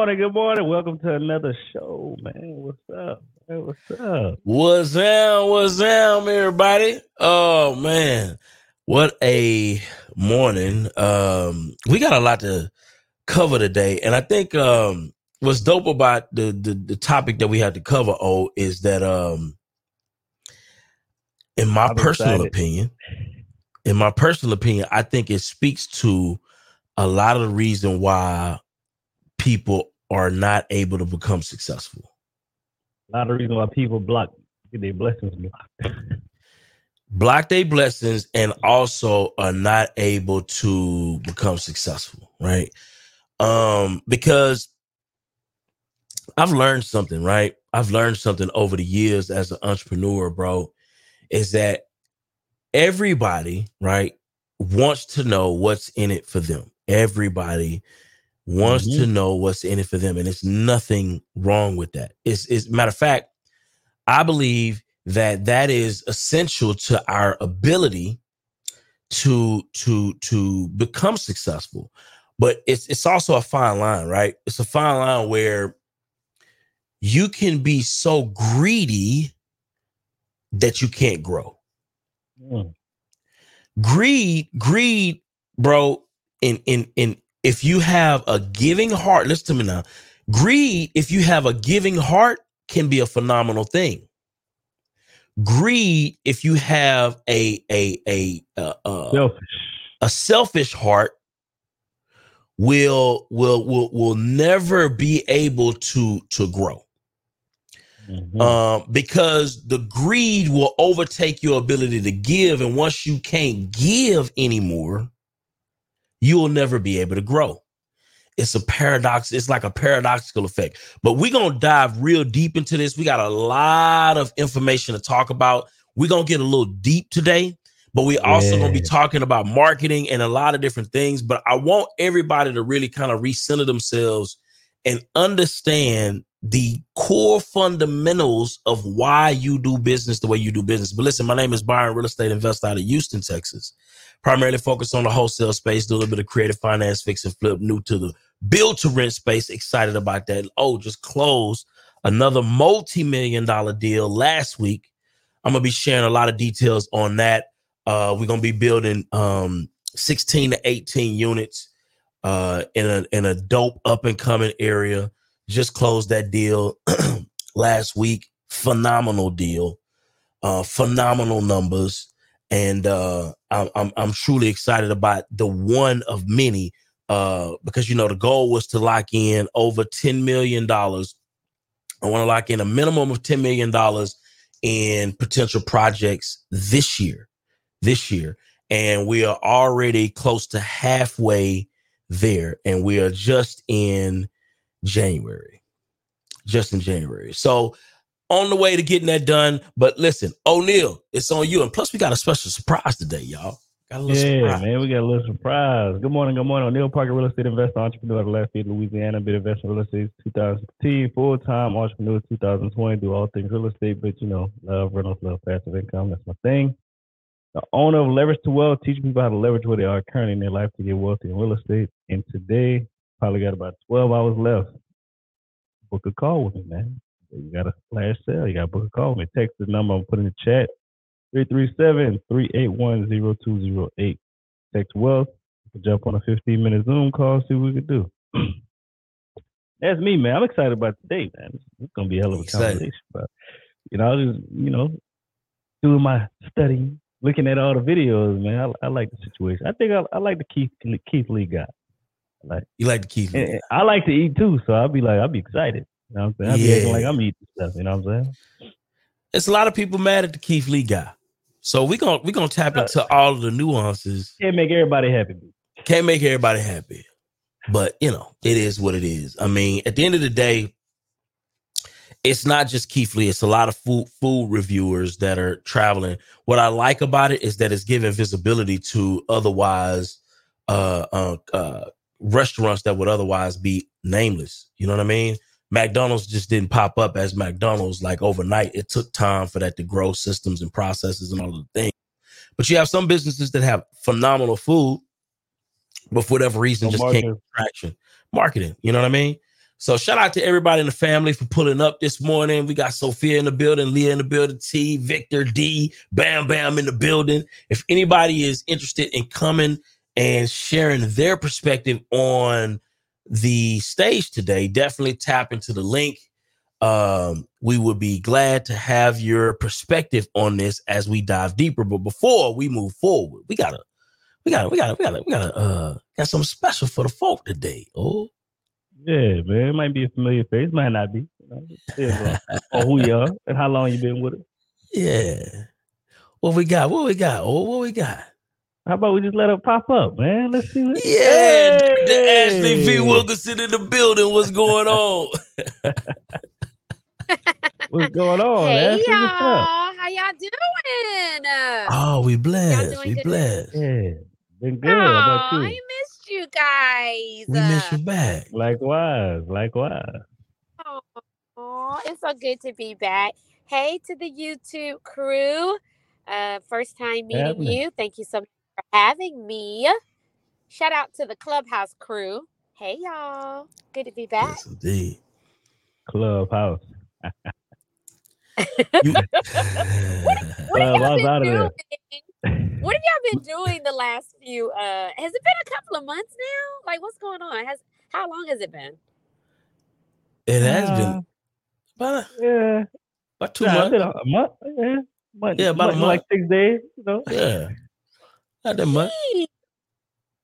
Good morning, good morning. Welcome to another show, man. What's up? Hey, what's up? What's up? What's up, everybody? Oh man, what a morning. Um, we got a lot to cover today, and I think um, what's dope about the, the the topic that we had to cover, oh, is that um, in my I'm personal excited. opinion, in my personal opinion, I think it speaks to a lot of the reason why people are not able to become successful. A lot of reason why people block get their blessings blocked. block their blessings and also are not able to become successful, right? Um, because I've learned something, right? I've learned something over the years as an entrepreneur, bro, is that everybody, right, wants to know what's in it for them. Everybody wants Mhm. to know what's in it for them, and it's nothing wrong with that. It's, it's matter of fact, I believe that that is essential to our ability to to to become successful. But it's it's also a fine line, right? It's a fine line where you can be so greedy that you can't grow. Mm. Greed, greed, bro, in in in if you have a giving heart, listen to me now. Greed, if you have a giving heart, can be a phenomenal thing. Greed, if you have a a a uh, uh, Selfish. a selfish heart, will will will will never be able to to grow. Mhm. um, because the greed will overtake your ability to give. And once you can't give anymore, you will never be able to grow. It's a paradox. It's like a paradoxical effect. But we're going to dive real deep into this. We got a lot of information to talk about. We're going to get a little deep today, but we also going to be talking about marketing and a lot of different things. But I want everybody to really kind of recenter themselves and understand the core fundamentals of why you do business the way you do business. But listen, my name is Byron, real estate investor out of Houston, Texas. Primarily focused on the wholesale space, do a little bit of creative finance, fix and flip, new to the build to rent space. Excited about that. Oh, just closed another multi million dollar deal last week. I'm gonna be sharing a lot of details on that. Uh, we're gonna be building um, 16 to 18 units uh, in a in a dope up and coming area. Just closed that deal last week. Phenomenal deal, uh, phenomenal numbers, and uh, I'm, I'm I'm truly excited about the one of many. Uh, because you know the goal was to lock in over ten million dollars. I want to lock in a minimum of ten million dollars in potential projects this year. This year, and we are already close to halfway there, and we are just in January. Just in January. So on the way to getting that done. But listen, O'Neil, it's on you. And plus, we got a special surprise today, y'all. Got a little Yeah, surprise. man, we got a little surprise. Good morning, good morning. Neil Parker, real estate investor, entrepreneur out of Lafayette, Louisiana. Been investing in real estate since 2016, full time entrepreneur 2020. Do all things real estate, but you know, love rentals, love passive income. That's my thing. The owner of Leverage to Wealth, teaching people how to leverage where they are currently in their life to get wealthy in real estate. And today, probably got about 12 hours left. Book a call with me, man. You got a flash sale. You got to book a call me. Text the number I'm putting in the chat. 337-381-0208. Text Wealth. Jump on a 15 minute Zoom call, see what we can do. That's me, man. I'm excited about today, man. It's, gonna be a hell of a Excited. conversation. But you know, I was just, you know, doing my studying, looking at all the videos, man. I, I like the situation. I think I, I like the Keith Keith Lee guy. Like You like and- and I like to eat too, so I'll be like, I'll be excited. You know what I'm saying? I'll be acting Yeah. like I'm eating stuff, you know what I'm saying? It's a lot of people mad at the Keith Lee guy. So we're gonna we're gonna tap into all of the nuances. Can't make everybody happy. Can't make everybody happy. But you know, it is what it is. I mean, at the end of the day, it's not just Keith Lee, it's a lot of food food reviewers that are traveling. What I like about it is that it's giving visibility to otherwise uh uh, uh restaurants that would otherwise be nameless. You know what I mean? McDonald's just didn't pop up as McDonald's like overnight. It took time for that to grow systems and processes and all of the things. But you have some businesses that have phenomenal food, but for whatever reason, No just marketing. can't get traction. Marketing, you know what I mean? So shout out to everybody in the family for pulling up this morning. We got Sophia in the building, Leah in the building, T, Victor, D, Bam Bam in the building. If anybody is interested in coming and sharing their perspective on the stage today, definitely tap into the link. Um, we would be glad to have your perspective on this as we dive deeper. But before we move forward, we gotta, we gotta, we gotta, we gotta, we gotta, uh, got something special for the folk today. Oh, yeah, man. It might be a familiar face, might not be. You know, on who you are and how long you been with it. Yeah. What we got? What we got? Oh, what we got? How about we just let it pop up, man? Let's see. What... Yeah, the Ashley V. Wilkinson in the building. What's going on? What's going on? Hey Ashley? y'all, how y'all doing? Oh, we blessed. We good? blessed. Yeah, been good. How about aw, you? I missed you guys. We miss you back. Likewise, likewise. Aw, it's so good to be back. Hey to the YouTube crew. Uh, first time meeting Happening. you. Thank you so much for having me. Shout out to the Clubhouse crew. Hey y'all. Good to be back. Yes, indeed. Clubhouse. You- What have Well, y'all been doing? What have y'all been doing the last few uh has it been a couple of months now? Like what's going on? Has how long has it been? it has Uh, been about, Yeah, about two nah, months. a, a month. Yeah, month, Yeah, about a month, like six days. You know, Yeah. Not that much. Gee,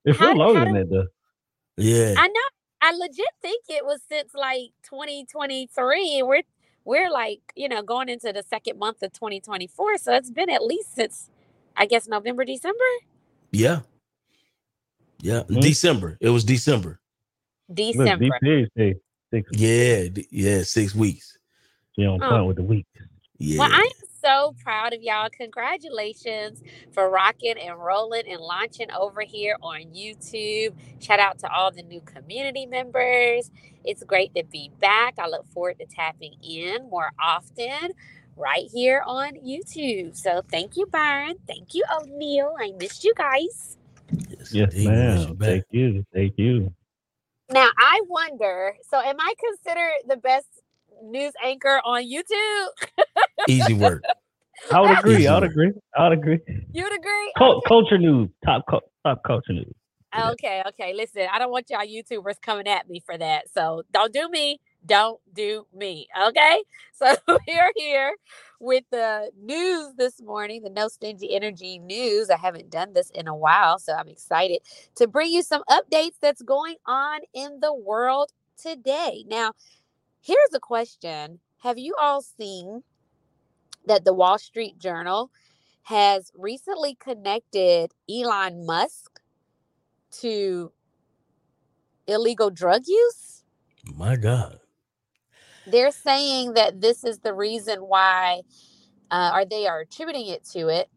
it How feels longer than that though. Yeah. I know. I legit think it was since like 2023, and we're we're like you know going into the second month of 2024. So it's been at least since I guess November, December, Yeah. Yeah. Hmm? December. It was December. December. DPA six. Yeah. Yeah. Six weeks. She on Oh. point with the week. Yeah. Well, I am so proud of y'all. Congratulations for rocking and rolling and launching over here on YouTube. Shout out to all the new community members. It's great to be back. I look forward to tapping in more often right here on YouTube. So thank you, Byron. Thank you, O'Neil. I missed you guys. Yes, indeed, we miss you ma'am. Thank you. Thank you. Now, I wonder so, am I considered the best news anchor on YouTube? Easy work. I would agree. Easy I would work. agree. I would agree. You'd agree? Cul- Okay. Culture news. Top cul- top culture news. Okay, okay. Listen, I don't want y'all YouTubers coming at me for that. So don't do me. Don't do me. Okay. So we're here with the news this morning, the No Stingy Energy news. I haven't done this in a while, so I'm excited to bring you some updates that's going on in the world today. Now, here's a question Have you all seen that the Wall Street Journal has recently connected Elon Musk to illegal drug use. My God. They're saying that this is the reason why, uh, or they are attributing it to it,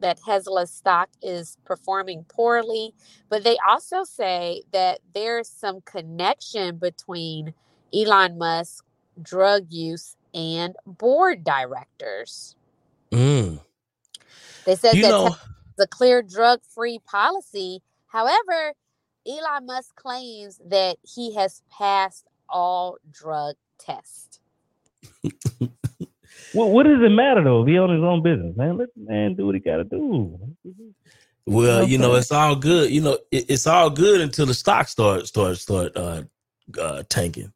that Tesla's stock is performing poorly. But they also say that there's some connection between Elon Musk, drug use, and board directors. Mm. They said You that know, the clear drug free policy. However, Elon Musk claims that he has passed all drug tests. What what does it matter though? If he on his own business, man. Let the man do what he gotta do. well, you know, it's all good. You know, it, it's all good until the stock start start start uh, uh tanking.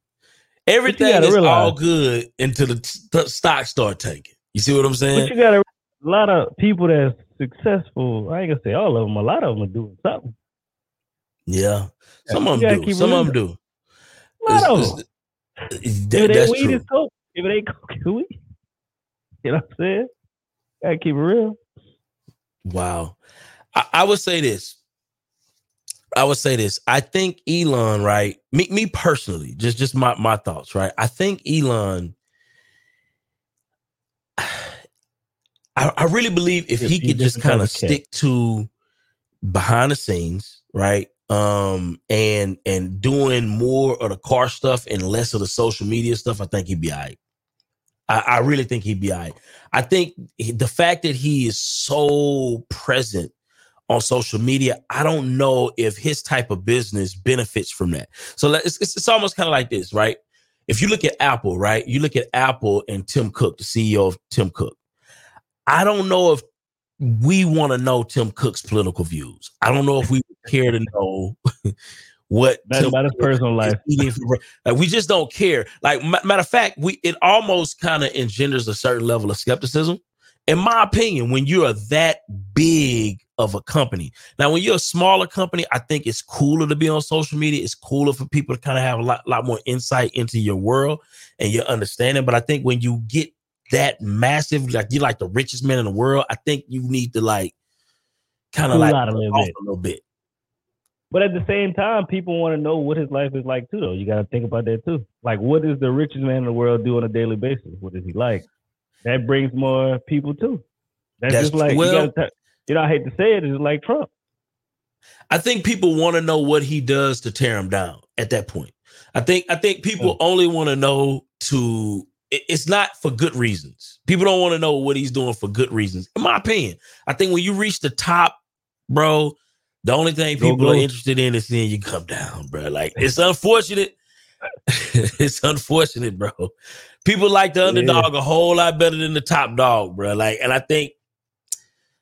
Everything gotta is all good until the t- stock start tanking. You see what I'm saying? But you gotta a lot of people that's successful, I ain't gonna say all of them, a lot of them are doing something. Yeah. Some You of them do. Some of them do. A lot of It's- them. it's- If that- it ain't that's weed, true. it's coke. If it ain't coke, it's weed. You know what I'm saying? Gotta keep it real. Wow. I, I would say this. I would say this. I think Elon, right? Me, me personally, just just my my thoughts, right? I think Elon. I, I really believe if Yeah, he could just kind of stick to behind the scenes, right? Um, and and doing more of the car stuff and less of the social media stuff, I think he'd be all right. I, I really think he'd be all right. I think he- the fact that he is so present on social media, I don't know if his type of business benefits from that. So it's, it's, it's almost kind of like this, right? If you look at Apple, right? You look at Apple and Tim Cook, the CEO of Tim Cook. I don't know if we want to know Tim Cook's political views. I don't know if we care to know what That's about his personal life. Like we just don't care. Like matter of fact, we it almost kind of engenders a certain level of skepticism. In my opinion, when you're that big of a company. Now, when you're a smaller company, I think it's cooler to be on social media. It's cooler for people to kind of have a lot, lot more insight into your world and your understanding. But I think when you get that massive, like you're like the richest man in the world, I think you need to like kind of like a little bit. a little bit. But at the same time, people want to know what his life is like too. Though you got to think about that too. Like, what does the richest man in the world do on a daily basis? What is he like? That brings more people too. That's, That's just like well, you, gotta, you know. I hate to say it, it's like Trump. I think people want to know what he does to tear him down. At that point, I think I think people only want to know to. It's not for good reasons. People don't want to know what he's doing for good reasons. In my opinion, I think when you reach the top, bro, the only thing people go, go. are interested in is seeing you come down, bro. Like it's unfortunate. it's unfortunate, bro. People like the underdog yeah. a whole lot better than the top dog, bro. Like, and I think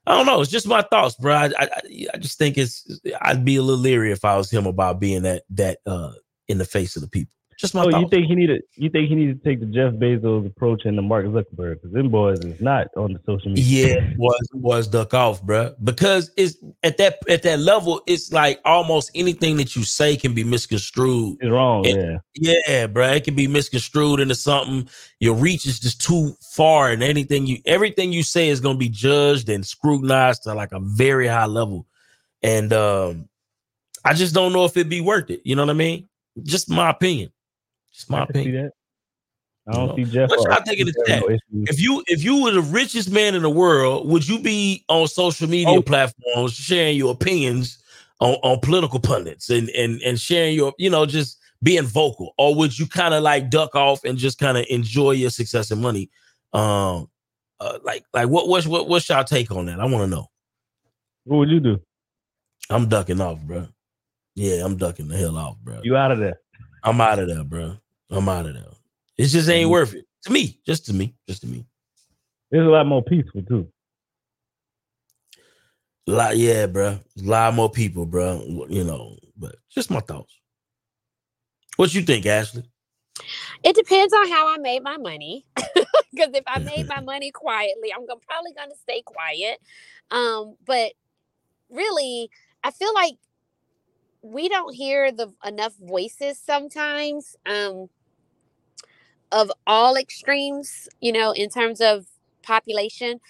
I don't know. It's just my thoughts, bro. I, I, I just think it's. I'd be a little leery if I was him about being that that uh in the face of the people. Just my. Oh, thoughts. you think he needed? You think he needed to take the Jeff Bezos approach and the Mark Zuckerberg? Because them boys is not on the social media. Yeah, was was duck off, bro. Because it's at that at that level, it's like almost anything that you say can be misconstrued. It's wrong. And, yeah, yeah, bro. It can be misconstrued into something. Your reach is just too far, and anything you everything you say is going to be judged and scrutinized to like a very high level. And um, I just don't know if it'd be worth it. You know what I mean? Just my opinion. Just my I opinion. I don't you know? see Jeff. What y'all think of that? If you if you were the richest man in the world, would you be on social media oh. platforms sharing your opinions on, on political pundits and and and sharing your you know just being vocal, or would you kind of like duck off and just kind of enjoy your success and money? Um, uh, like like what what's what what's y'all take on that? I want to know. What would you do? I'm ducking off, bro. Yeah, I'm ducking the hell off, bro. You out of there? I'm out of there, bro. I'm out of there. It just ain't mm-hmm. worth it to me. Just to me. Just to me. It's a lot more peaceful too. A lot, yeah, bro. A lot more people, bro. You know, but just my thoughts. What you think, Ashley? It depends on how I made my money. Because if I made my money quietly, I'm gonna, probably going to stay quiet. Um, but really, I feel like we don't hear the enough voices sometimes um, of all extremes, you know, in terms of population.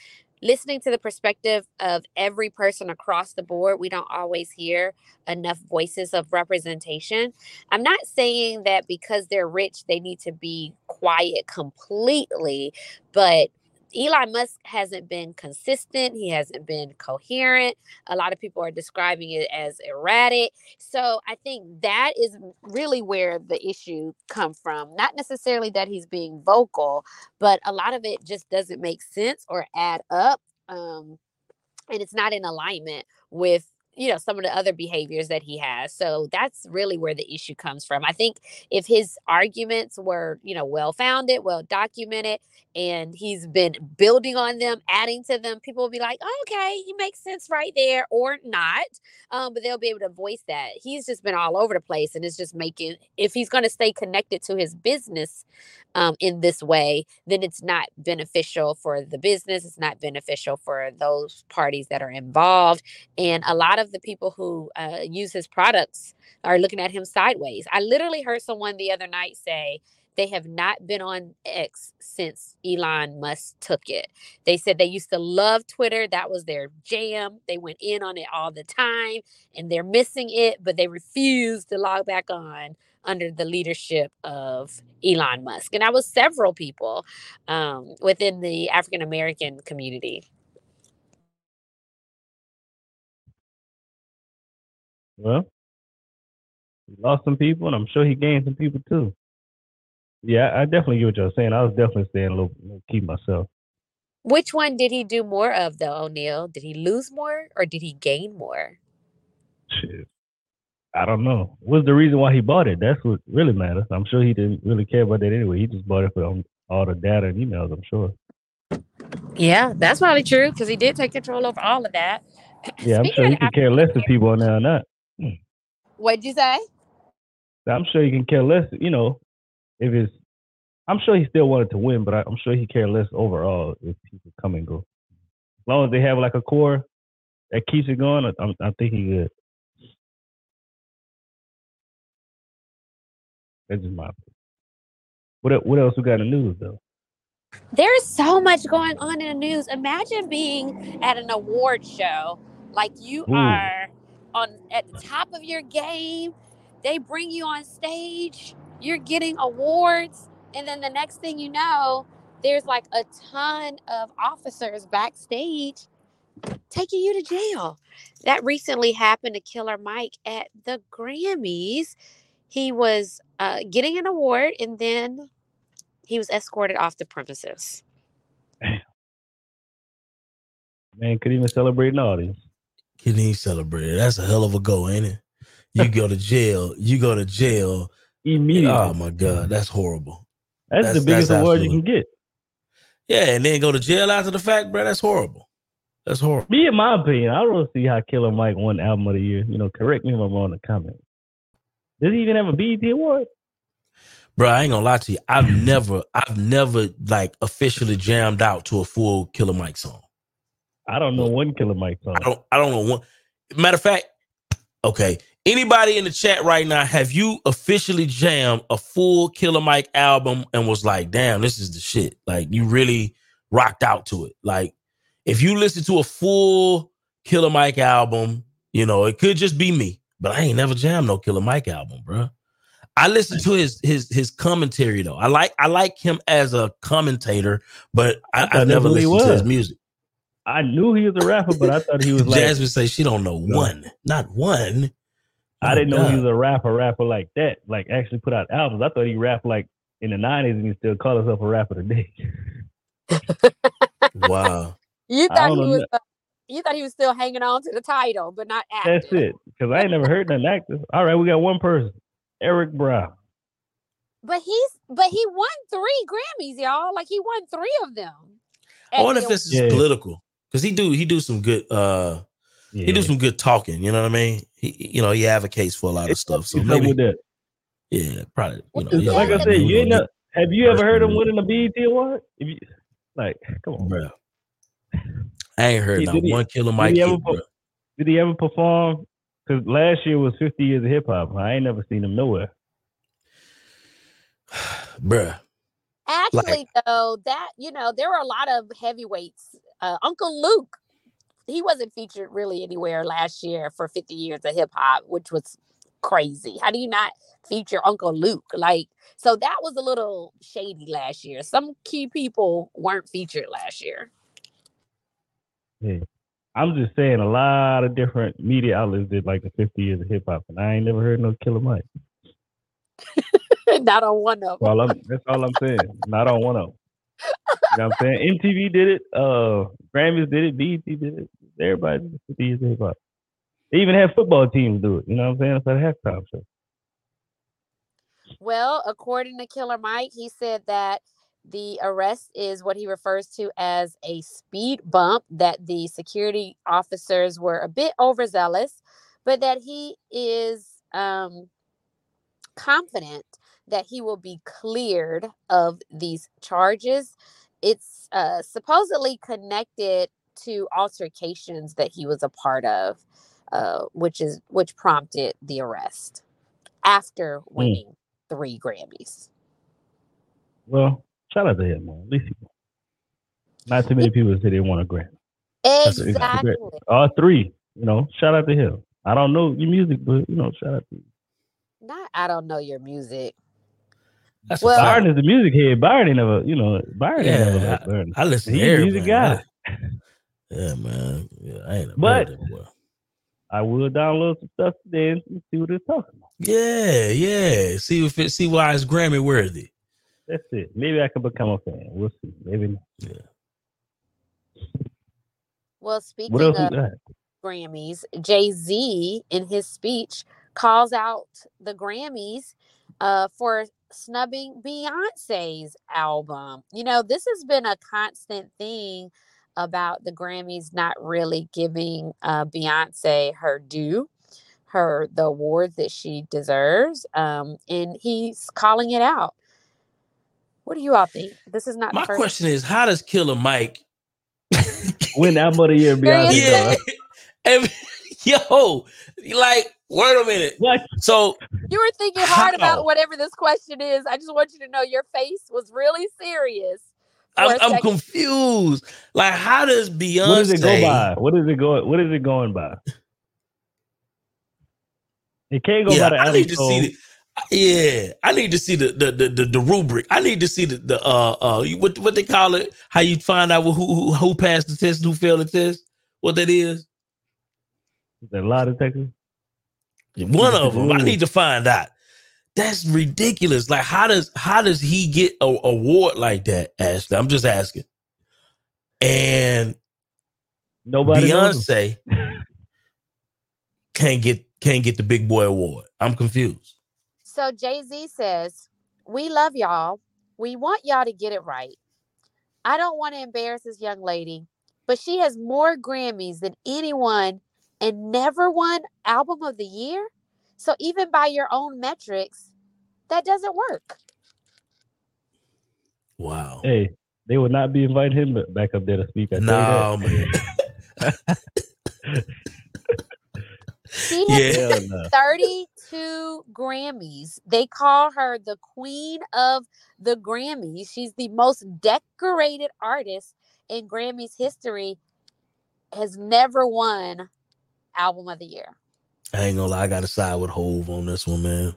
Listening to the perspective of every person across the board, we don't always hear enough voices of representation. I'm not saying that because they're rich, they need to be quiet completely, but Elon Musk hasn't been consistent. He hasn't been coherent. A lot of people are describing it as erratic. So I think that is really where the issue come from. Not necessarily that he's being vocal, but a lot of it just doesn't make sense or add up. Um, and it's not in alignment with you know some of the other behaviors that he has so that's really where the issue comes from. I think if his arguments were you know well founded well documented and he's been building on them adding to them people will be like oh, okay he makes sense right there or not um, but they'll be able to voice that. He's just been all over the place and it's just making if he's going to stay connected to his business um, in this way then it's not beneficial for the business it's not beneficial for those parties that are involved and a lot of of the people who uh, use his products are looking at him sideways. I literally heard someone the other night say they have not been on X since Elon Musk took it. They said they used to love Twitter. That was their jam. They went in on it all the time and they're missing it, but they refuse to log back on under the leadership of Elon Musk. And that was several people um, within the African American community. Well, he lost some people, and I'm sure he gained some people too. Yeah, I definitely get what you're saying. I was definitely staying a little, keep myself. Which one did he do more of though, O'Neil? Did he lose more or did he gain more? Shit. I don't know. What's the reason why he bought it? That's what really matters. I'm sure he didn't really care about that anyway. He just bought it for all the data and emails, I'm sure. Yeah, that's probably true because he did take control over all of that. Yeah, I'm Speaking sure he can care less if people are now or not. What'd you say? I'm sure he can care less, you know, if it's I'm sure he still wanted to win, but I, I'm sure he care less overall if people come and go. As long as they have like a core that keeps it going, I, I'm, I think he good. That's just my opinion. What what else we got in the news though? There's so much going on in the news. Imagine being at an award show, like you Ooh. are on at the top of your game. They bring you on stage, you're getting awards, and then the next thing you know, there's like a ton of officers backstage taking you to jail. That recently happened to Killer Mike at the Grammys. He was uh, getting an award and then he was escorted off the premises. Man, couldn't even celebrate an audience. Couldn't even celebrate. That's a hell of a go, ain't it? You go to jail. You go to jail. Immediately. Oh my god, that's horrible. that's, that's- the biggest that's award you can get. Yeah, and then go to jail after the fact, bro. That's horrible. That's horrible. Me, in my opinion, I don't see how Killer Mike won album of the year. You know, correct me if I'm wrong in the comments. Does he even have a BET award? Bro, I ain't gonna lie to you. I've never, I've never like officially jammed out to a full Killer Mike song. I don't know one Killer Mike song. I don't, I don't know one. Matter of fact, okay. Anybody in the chat right now, have you officially jammed a full Killer Mike album and was like, damn, this is the shit? Like you really rocked out to it. Like if you listen to a full Killer Mike album, you know, it could just be me, but I ain't never jammed no Killer Mike album, bro. I listen to his his his commentary though. I like I like him as a commentator, but I I, I never listened to his music. I knew he was a rapper, but I thought he was like Jasmine say she don't know No. one, not one. I Oh, didn't know he was a rapper, rapper like that. Like actually put out albums. I thought he rapped like in the nineties and he still called himself a rapper today. Wow. You thought he was uh, you thought he was still hanging on to the title, but not acting. That's it. Because I ain't never heard nothing active. All right, we got one person. Eric Brown. But he's but he won three Grammys, y'all. Like he won three of them. I wonder if this is Yeah. political because he do he do some good uh Yeah. he do some good talking. You know what I mean? He you know he advocates for a lot of It's stuff. So maybe with that? yeah, probably. You know, Well, yeah, like I said, you ain't know, know, have you ever heard him Personally. winning a BET award? If you, like, come on, bro. I ain't heard He- not he- one Killer Mike he ever hit, po- bro. Did he ever perform? Because last year was 50 years of hip hop. I ain't never seen him nowhere. Bruh. Actually, though, that you know, there were a lot of heavyweights. Uh, Uncle Luke, he wasn't featured really anywhere last year for 50 years of hip hop, which was crazy. How do you not feature Uncle Luke? Like, so that was a little shady last year. Some key people weren't featured last year. Yeah. I'm just saying a lot of different media outlets did like the 50 years of hip hop, and I ain't never heard no Killer Mike. not on one of them. I'm, that's all I'm saying. Not on one of them. You know what I'm saying? MTV did it. Uh, Grammys did it. BET did it. Everybody did 50 years hip hop. They even had football teams do it. You know what I'm saying? For the halftime show. Well, according to Killer Mike, he said that the arrest is what he refers to as a speed bump, that the security officers were a bit overzealous, but that he is um, confident that he will be cleared of these charges. It's uh, supposedly connected to altercations that he was a part of, uh, which is which prompted the arrest after winning three Grammys. Well, shout out to him, man. At least he won. Not too many people say they want a Grammy. Exactly. All three, you know, shout out to him. I don't know your music, but you know, shout out to you. Not I don't know your music. That's Well- Byron is the music head. Byron ain't never, you know, Byron ain't never Yeah, like Byron. I listen He to a everything. music guy. Yeah, man. Yeah, I ain't But- heard that. I will download some stuff today and see what it's talking about. Yeah, yeah. See if it see why it's Grammy worthy. That's it. Maybe I can become a fan. We'll see. Maybe not. Well, speaking What of? Grammys, Jay Z in his speech calls out the Grammys uh, for snubbing Beyonce's album. You know, this has been a constant thing about the Grammys not really giving uh, Beyonce her due, her the awards that she deserves, um, and he's calling it out. What do you all think? This is not My the first. question is, how does Killer Mike? Win album of the year, Beyonce. yeah, and, yo, like, wait a minute. What? So You were thinking hard How? about whatever this question is. I just want you to know your face was really serious. I'm, a I'm confused. Like, how does Beyonce? What does it go by? What is it going? What is it going by? It can't go yeah, by the I album. need to see the. Yeah, I need to see the the the, the, the rubric. I need to see the the uh uh what what they call it. How you find out who who who passed the test, who failed the test. What that is. A lot of Texas. One of them. I need to find out. That's ridiculous. Like, how does how does he get a award like that, Ashley? I'm just asking. And Nobody Beyonce can't get can't get the big boy award. I'm confused. So Jay Z says, We love y'all. We want y'all to get it right. I don't want to embarrass this young lady, but she has more Grammys than anyone and never won Album of the Year. So even by your own metrics, that doesn't work. Wow. Hey, they would not be inviting him back up there to speak. I No, man. She has Yeah. no. 32 Grammys. They call her the queen of the Grammys. She's the most decorated artist in Grammys history. Has never won album of the year. I ain't gonna lie, I gotta side with Hove on this one, man.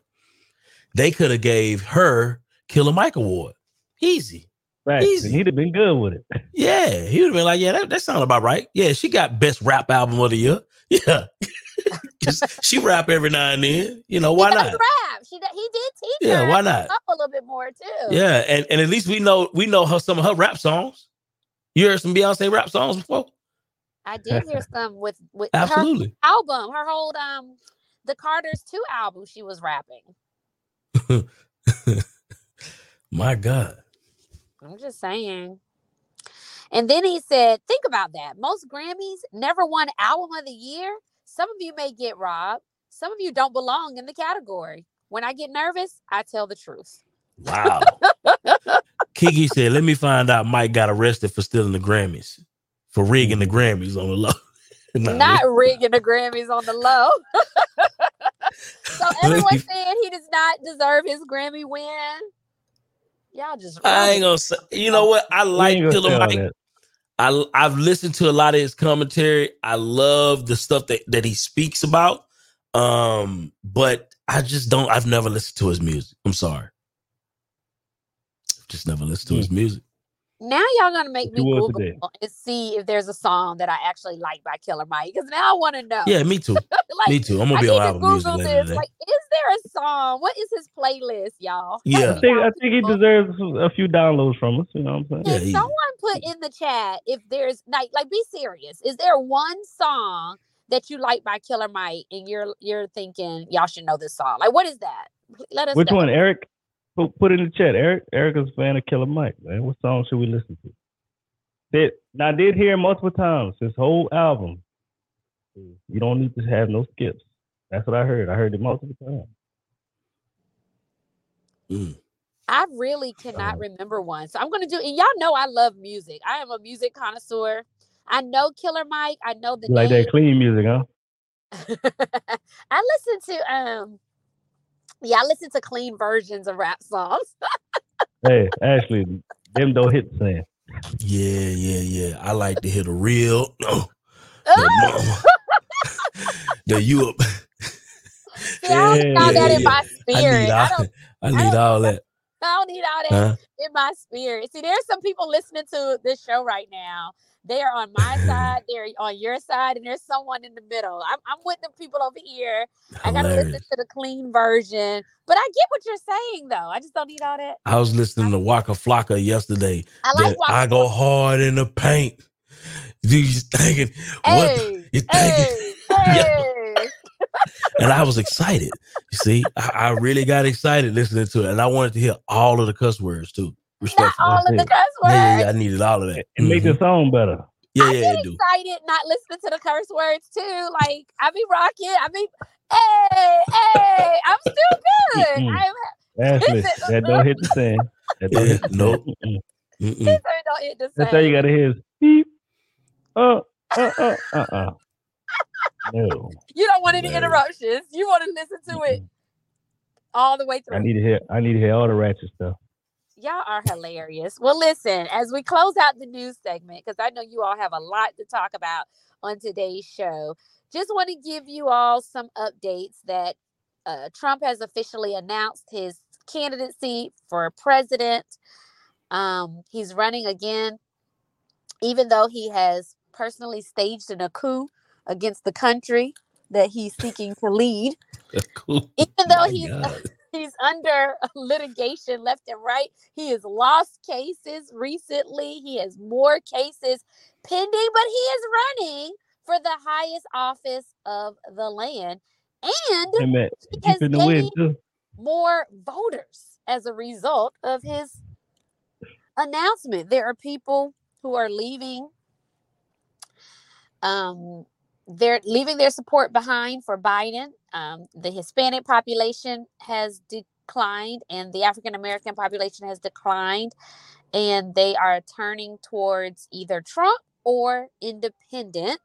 They could have gave her Killer Mike Award. Easy. Facts. Easy. He'd have been good with it. Yeah. He would have been like, yeah, that, that sounds about right. Yeah, she got best rap album of the year. Yeah. she rap every now and then. You know, why he not? Rap. She he did teach Yeah, her why not? Up a little bit more too. Yeah, and, and at least we know we know her some of her rap songs. You heard some Beyonce rap songs before? I did hear some with with Absolutely. her album, her whole um, the Carter's two album. She was rapping. My God. I'm just saying. And then he said, think about that. Most Grammys never won album of the year. Some of you may get robbed. Some of you don't belong in the category. When I get nervous, I tell the truth. Wow. Kiki said, let me find out Mike got arrested for stealing the Grammys, for rigging the Grammys on the low. Nah, Not rigging the Grammys on the low. so everyone's saying he does not deserve his Grammy win. Y'all just I ain't gonna say, you know what? I like ain't Killer Mike. that. I I've listened to a lot of his commentary. I love the stuff that that he speaks about. Um, but I just don't. I've never listened to his music. I'm sorry. Just never listened to his music. Now y'all gonna make me Google today? and see if there's a song that I actually like by Killer Mike. Because now I want to know. Yeah, me too. like, Me too. I'm gonna I be need on to Apple Music Google later this. today. Like, is there a song? What is his playlist, y'all? Yeah. I think, I think he deserves a few downloads from us. You know what I'm saying? Yeah, he- someone put in the chat if there's like like be serious? Is there one song that you like by Killer Mike and you're you're thinking y'all should know this song? Like what is that? Let us know. Which know. one, Eric? Put, put it in the chat. Eric, Eric is a fan of Killer Mike, man. What song should we listen to? Did now I did hear him multiple times. His whole album. You don't need to have no skips. That's what I heard. I heard it multiple times. Mm. I really cannot remember one. So I'm gonna do and y'all know I love music. I am a music connoisseur. I know Killer Mike. I know the You like name. that clean music, huh? I listen to um yeah, I listen to clean versions of rap songs. hey, Ashley, them don't hit the same. Yeah, yeah, yeah. I like to hear the real. No, the, the you up. see, I don't need all Yeah, that in yeah. my I spirit. need I all. don't I need all that. I don't need all that Huh? in my spirit. See, there's some people listening to this show right now. They are on my side, they're on your side, and there's someone in the middle. I'm, I'm with the people over here. I gotta listen Hilarious. to the clean version. But I get what you're saying though. I just don't need all that. I was listening to Waka Flocka yesterday. I like Waka I go hard in the paint. You thinking, what? Hey, You thinking? hey, hey. and I was excited. You see, I, I really got excited listening to it, and I wanted to hear all of the cuss words too. Not all of the cuss words. Yeah, yeah, yeah, I needed all of that. It make Mhm. the song better. Yeah, I yeah, get it do. excited not listening to the curse words too. Like I be rocking. I be hey, hey. I'm still good. I'm Ashley, that don't hit the same. That don't Yeah, hit the nope. same. Mm-mm. Mm-mm. don't hit the That's how you gotta hear is beep. Uh, uh, uh, uh, uh. No. You don't want any No. interruptions. You want to listen to it all the way through. I need to hear. I need to hear all the ratchet stuff. Y'all are hilarious. Well, listen, as we close out the news segment, because I know you all have a lot to talk about on today's show, just want to give you all some updates that uh, Trump has officially announced his candidacy for president. Um, he's running again, even though he has personally staged an coup against the country that he's seeking to lead. Even though My he's. He's under litigation left and right. He has lost cases recently. He has more cases pending, but he is running for the highest office of the land. And Hey man, he has in the gained too. more voters as a result of his announcement. There are people who are leaving um they're leaving their support behind for Biden. Um, the Hispanic population has declined and the African American population has declined, and they are turning towards either Trump or independent.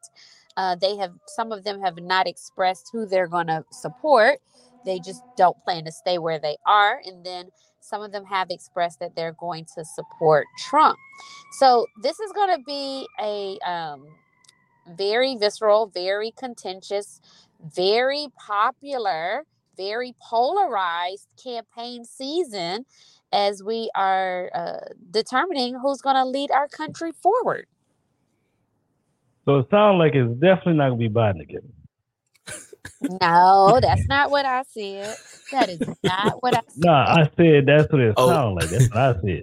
Uh, they have some of them have not expressed who they're going to support. They just don't plan to stay where they are, and then some of them have expressed that they're going to support Trump. So this is going to be a um, very visceral, very contentious, very popular, very polarized campaign season as we are uh, determining who's going to lead our country forward. So it sounds like it's definitely not gonna be Biden again. No, that's not what I said. That is not what I said. Nah, I said that's what it Oh. sounds like. That's what I said.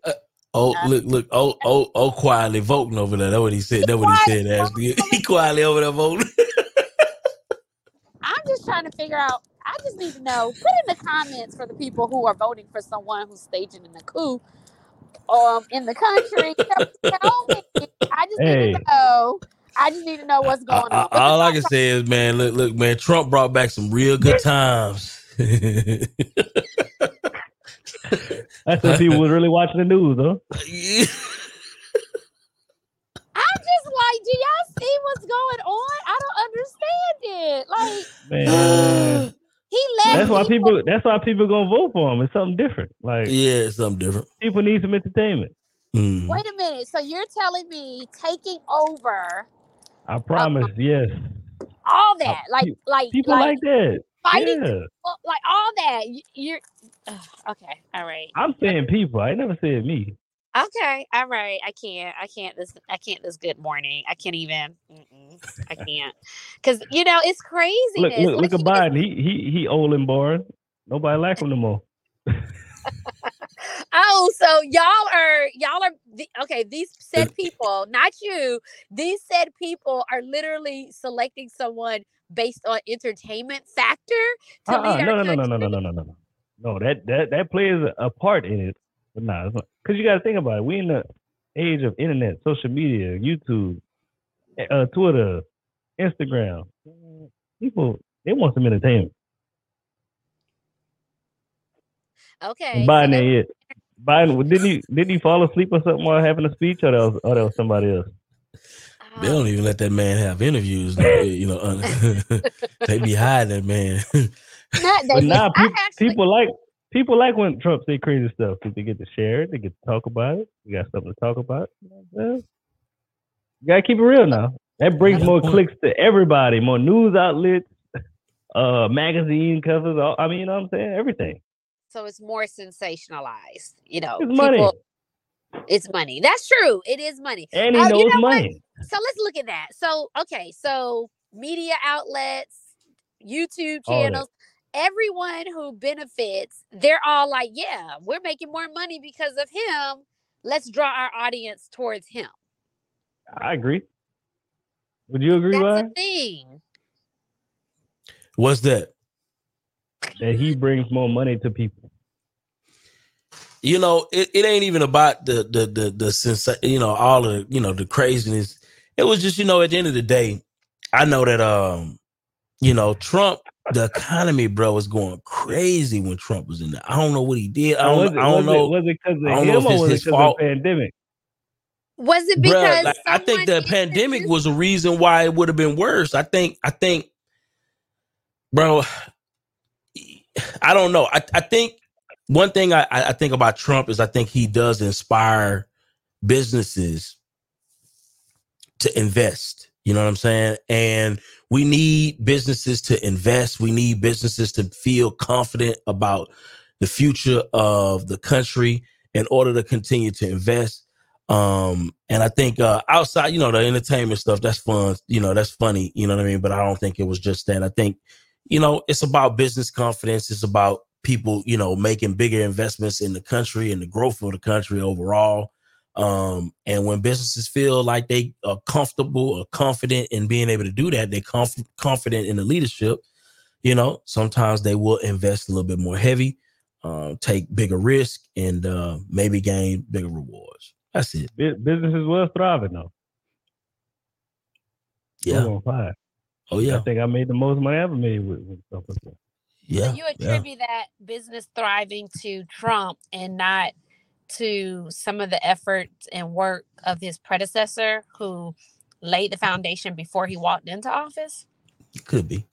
Oh, look, look, oh, oh, oh, quietly voting over there. That's what he said. That's what he said, Ashley. He quietly over there voting. I'm just trying to figure out. I just need to know. Put in the comments for the people who are voting for someone who's staging in the coup um, in the country. Tell- tell me. I just need to know. I just need to know what's I- going I- on. all I can say is, man, look, look, man, Trump brought back some real good times. That's when people was really watching the news, huh? I'm just like, do y'all see what's going on? I don't understand it. Like Man, he let that's why people. That's why people gonna vote for him. It's something different. Like yeah, it's something different. people need some entertainment. Mm. Wait a minute. So you're telling me taking over I promise. yes, all that, like, like, people like, like that. Fighting, Yeah, people, like all that. You, you're Ugh, okay. All right. I'm saying people. I never said me. Okay. All right. I can't. I can't. This. I can't. This. Good morning. I can't even. I can't. Because you know it's crazy. Look, look, look at Biden. He he he old and boring. Nobody like him no more. Oh, so y'all are y'all are the, okay. These said people, not you. These said people are literally selecting someone based on entertainment factor to Uh-uh, no, our no, no, no, no, no, no, no, no. No, that that that plays a part in it, but nah, because you got to think about it. We in the age of internet, social media, YouTube, uh, Twitter, Instagram. People they want some entertainment. Okay. And so Biden it. Biden didn't he didn't he fall asleep or something while having a speech, or that was, or that was somebody else? They don't even let that man have interviews. You know, un- they be hiding that man. Not But now I people, actually- people like people like when Trump say crazy stuff because they get to share it, they get to talk about it. We got something to talk about. You, know what I'm saying? You gotta keep it real now. That brings more point. clicks to everybody, more news outlets, uh, magazine covers. All, I mean, you know what I'm saying? Everything. so it's more sensationalized. You know, It's money, It's money. That's true. It is money. and he Oh, you knows money. what? Money. So let's look at that. So okay, so media outlets, YouTube channels, everyone who benefits, they're all like, yeah, we're making more money because of him. Let's draw our audience towards him. I agree. Would you agree, That's Ryan? the thing. What's that? That he brings more money to people. You know, it, it ain't even about the the the the sense, you know, all the you know the craziness. It was just, you know, at the end of the day, I know that um, you know, Trump, the economy, bro, was going crazy when Trump was in there. I don't know what he did. I don't, it, I don't was know. It, was it because of I don't know him if or it's was it because fault. of the pandemic? Was it Bruh, because like, I think the pandemic was a reason why it would have been worse. I think, I think, bro, I don't know. I, I think one thing I, I think about Trump is I think he does inspire businesses to invest. You know what I'm saying? And we need businesses to invest. We need businesses to feel confident about the future of the country in order to continue to invest. Um, and I think uh outside, you know, the entertainment stuff, that's fun, you know, that's funny, you know what I mean? But I don't think it was just that. I think, you know, it's about business confidence, it's about people, you know, making bigger investments in the country and the growth of the country overall. Um, and when businesses feel like they are comfortable or confident in being able to do that, they're conf- confident in the leadership, you know, sometimes they will invest a little bit more heavy, uh, take bigger risk, and uh, maybe gain bigger rewards. That's it. Bu- Businesses was thriving though. Yeah. On fire. Oh yeah, I think I made the most money I ever made with, with stuff like that. Yeah. So you yeah. attribute that business thriving to Trump and not to some of the efforts and work of his predecessor who laid the foundation before he walked into office? It Could be.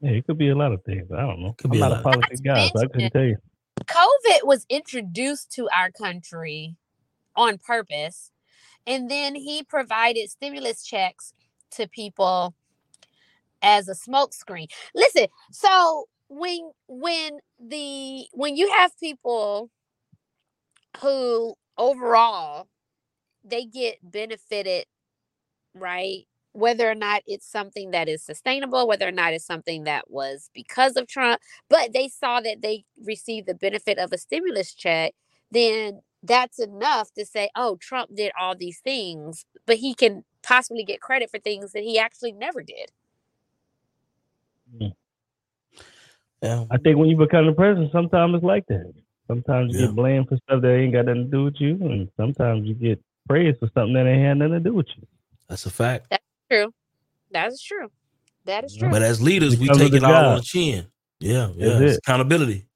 Yeah, it could be a lot of things. I don't know. Could I'm be a not a lot. politics guy, so I couldn't tell you. COVID was introduced to our country on purpose. And then he provided stimulus checks to people as a smokescreen. Listen, so when when the when you have people who overall they get benefited, right? Whether or not it's something that is sustainable, whether or not it's something that was because of Trump, but they saw that they received the benefit of a stimulus check, then that's enough to say, oh, Trump did all these things, but he can possibly get credit for things that he actually never did. Mm. Yeah. I think when you become the president, sometimes it's like that. Sometimes you Yeah. get blamed for stuff that ain't got nothing to do with you, and sometimes you get praised for something that ain't had nothing to do with you. That's a fact. That's true. That is true. That is true. But as leaders, we take the it all on the chin. Yeah. Yeah. It's it. accountability.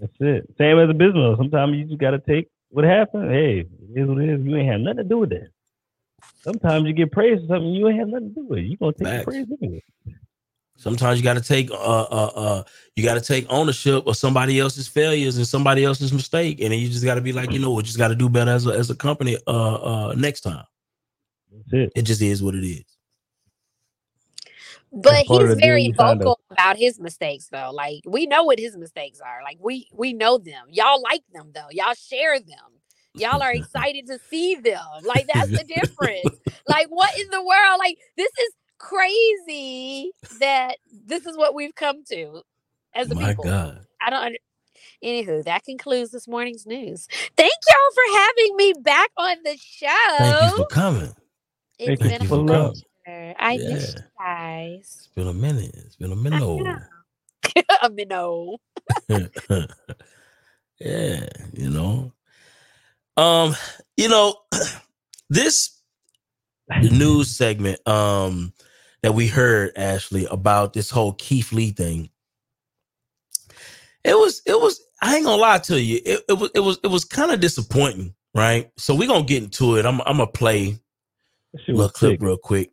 That's it. Same as a business. Sometimes you just got to take what happened. Hey, it is what it is. You ain't have nothing to do with that. Sometimes you get praised for something you ain't have nothing to do with. You gonna take the Facts. praise anyway. Sometimes you got to take uh uh uh you got to take ownership of somebody else's failures and somebody else's mistake, and then you just got to be like, you know, we just got to do better as a as a company uh uh next time. That's it. It just is what it is. but he's very you signed vocal about his mistakes though. Like we know what his mistakes are. Like we we know them. Y'all like them though. Y'all share them. Y'all are excited to see them. Like that's the difference. Like what in the world? Like this is crazy that this is what we've come to as a My people God. i don't under- anywho that concludes this morning's news thank y'all for having me back on the show Thank you for coming. it's Thank been you a for coming. pleasure i miss you guys It's been a minute. It's been a minute. a minnow. yeah, you know. Um, you know, this news segment um that we heard Ashley about this whole Keith Lee thing. It was it was I ain't gonna lie to you. It, it was it was it was kind of disappointing, right? So we're gonna get into it. I'm I'm gonna play a little clip sick. real quick.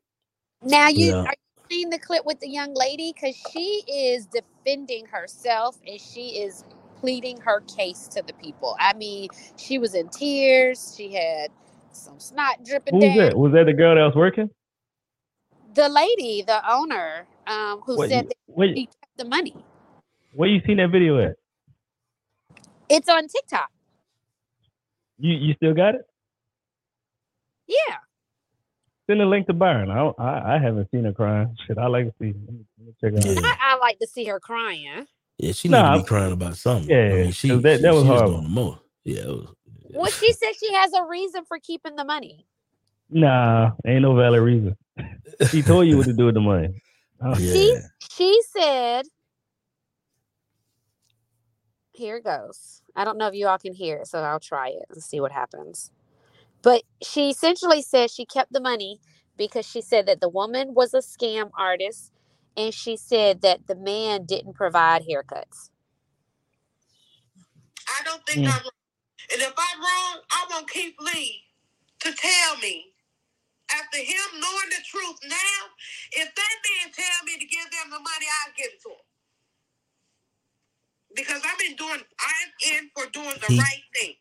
Now you Yeah. are you seeing the clip with the young lady because she is defending herself and she is pleading her case to the people. I mean, she was in tears. She had some snot dripping Who was down. that? Was that the girl that was working? The lady, the owner, um, who What, said you, that where, she kept the money. where you seen that video at? It's on TikTok. You you still got it? Yeah. Send a link to Byron. I I, I haven't seen her crying. Shit, I like to see. Let me, let me check it out. I, I like to see her crying. Yeah, she Nah, need to be crying about something. Yeah, I mean, she, 'cause that- she, that was she was horrible. doing the most. Yeah, it was. Well, she said she has a reason for keeping the money. Nah, ain't no valid reason. She told you what to do with the money. Oh, She Yeah. she said, here it goes. I don't know if you all can hear it, so I'll try it and see what happens. But she essentially said she kept the money because she said that the woman was a scam artist and she said that the man didn't provide haircuts. I don't think Mm. I'm wrong. And if I'm wrong, I want Keith Lee to tell me. After him knowing the truth now, if that man tell me to give them the money, I'll give it to him. Because I've been doing, I'm in for doing the He- right thing.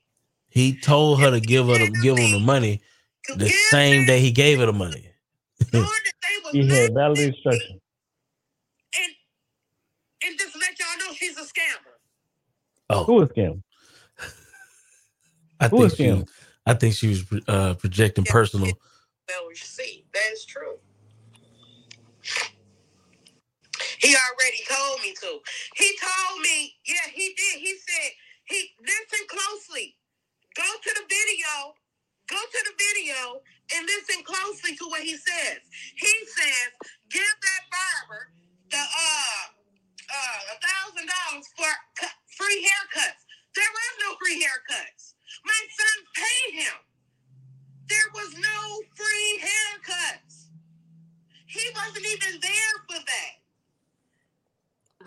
He told her to give her the, give him the money the same day he gave her the money. knowing that they was He had listening valid instruction. and, and just let y'all know she's a scammer. Oh, Who was scam? I Who think she. I think she was uh, projecting Yeah. personal. Well, see, that's true. He already told me to. He told me, yeah, he did. He said, he listen closely. Go to the video. Go to the video and listen closely to what he says. He says, give that barber the uh uh a thousand dollars for free haircuts. There was no free haircuts. My son paid him. There was no free haircuts. He wasn't even there for that.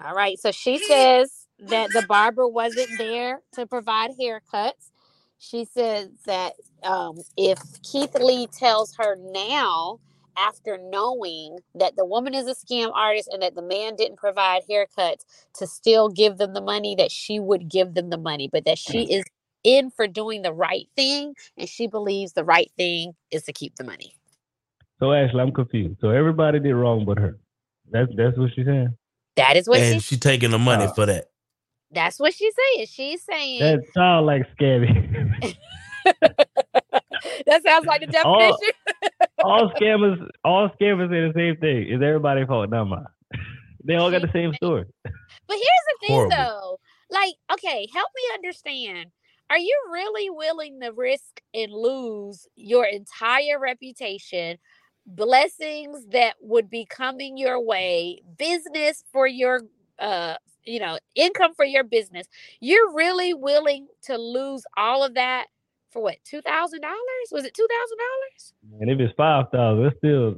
All right. So she He says that the barber wasn't there. there to provide haircuts. She says that um, if Keith Lee tells her now, after knowing that the woman is a scam artist and that the man didn't provide haircuts, to still give them the money, that she would give them the money, but that she is in for doing the right thing and she believes the right thing is to keep the money. So Ashley, I'm confused. So everybody did wrong but her. That's that's what she's saying. That is what and she she taking the money Uh, for that. that's what she's saying. She's saying That sounds like scammy. that sounds like the All- definition. all scammers, all scammers say the same thing. Is everybody fault? Not mine. They all got the same story. But here's the thing Horrible. though. Like, okay, help me understand. Are you really willing to risk and lose your entire reputation, blessings that would be coming your way, business for your uh you know, income for your business. You're really willing to lose all of that for what? $2,000? Was it $2,000? And if it's five thousand, it's still.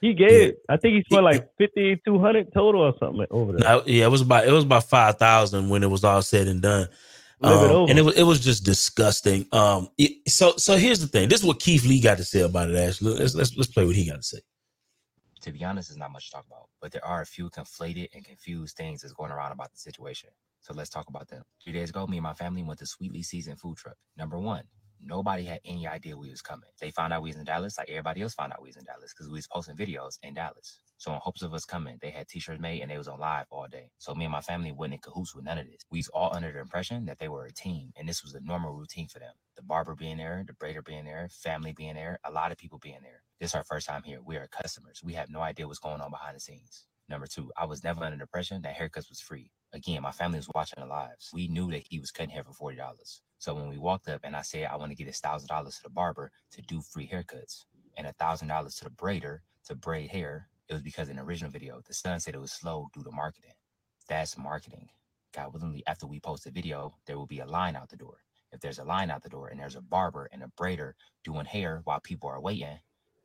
He gave. I think he spent like fifty two hundred total or something over there. I- yeah, it was about it was about five thousand when it was all said and done. Live it Um, over. and it was it was just disgusting. Um, it- so so here's the thing. This is what Keith Lee got to say about it. Ashley, let's let's let's play what he got to say. to be honest, there's not much to talk about, but there are a few conflated and confused things that's going around about the situation. So let's talk about them. Three days ago, me and my family went to Sweetly Seasoned Food Truck. Number one, nobody had any idea we was coming. They found out we was in Dallas, like everybody else found out we was in Dallas, because we was posting videos in Dallas. So in hopes of us coming, they had t-shirts made and they was on live all day. So me and my family wasn't in cahoots with none of this. We was all under the impression that they were a team, and this was a normal routine for them. The barber being there, the braider being there, family being there, a lot of people being there. This is our first time here. We are customers. We have no idea what's going on behind the scenes. Number two, I was never under the impression that haircuts was free. Again, my family was watching the lives. We knew that he was cutting hair for forty dollars. So when we walked up and I said I want to get a thousand dollars to the barber to do free haircuts and a thousand dollars to the braider to braid hair, it was because in the original video, the son said it was slow due to marketing. That's marketing. God willingly, after we post the video, there will be a line out the door. If there's a line out the door and there's a barber and a braider doing hair while people are waiting,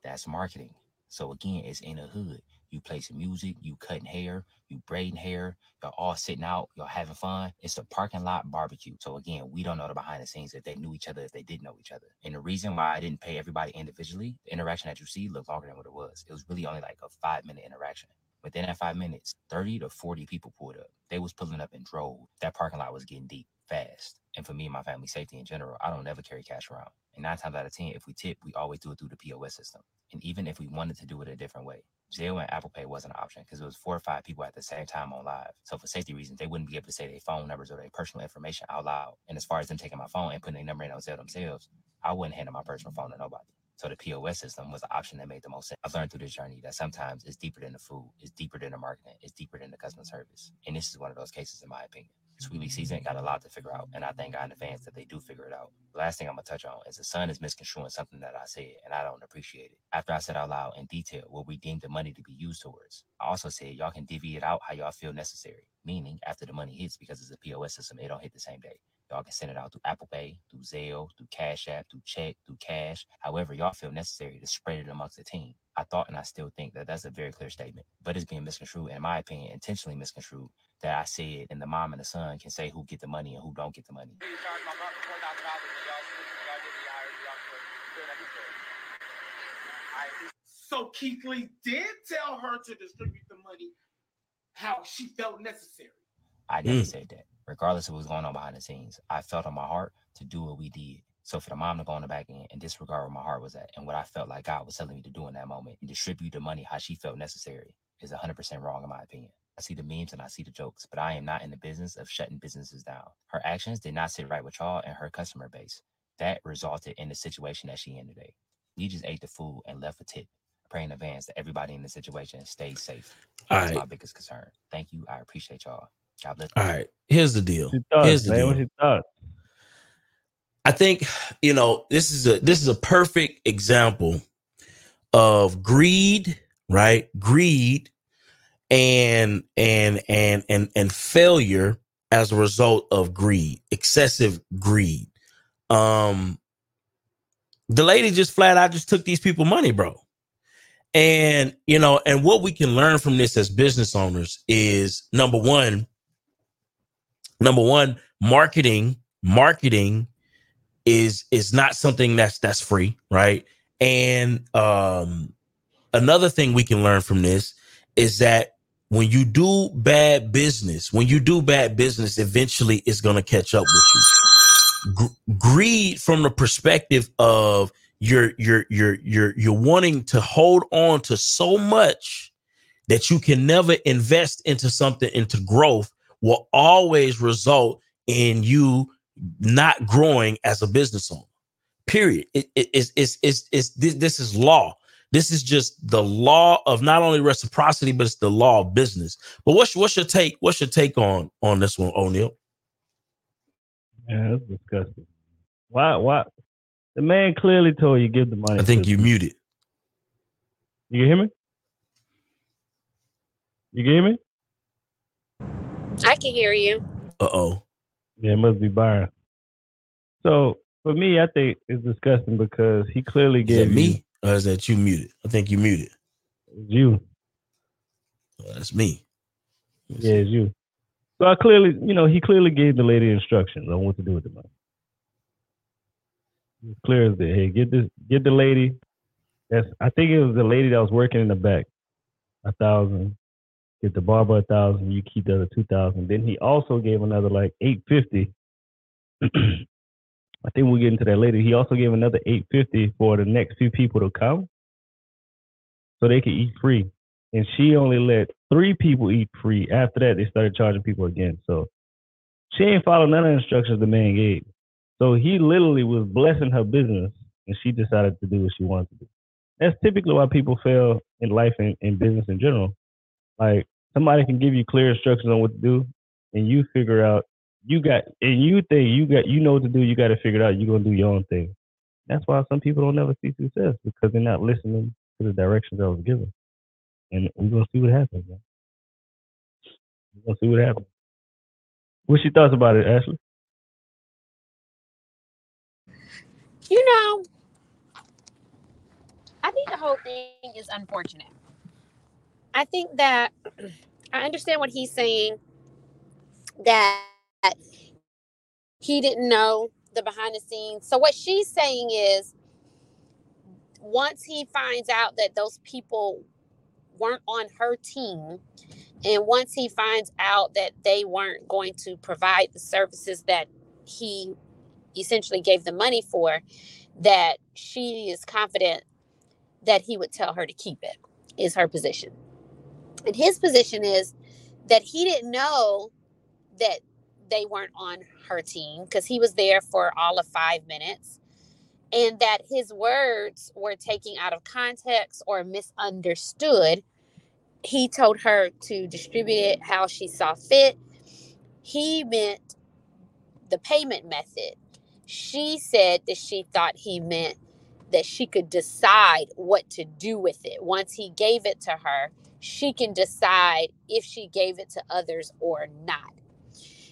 that's marketing. So again, it's in the hood. You play some music, you cutting hair, you braiding hair, y'all all sitting out, y'all having fun. It's a parking lot barbecue. So again, we don't know the behind the scenes if they knew each other, if they didn't know each other. And the reason why I didn't pay everybody individually, the interaction that you see looked longer than what it was. It was really only like a five minute interaction. Within that five minutes, 30 to 40 people pulled up. They was pulling up in droves. That parking lot was getting deep fast. And for me and my family safety in general, I don't ever carry cash around. And nine times out of 10, if we tip, we always do it through the POS system. And even if we wanted to do it a different way, Zelle and Apple Pay wasn't an option because it was four or five people at the same time on live. So for safety reasons, they wouldn't be able to say their phone numbers or their personal information out loud. And as far as them taking my phone and putting their number in on Zelle themselves, I wouldn't hand my personal phone to nobody. So the POS system was the option that made the most sense. I've learned through this journey that sometimes it's deeper than the food, it's deeper than the marketing, it's deeper than the customer service. And this is one of those cases, in my opinion. Sweetly season got a lot to figure out, and I thank God in advance that they do figure it out. The last thing I'm gonna touch on is the son is misconstruing something that I said, and I don't appreciate it. After I said out loud in detail what we deem the money to be used towards, I also said y'all can divvy it out how y'all feel necessary. Meaning, after the money hits, because it's a POS system, it don't hit the same day. Y'all can send it out through Apple Pay, through Zelle, through Cash App, through check, through cash, however y'all feel necessary to spread it amongst the team. I thought and I still think that that's a very clear statement, but it's being misconstrued, in my opinion, intentionally misconstrued. That I said, and the mom and the son can say who get the money and who don't get the money. So Keith Lee did tell her to distribute the money how she felt necessary. I never Mm. said that. Regardless of what's going on behind the scenes, I felt in my heart to do what we did. So for the mom to go on the back end and disregard where my heart was at and what I felt like God was telling me to do in that moment and distribute the money how she felt necessary is 100% wrong in my opinion. I see the memes and I see the jokes, but I am not in the business of shutting businesses down. Her actions did not sit right with y'all and her customer base. That resulted in the situation that she in today. We just ate the food and left a tip. I pray in advance that everybody in the situation stays safe. That's my biggest concern. Thank you. I appreciate y'all. God bless. All right. Here's the deal. What's Here's the man? deal. What's your thoughts? I think you know this is a this is a perfect example of greed, right? Greed and and and and and failure as a result of greed, excessive greed. Um the lady just flat out just took these people money, bro. And you know, and what we can learn from this as business owners is number 1 number 1 marketing marketing is is not something that's that's free, right? And um another thing we can learn from this is that when you do bad business, when you do bad business, eventually it's going to catch up with you. G- greed from the perspective of you're you're you're you're you're wanting to hold on to so much that you can never invest into something into growth will always result in you not growing as a business owner. Period. It, it, it's, it's, it's, it's, this, this is law. This is just the law of not only reciprocity, but it's the law of business. But what's what's your take? What's your take on on this one, O'Neil? Yeah, that's disgusting. Why? Why? The man clearly told you give the money. I think you muted. You hear me? You hear me? I can hear you. Uh oh. Yeah, it must be Byron. So for me, I think it's disgusting because he clearly Is gave that me or is that you muted? I think you muted. You, you. Oh, that's me. Let me Yeah, see. it's you. So I clearly, you know, he clearly gave the lady instructions on what to do with the money. It's clear as day. Hey, get this, get the lady. That's I think it was the lady that was working in the back. A thousand. Get the barber a thousand. You keep the other two thousand. Then he also gave another like eight fifty. I think we'll get into that later. He also gave another eight fifty for the next few people to come, so they could eat free. And she only let three people eat free. After that, they started charging people again. So she ain't followed none of the instructions the man gave. So he literally was blessing her business, and she decided to do what she wanted to do. That's typically why people fail in life and in business in general. Like somebody can give you clear instructions on what to do, and you figure out you got and you think you got you know what to do. You got to figure out. You're gonna do your own thing. That's why some people don't never see success because they're not listening to the directions that was given. And we're gonna see what happens. Man. We're gonna see what happens. What's your thoughts about it, Ashley? You know, I think the whole thing is unfortunate. I think that I understand what he's saying that he didn't know the behind the scenes. So what she's saying is once he finds out that those people weren't on her team and once he finds out that they weren't going to provide the services that he essentially gave the money for that she is confident that he would tell her to keep it is her position and his position is that he didn't know that they weren't on her team because he was there for all of five minutes and that his words were taken out of context or misunderstood he told her to distribute it how she saw fit he meant the payment method. She said that she thought he meant that she could decide what to do with it. Once he gave it to her, she can decide if she gave it to others or not.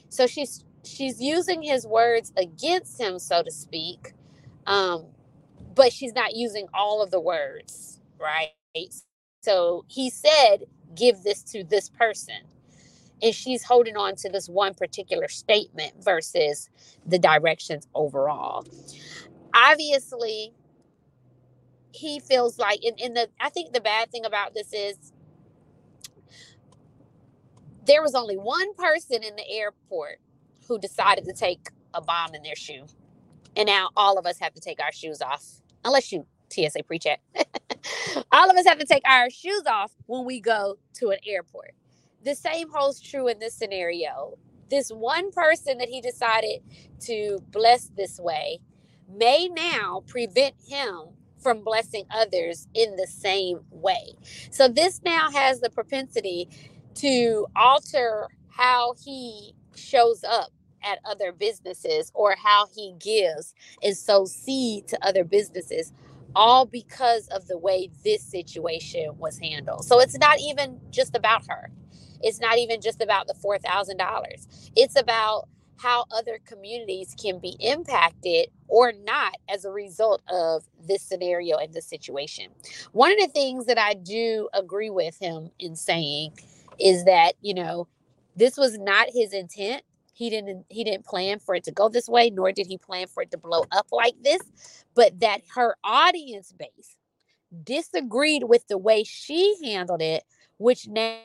So she's she's using his words against him, so to speak, um, but she's not using all of the words, right? So he said, "Give this to this person." and she's holding on to this one particular statement versus the directions overall. Obviously, he feels like and, in the I think the bad thing about this is there was only one person in the airport who decided to take a bomb in their shoe. And now all of us have to take our shoes off. Unless you TSA pre-check. all of us have to take our shoes off when we go to an airport the same holds true in this scenario. This one person that he decided to bless this way may now prevent him from blessing others in the same way. So this now has the propensity to alter how he shows up at other businesses or how he gives and sows seed to other businesses all because of the way this situation was handled. So it's not even just about her it's not even just about the $4,000. It's about how other communities can be impacted or not as a result of this scenario and this situation. One of the things that I do agree with him in saying is that, you know, this was not his intent. He didn't he didn't plan for it to go this way, nor did he plan for it to blow up like this, but that her audience base disagreed with the way she handled it, which now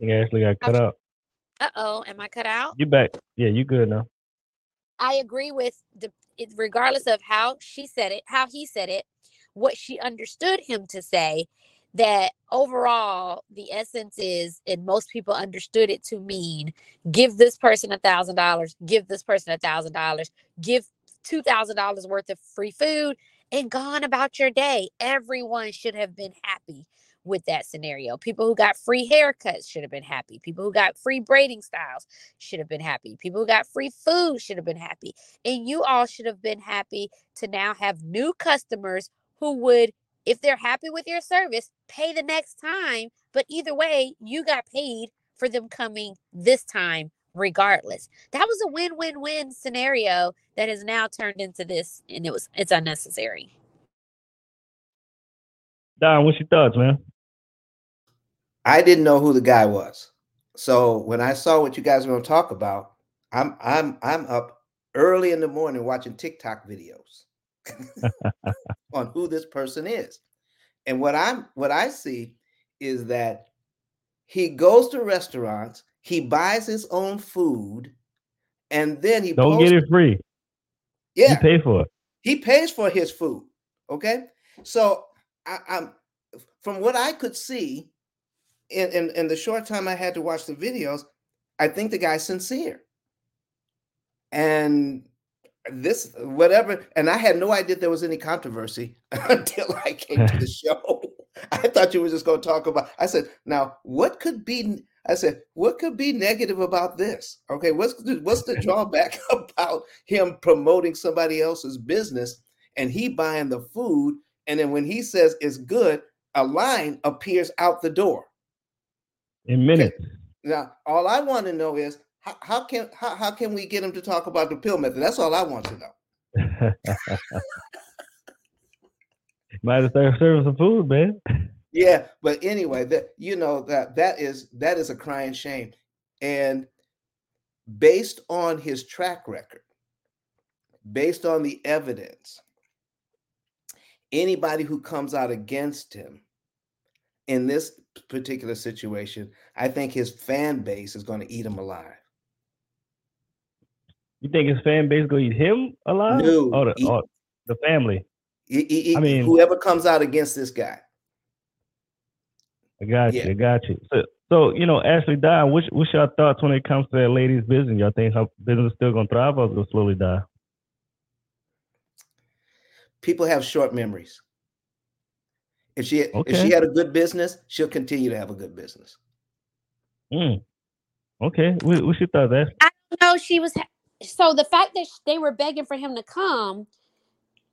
You actually got cut out. Uh oh, am I cut out? You back? Yeah, you good now. I agree with the regardless of how she said it, how he said it, what she understood him to say. That overall, the essence is, and most people understood it to mean, give this person a thousand dollars, give this person a thousand dollars, give two thousand dollars worth of free food, and gone about your day. Everyone should have been happy with that scenario. People who got free haircuts should have been happy. People who got free braiding styles should have been happy. People who got free food should have been happy. And you all should have been happy to now have new customers who would, if they're happy with your service, pay the next time. But either way, you got paid for them coming this time regardless. That was a win-win-win scenario that has now turned into this and it was it's unnecessary. Don, what's your thoughts, man? I didn't know who the guy was. So when I saw what you guys were going to talk about, I'm I'm I'm up early in the morning watching TikTok videos on who this person is. And what I'm what I see is that he goes to restaurants, he buys his own food, and then he don't get it free. Yeah, he pay for it. He pays for his food. Okay, so I, I'm from what I could see, in, in, in the short time I had to watch the videos, I think the guy's sincere. And this, whatever, and I had no idea there was any controversy until I came to the show. I thought you were just going to talk about. I said, now what could be? I said, what could be negative about this? Okay, what's the, what's the drawback about him promoting somebody else's business and he buying the food, and then when he says it's good, a line appears out the door in minutes. Now, all I want to know is how, how can how, how can we get him to talk about the pill method? That's all I want to know. Might have started serving some food, man. Yeah, but anyway, that you know that that is that is a crying shame, and based on his track record, based on the evidence, anybody who comes out against him in this particular situation, I think his fan base is going to eat him alive. You think his fan base going to eat him alive? No, oh, the, he, oh, the family. He, he, I mean, whoever comes out against this guy. I got yeah. you. I got you. So, so you know, Ashley Don, what's, what's your thoughts when it comes to that lady's business? Y'all think her business is still going to thrive or going to slowly die? people have short memories. If she if she had a good business, she'll continue to have a good business. Mm. Okay. What, what's your thoughts, Ash? No, she was. ha- So the fact that sh- they were begging for him to come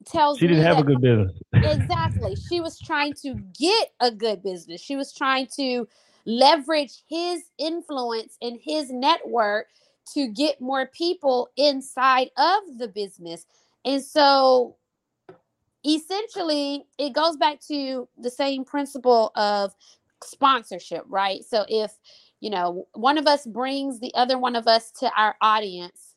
tells She didn't me have a good business. exactly she was trying to get a good business. She was trying to leverage his influence and his network to get more people inside of the business. And so essentially it goes back to the same principle of sponsorship, right? So if you know one of us brings the other one of us to our audience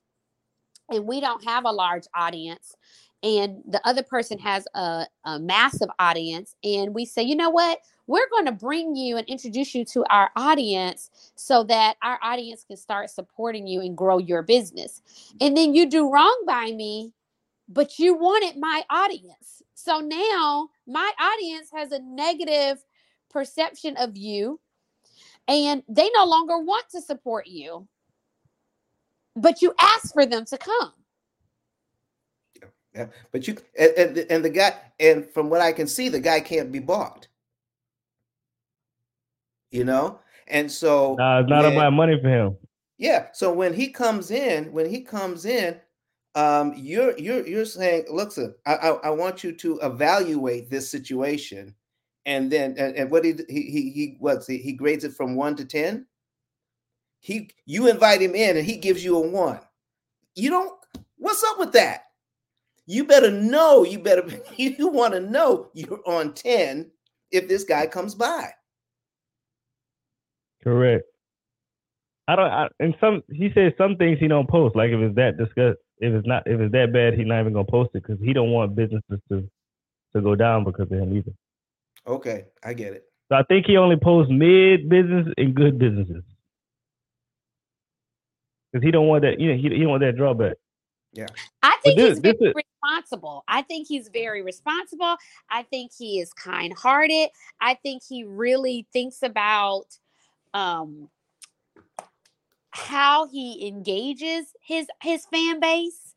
and we don't have a large audience and the other person has a, a massive audience and we say you know what? We're going to bring you and introduce you to our audience so that our audience can start supporting you and grow your business. And then you do wrong by me but you wanted my audience so now my audience has a negative perception of you and they no longer want to support you but you asked for them to come Yeah, but you and, and and the guy and from what I can see, the guy can't be bought. You know, and so Nah, it's not when- about money for him. Yeah. So when he comes in, when he comes in, um, you're you're you're saying, look, sir, I, I I want you to evaluate this situation, and then and, and what he he he what's he, he grades it from one to ten. He you invite him in and he gives you a one. You don't. What's up with that? You better know. You better. You want to know you're on ten if this guy comes by. Correct. I don't. I, and some he says some things he don't post. Like if it's that disgust, if it's not, if it's that bad, he's not even gonna post it because he don't want businesses to to go down because of him either. Okay, I get it. So I think he only posts mid business and good businesses because he don't want that. You know, he, he don't want that drawback. Yeah, I think this- he's this very is- responsible. I think he's very responsible. I think he is kind-hearted. I think he really thinks about um how he engages his his fan base.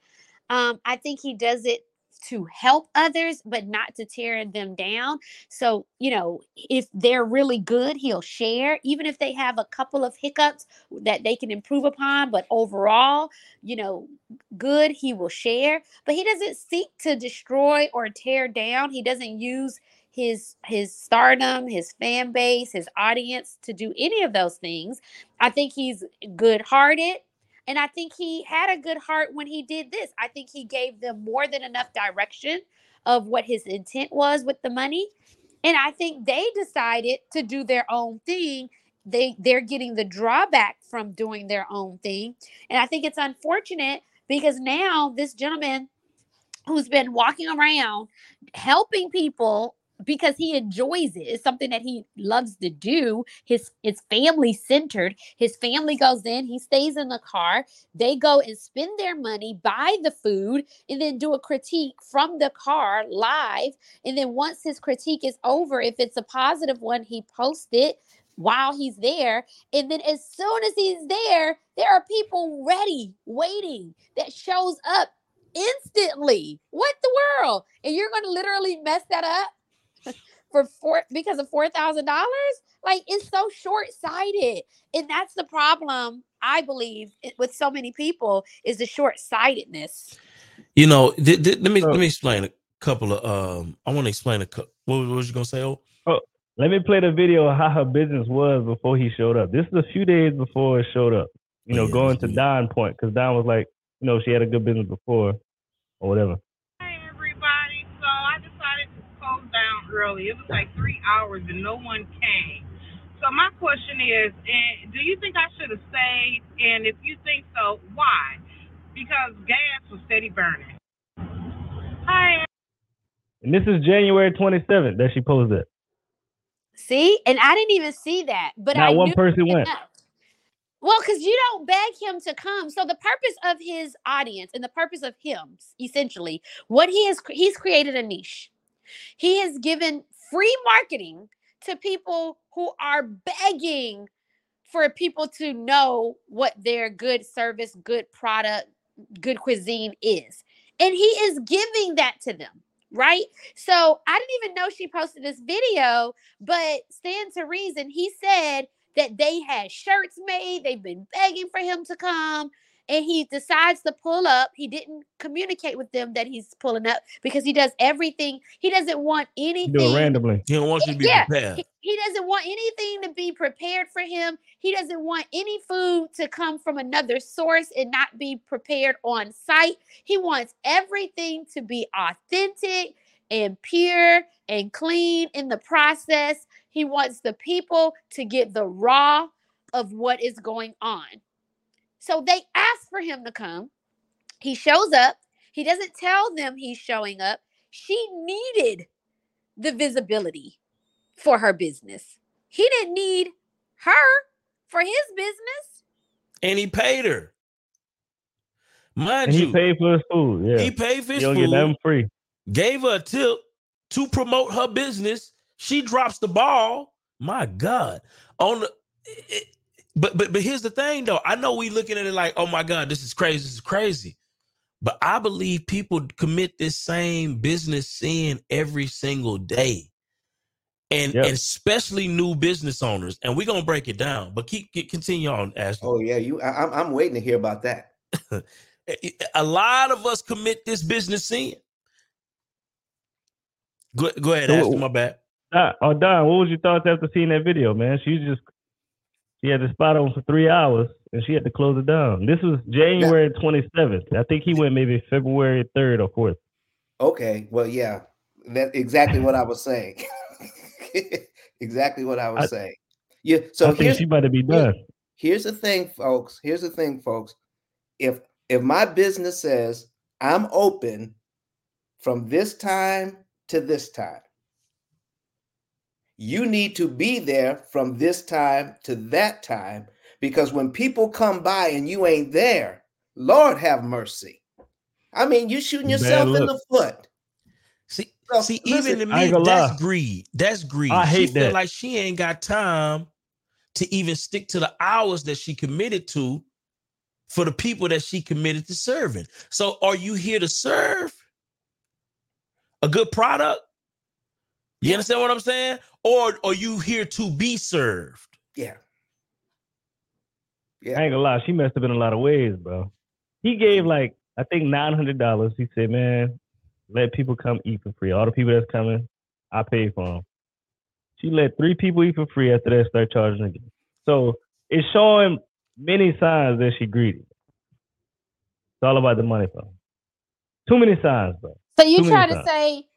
Um, I think he does it to help others, but not to tear them down. So, you know, if they're really good, he'll share, even if they have a couple of hiccups that they can improve upon. But overall, you know, good, he will share. But he doesn't seek to destroy or tear down. He doesn't use his his stardom, his fan base, his audience to do any of those things. I think he's good-hearted. And I think he had a good heart when he did this. I think he gave them more than enough direction of what his intent was with the money. And I think they decided to do their own thing. They they're getting the drawback from doing their own thing. And I think it's unfortunate because now this gentleman who's been walking around helping people because he enjoys it. It's something that he loves to do. His it's family centered. His family goes in, he stays in the car. They go and spend their money, buy the food, and then do a critique from the car live. And then once his critique is over, if it's a positive one, he posts it while he's there. And then as soon as he's there, there are people ready, waiting that shows up instantly. What the world? And you're going to literally mess that up for four because of four thousand dollars? Like it's so short sighted, and that's the problem. I believe with so many people is the short sightedness. You know, th- th- let me So- let me explain a couple of um. I want to explain a couple. What, was- what was you gonna say? Oh, Let me play the video of how her business was before he showed up. This is a few days before it showed up. You know, Yeah, going to do. Don point because Don was like, you know, she had a good business before or whatever. Hey everybody. So I decided to close down early. It was like three hours and no one came. So my question is, eh, do you think I should have stayed? And if you think so, why? Because gas was steady burning. Hi. And this is January 27th that she posted. it. See, and I didn't even see that, but Not I one knew person went. enough. Well, because you don't beg him to come. So the purpose of his audience and the purpose of him, essentially, what he has he's created a niche. He has given free marketing to people who are begging for people to know what their good service, good product, good cuisine is. And he is giving that to them right? So I didn't even know she posted this video, but stand to reason, he said that they had shirts made, they've been begging for him to come. And he decides to pull up. He didn't communicate with them that he's pulling up because he does everything. He doesn't want anything. do it randomly. He don't want you to be Yeah, prepared. He, he doesn't want anything to be prepared for him. He doesn't want any food to come from another source and not be prepared on site. He wants everything to be authentic and pure and clean in the process. He wants the people to get the raw of what is going on. So they ask for him to come. He shows up. He doesn't tell them he's showing up. She needed the visibility for her business. He didn't need her for his business. And he paid her. Mind And he you, paid for his food. Yeah. he paid for You his don't get food, nothing free. gave her a tip to promote her business. She drops the ball. My God. On the it- but but but here's the thing though. I know we looking at it like, oh my God, this is crazy. This is crazy. But I believe people commit this same business sin every single day. And, Yep. and especially new business owners. And we're gonna break it down. But keep, keep continue on, Ashley. Oh yeah, you. I, I'm I'm waiting to hear about that. A- A lot of us commit this business sin. Go, go ahead, So- Ashley. My bad. Don, oh, Don, what was your thoughts after seeing that video, man? She just she had the spot on for three hours and she had to close it down. This was January 27th. I think he went maybe February 3rd or 4th. Okay, well, yeah, that's exactly what I was saying. exactly what I was I- saying. Yeah. So I here's she about to be done. here's the thing, folks. Here's the thing, folks. If if my business says I'm open from this time to this time, you need to be there from this time to that time because when people come by and you ain't there, Lord have mercy. I mean, you shooting yourself in the foot. See, So, see, listen, even to me, that's lie. greed. That's greed. I she hate feel that. like she ain't got time to even stick to the hours that she committed to for the people that she committed to serving. So, are you here to serve a good product? You understand what I'm saying? Or are you here to be served? Yeah. Yeah. I ain't gonna lie, she messed up in a lot of ways, bro. He gave mm-hmm. like I think nine hundred dollars. He said, "Man, let people come eat for free. All the people that's coming, I pay for them." She let three people eat for free. After that, start charging again. So it's showing many signs that she greedy. It's all about the money, bro. Too many signs, bro. So you try to times. say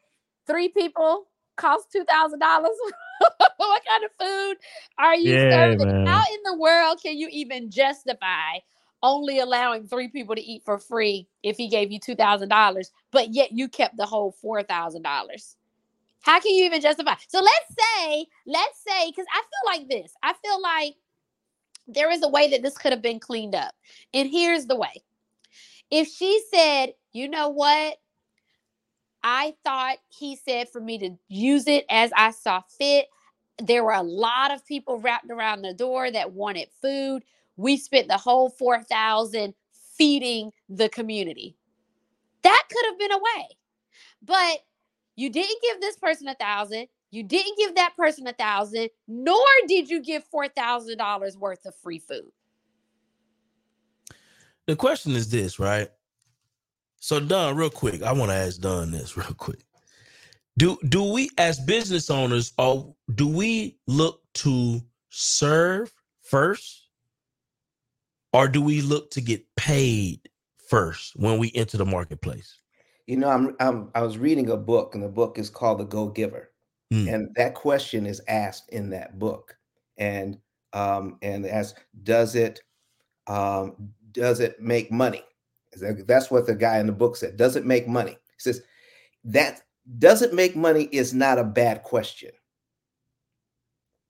three people cost two thousand dollars? what kind of food are you Yeah, serving? man. How in the world can you even justify only allowing three people to eat for free if he gave you two thousand dollars, but yet you kept the whole four thousand dollars? How can you even justify? So let's say, let's say, because I feel like this. I feel like there is a way that this could have been cleaned up. And here's the way. If she said, you know what? I thought he said for me to use it as I saw fit. There were a lot of people wrapped around the door that wanted food. We spent the whole 4000 feeding the community. That could have been a way. But you didn't give this person a thousand. You didn't give that person a thousand, nor did you give four thousand dollars worth of free food. The question is this, right? So, Don, real quick, I want to ask Don this real quick. Do do we as business owners or do we look to serve first? Or do we look to get paid first when we enter the marketplace? You know, I'm, I'm I was reading a book, and the book is called The Go Giver, Mm. and that question is asked in that book, and um, and as does it um, does it make money? That's what the guy in the book said. Does it make money? He says that does it make money is not a bad question,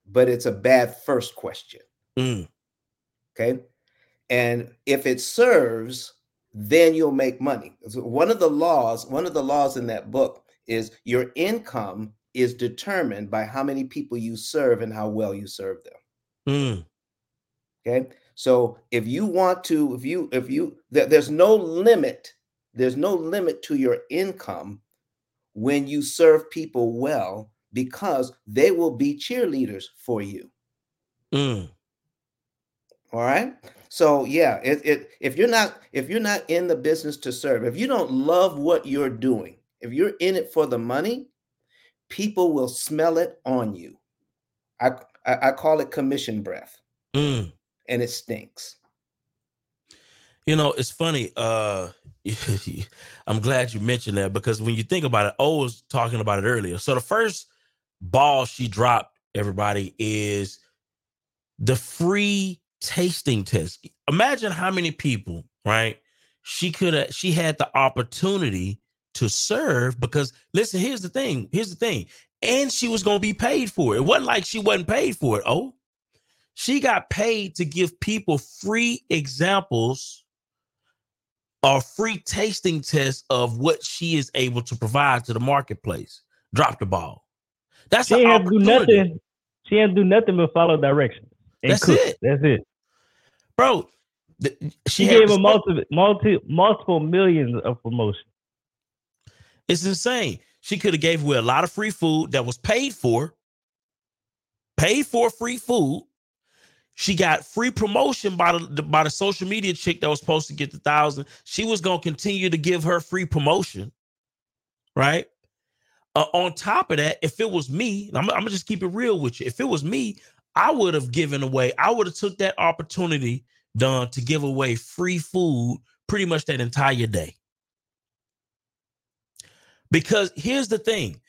but it's a bad first question. Mm. Okay. And if it serves, then you'll make money. So one of the laws, one of the laws in that book is your income is determined by how many people you serve and how well you serve them. Mm. Okay. So if you want to, if you, if you, there- there's no limit, there's no limit to your income when you serve people well because they will be cheerleaders for you. Mm. All right. So yeah, it, it if you're not if you're not in the business to serve, if you don't love what you're doing, if you're in it for the money, people will smell it on you. I I, I call it commission breath, Mm. And it stinks. You know, it's funny. Uh, I'm glad you mentioned that because when you think about it, O was talking about it earlier. So the first ball she dropped, everybody, is the free tasting test. Imagine how many people, right? She could have, she had the opportunity to serve because listen, here's the thing. Here's the thing. And she was to be paid for it. It wasn't like she wasn't paid for it. Oh, she got paid to give people free examples or free tasting tests of what she is able to provide to the marketplace. Drop the ball. That's She have to do nothing. She ain't do nothing but follow directions. And That's cook. it. That's it. bro. She, had gave him multiple, multi, multiple millions of promotion. It's insane. She could have gave away a lot of free food that was paid for, paid for free food. She got free promotion by the by the social media chick that was supposed to get the thousand. She was gonna continue to give her free promotion, right? Uh, on top of that, if it was me, I'm, I'm gonna just keep it real with you. If it was me, I would have given away. I would have took that opportunity, done to give away free food pretty much that entire day. Because here's the thing.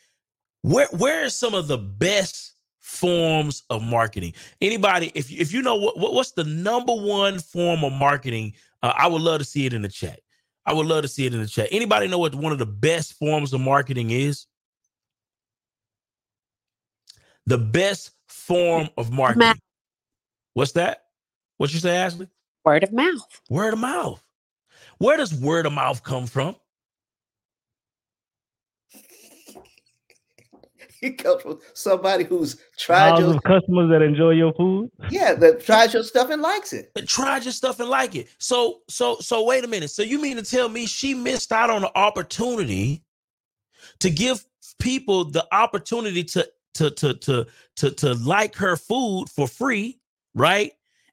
Where where are some of the best forms of marketing? Anybody, if you, if you know what, what what's the number one form of marketing, uh, I would love to see it in the chat. I would love to see it in the chat. Anybody know what one of the best forms of marketing is? The best form of marketing. What's that? What you say, Ashley? Word of mouth. Word of mouth. Where does word of mouth come from? It comes from somebody who's tried Thousands your customers that enjoy your food. yeah, that tries your stuff and likes it. But tried your stuff and like it. So, so, so wait a minute. So you mean to tell me she missed out on the opportunity to give people the opportunity to to to to to, to like her food for free, right?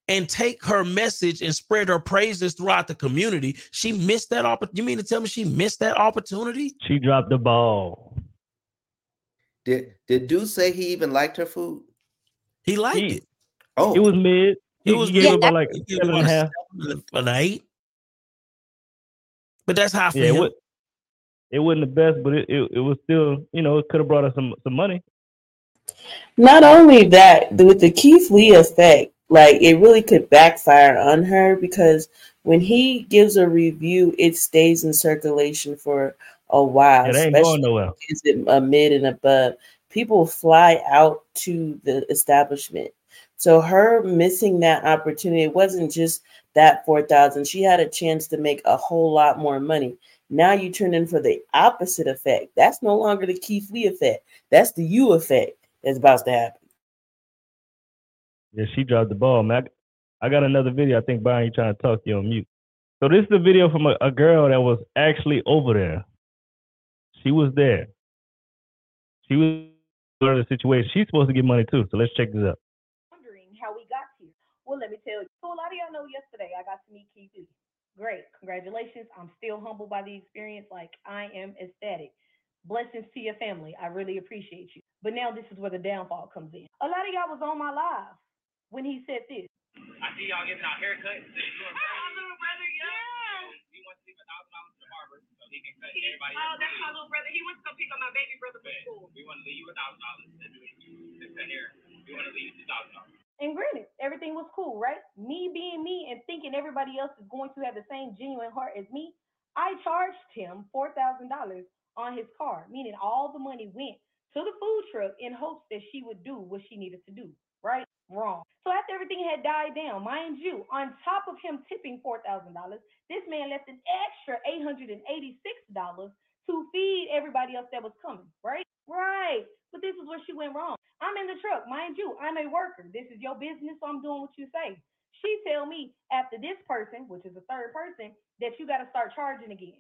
And take her message and spread her praises throughout the community. She missed that opportunity. You mean to tell me she missed that opportunity? She dropped the ball. Did did dude say he even liked her food? He liked He- it. Oh, It was mid. He, It was he gave mid. like He gave seven and a a half. an eight. But that's how for Yeah, it, him. was, it wasn't the best, but it, it, it was still, you know, it could have brought us some some money. Not only that, with the Keith Lee effect, like it really could backfire on her because when he gives a review, it stays in circulation for a while, Yeah, they ain't especially going nowhere. is it a mid and above. People fly out to the establishment. So her missing that opportunity it wasn't just that four thousand. She had a chance to make a whole lot more money. Now you turn in for the opposite effect. That's no longer the Keith Lee effect. That's the you effect that's about to happen. Yeah, she dropped the ball, man. I got another video. I think Byron, you trying to talk you on mute. So this is a video from a, a girl that was actually over there. She was there. She was in the situation. She's supposed to get money too. So let's check this out. wondering how we got here. Well, let me tell you. So a lot of y'all know yesterday I got to meet Keith Lee. Great. Congratulations. I'm still humbled by the experience. Like I am ecstatic. Blessings to your family. I really appreciate you. But now this is where the downfall comes in. A lot of y'all was on my live when he said this. I see y'all giving out haircuts. My little brother, yeah. He wants to leave a thousand dollars to the barber so he can cut He- everybody. oh, that's my little brother. He went to go pick up my baby brother from school. We want to leave you a thousand dollars to do cut hair. We want to leave you two thousand dollars. And granted, everything was cool, right? Me being me and thinking everybody else is going to have the same genuine heart as me, I charged him four thousand dollars on his card, meaning all the money went to the food truck in hopes that she would do what she needed to do. Wrong. So after everything had died down, mind you, on top of him tipping four thousand dollars, this man left an extra eight hundred and eighty-six dollars to feed everybody else that was coming. Right? Right. But this is where she went wrong. I'm in the truck, mind you. I'm a worker. This is your business, so I'm doing what you say. She tell me after this person, which is the third person, that you got to start charging again.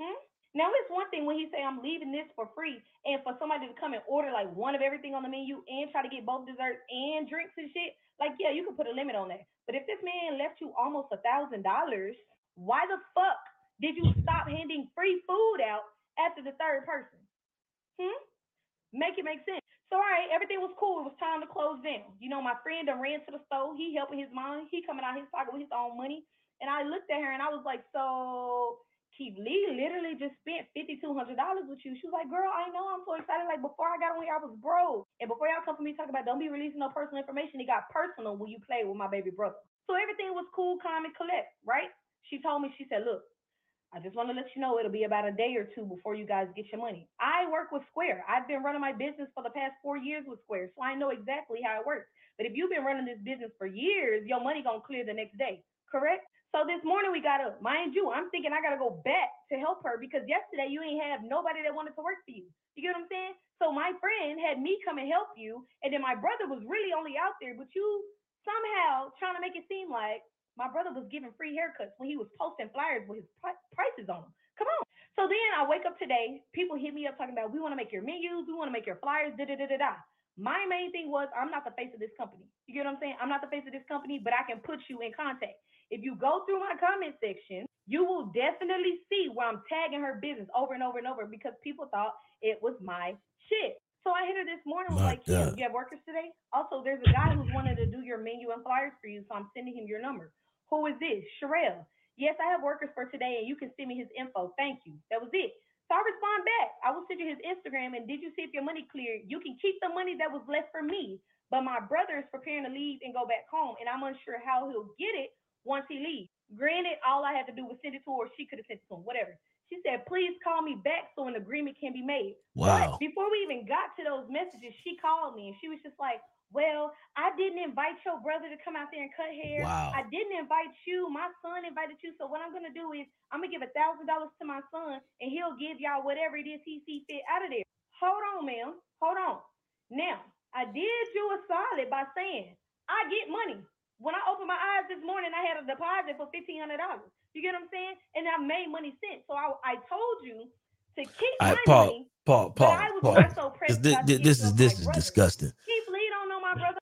Hmm? Now it's one thing when he say I'm leaving this for free, and for somebody to come and order like one of everything on the menu and try to get both desserts and drinks and shit. Like yeah, you can put a limit on that. But if this man left you almost a thousand dollars, why the fuck did you stop handing free food out after the third person? Hmm? Make it make sense. So all right, everything was cool. It was time to close down. You know, my friend done ran to the store. He helping his mom. He coming out his pocket with his own money. And I looked at her and I was like, so Lee literally just spent fifty two hundred dollars with you. She was like, "Girl, I know. I'm so excited. Like before I got on here, I was broke, and before y'all come for me talking about don't be releasing no personal information, it got personal when you played with my baby brother. So everything was cool, calm, and collect, right? She told me, she said, "Look, I just want to let you know it'll be about a day or two before you guys get your money. I work with Square. I've been running my business for the past four years with Square, so I know exactly how it works. But if you've been running this business for years, your money gonna clear the next day, correct? So this morning we got up. Mind you, I'm thinking I gotta go back to help her because yesterday you ain't have nobody that wanted to work for you. You get what I'm saying? So my friend had me come and help you, and then my brother was really only out there, but you somehow trying to make it seem like my brother was giving free haircuts when he was posting flyers with his pri- prices on them. Come on. So then I wake up today, people hit me up talking about we want to make your menus, we want to make your flyers, da da da da da. My main thing was I'm not the face of this company. You get what I'm saying? I'm not the face of this company, but I can put you in contact. If you go through my comment section, you will definitely see where I'm tagging her business over and over and over because people thought it was my shit. So I hit her this morning was like, Kim, you have workers today? Also, there's a guy who's wanted to do your menu and flyers for you, so I'm sending him your number. Who is this? Sherelle. Yes, I have workers for today, and you can send me his info. Thank you. That was it. So I respond back. I will send you his Instagram, and did you see if your money cleared? You can keep the money that was left for me, but my brother is preparing to leave and go back home, and I'm unsure how he'll get it once he leaves. Granted, all I had to do was send it to her, she could have sent it to him, whatever. She said, please call me back so an agreement can be made. Wow. But before we even got to those messages, she called me and she was just like, Well, I didn't invite your brother to come out there and cut hair. Wow. I didn't invite you. My son invited you. So what I'm gonna do is I'm gonna give a thousand dollars to my son and he'll give y'all whatever it is he see fit out of there. Hold on, ma'am. Hold on. Now, I did you a solid by saying I get money. When I opened my eyes this morning, I had a deposit for fifteen hundred dollars. You get what I'm saying? And I made money since. So I, I told you to keep All my right, Paul, money. Paul, Paul, Paul. more so 'Cause pressed thi- by thi- the this is this is brother. disgusting. Keith Lee don't know my brother.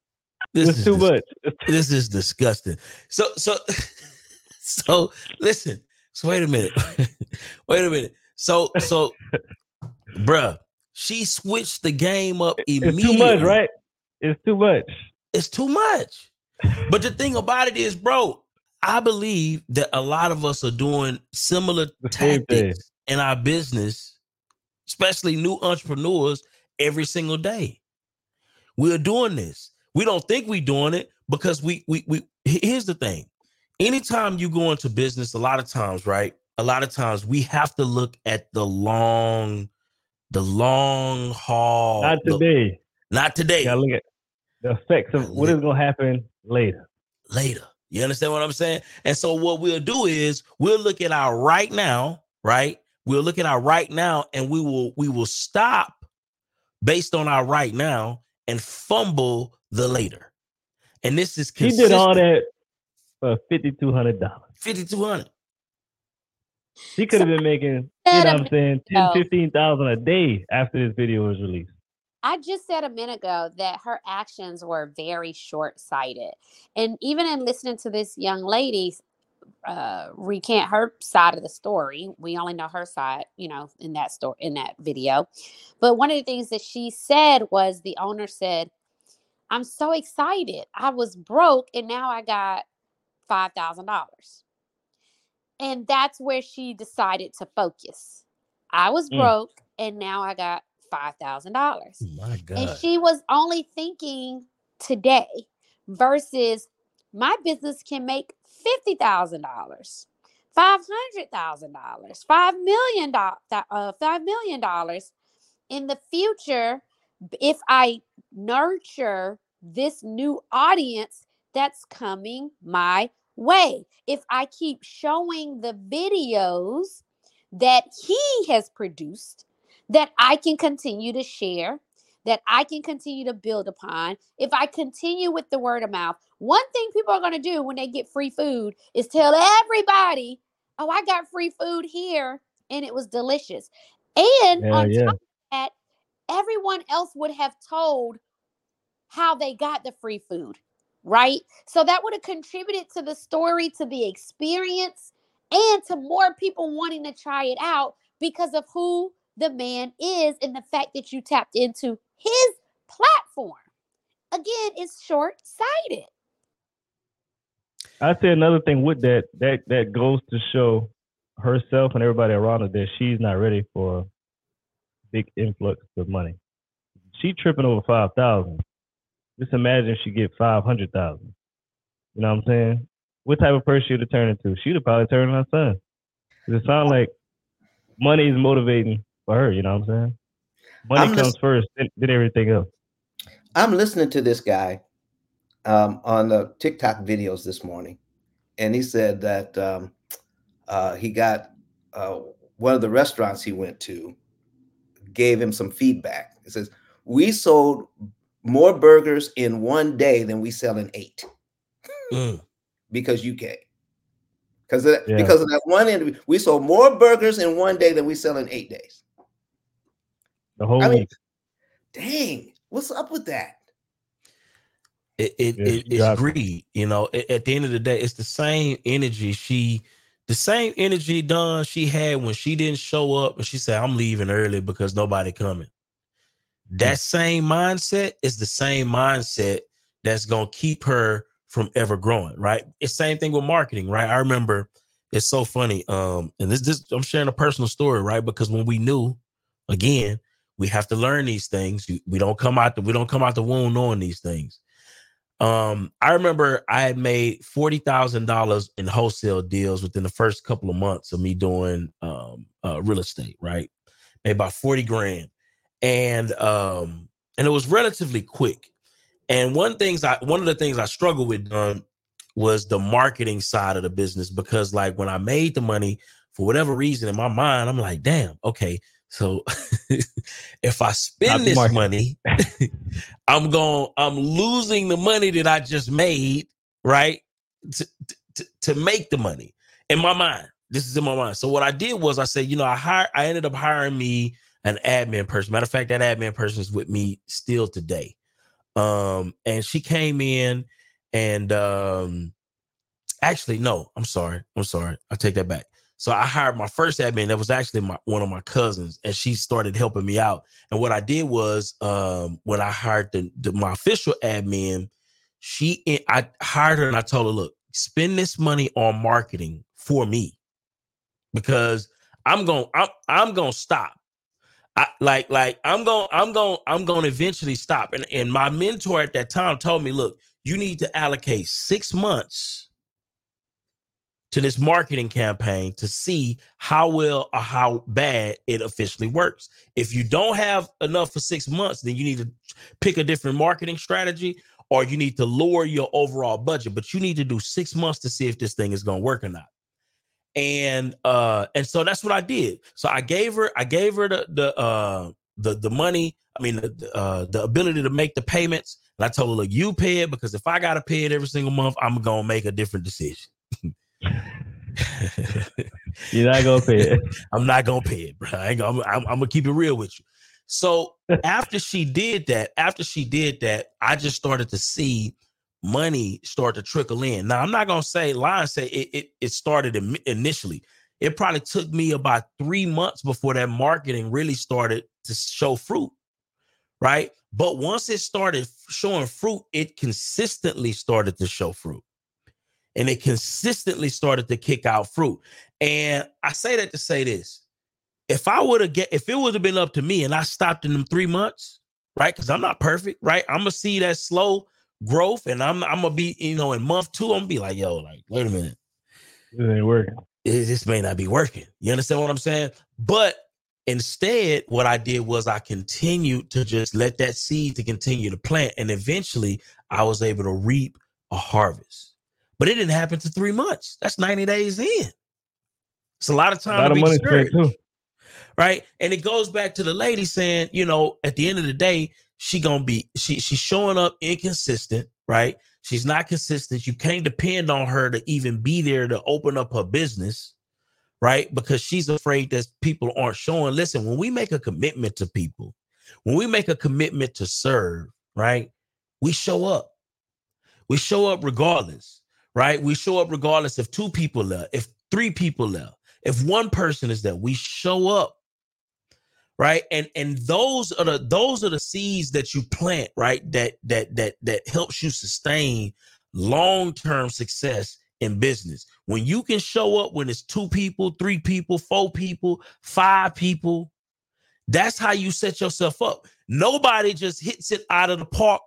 This It's is too dis- much. This is disgusting. So so so listen. So wait a minute. wait a minute. So so bruh, she switched the game up It's too much, right? It's too much. It's too much. But the thing about it is, bro, I believe that a lot of us are doing similar The tactics in our business, especially new entrepreneurs, every single day. We're doing this. We don't think we're doing it because we we we here's the thing. Anytime you go into business, a lot of times, right? A lot of times we have to look at the long, the long haul. Not the- today. not today. Gotta look at the effects of what is gonna happen later. later. You understand what I'm saying? And so what we'll do is we'll look at our right now, right? We'll look at our right now and we will we will stop based on our right now and fumble the later. And this is He did all that for fifty two hundred dollars. 5200. She could have been making, you know what I'm saying, minute 10, ago. 15,000 a day after this video was released. I just said a minute ago that her actions were very short sighted. And even in listening to this young lady uh, recant her side of the story, we only know her side, you know, in that story, in that video. But one of the things that she said was the owner said, I'm so excited. I was broke and now I got $5,000. And that's where she decided to focus. I was Mm. broke and now I got $5,000. My God. And she was only thinking today versus my business can make $50,000, $500,000, $5 million, uh, $5 million in the future if I nurture this new audience that's coming my way. If I keep showing the videos that he has produced that I can continue to share, that I can continue to build upon. If I continue with the word of mouth, one thing people are going to do when they get free food is tell everybody, oh, I got free food here. and it was delicious. And Yeah, on yeah. top of that, everyone else would have told how they got the free food, right? So that would have contributed to the story, to the experience, and to more people wanting to try it out because of who the man is and the fact that you tapped into his platform. Again, it's short sighted. I say another thing with that that that goes to show herself and everybody around her that she's not ready for a big influx of money. She tripping over five thousand. Just imagine if she get five hundred thousand. You know what I'm saying? What type of person she'd have turned into? She'd have probably turned on her son. 'Cause it sounds like money is motivating for her. You know what I'm saying? Money I'm comes lis- first, then, then everything else. I'm listening to this guy um, on the TikTok videos this morning, and he said that um, uh, he got uh, one of the restaurants he went to gave him some feedback. It says we sold more burgers in one day than we sell in eight Mm. because UK. Because of that, Yeah. because of that one interview, we sold more burgers in one day than we sell in eight days. The whole I mean, week. dang, what's up with that? it, it, Yeah, it she it's greed you know at, at the end of the day it's the same energy she the same energy done she had when she didn't show up and she said i'm leaving early because nobody coming. That same mindset is the same mindset that's going to keep her from ever growing right? It's same thing with marketing right? I remember it's so funny um and this this i'm sharing a personal story right? Because when we knew again we have to learn these things we don't come out the we don't come out the womb knowing these things um, I remember I had made forty thousand dollars in wholesale deals within the first couple of months of me doing um, uh, real estate. Right, made about forty grand, and um, and it was relatively quick. And one things I one of the things I struggled with um, was the marketing side of the business because like when I made the money for whatever reason in my mind, I'm like, damn, okay, so if I spend this market. money, I'm going I'm losing the money that I just made, right? To, to, to make the money in my mind. This is in my mind. So what I did was I said, you know, I hired I ended up hiring me an admin person. Matter of fact, that admin person is with me still today. Um, and she came in and um actually, no, I'm sorry. I'm sorry. I take that back. So I hired my first admin. That was actually my one of my cousins, and she started helping me out. And what I did was, um, when I hired the, the my official admin, she I hired her and I told her, look, spend this money on marketing for me because I'm going I'm I'm gonna stop. I like like I'm going I'm going I'm going to eventually stop. And and my mentor at that time told me, look, you need to allocate six months to this marketing campaign to see how well or how bad it officially works. If you don't have enough for six months, then you need to pick a different marketing strategy or you need to lower your overall budget. But you need to do six months to see if this thing is going to work or not. And uh and so that's what I did. So I gave her I gave her the the uh the the money, I mean the uh the ability to make the payments. And I told her, look, you pay it because if I gotta pay it every single month, I'm gonna make a different decision. You're not gonna pay it. I'm not gonna pay it, bro. I ain't gonna, I'm, I'm gonna keep it real with you. So after she did that, after she did that, I just started to see money start to trickle in. Now I'm not gonna say lie and say it it, it started im- initially. It probably took me about three months before that marketing really started to show fruit, right? But once it started showing fruit, it consistently started to show fruit and it consistently started to kick out fruit. And I say that to say this: if I would have get, if it would have been up to me, and I stopped in them three months, right? Because I'm not perfect, right? I'm gonna see that slow growth, and I'm I'm gonna be, you know, in month two, I'm gonna be like, yo, like, wait a minute, This ain't working. it, this may not be working. You understand what I'm saying? But instead, what I did was I continued to just let that seed to continue to plant, and eventually, I was able to reap a harvest. But it didn't happen to three months. That's 90 days in. It's a lot of A time lot to of be money spent too. right? And it goes back to the lady saying, you know, at the end of the day, she gonna be she she's showing up inconsistent, right? She's not consistent. You can't depend on her to even be there to open up her business, right? Because she's afraid that people aren't showing. Listen, when we make a commitment to people, when we make a commitment to serve, right? We show up. We show up regardless, right? We show up regardless if two people left, if three people left, if one person is there, we show up. Right. And and those are the those are the seeds that you plant, right? That that that that helps you sustain long-term success in business. When you can show up when it's two people, three people, four people, five people, that's how you set yourself up. Nobody just hits it out of the park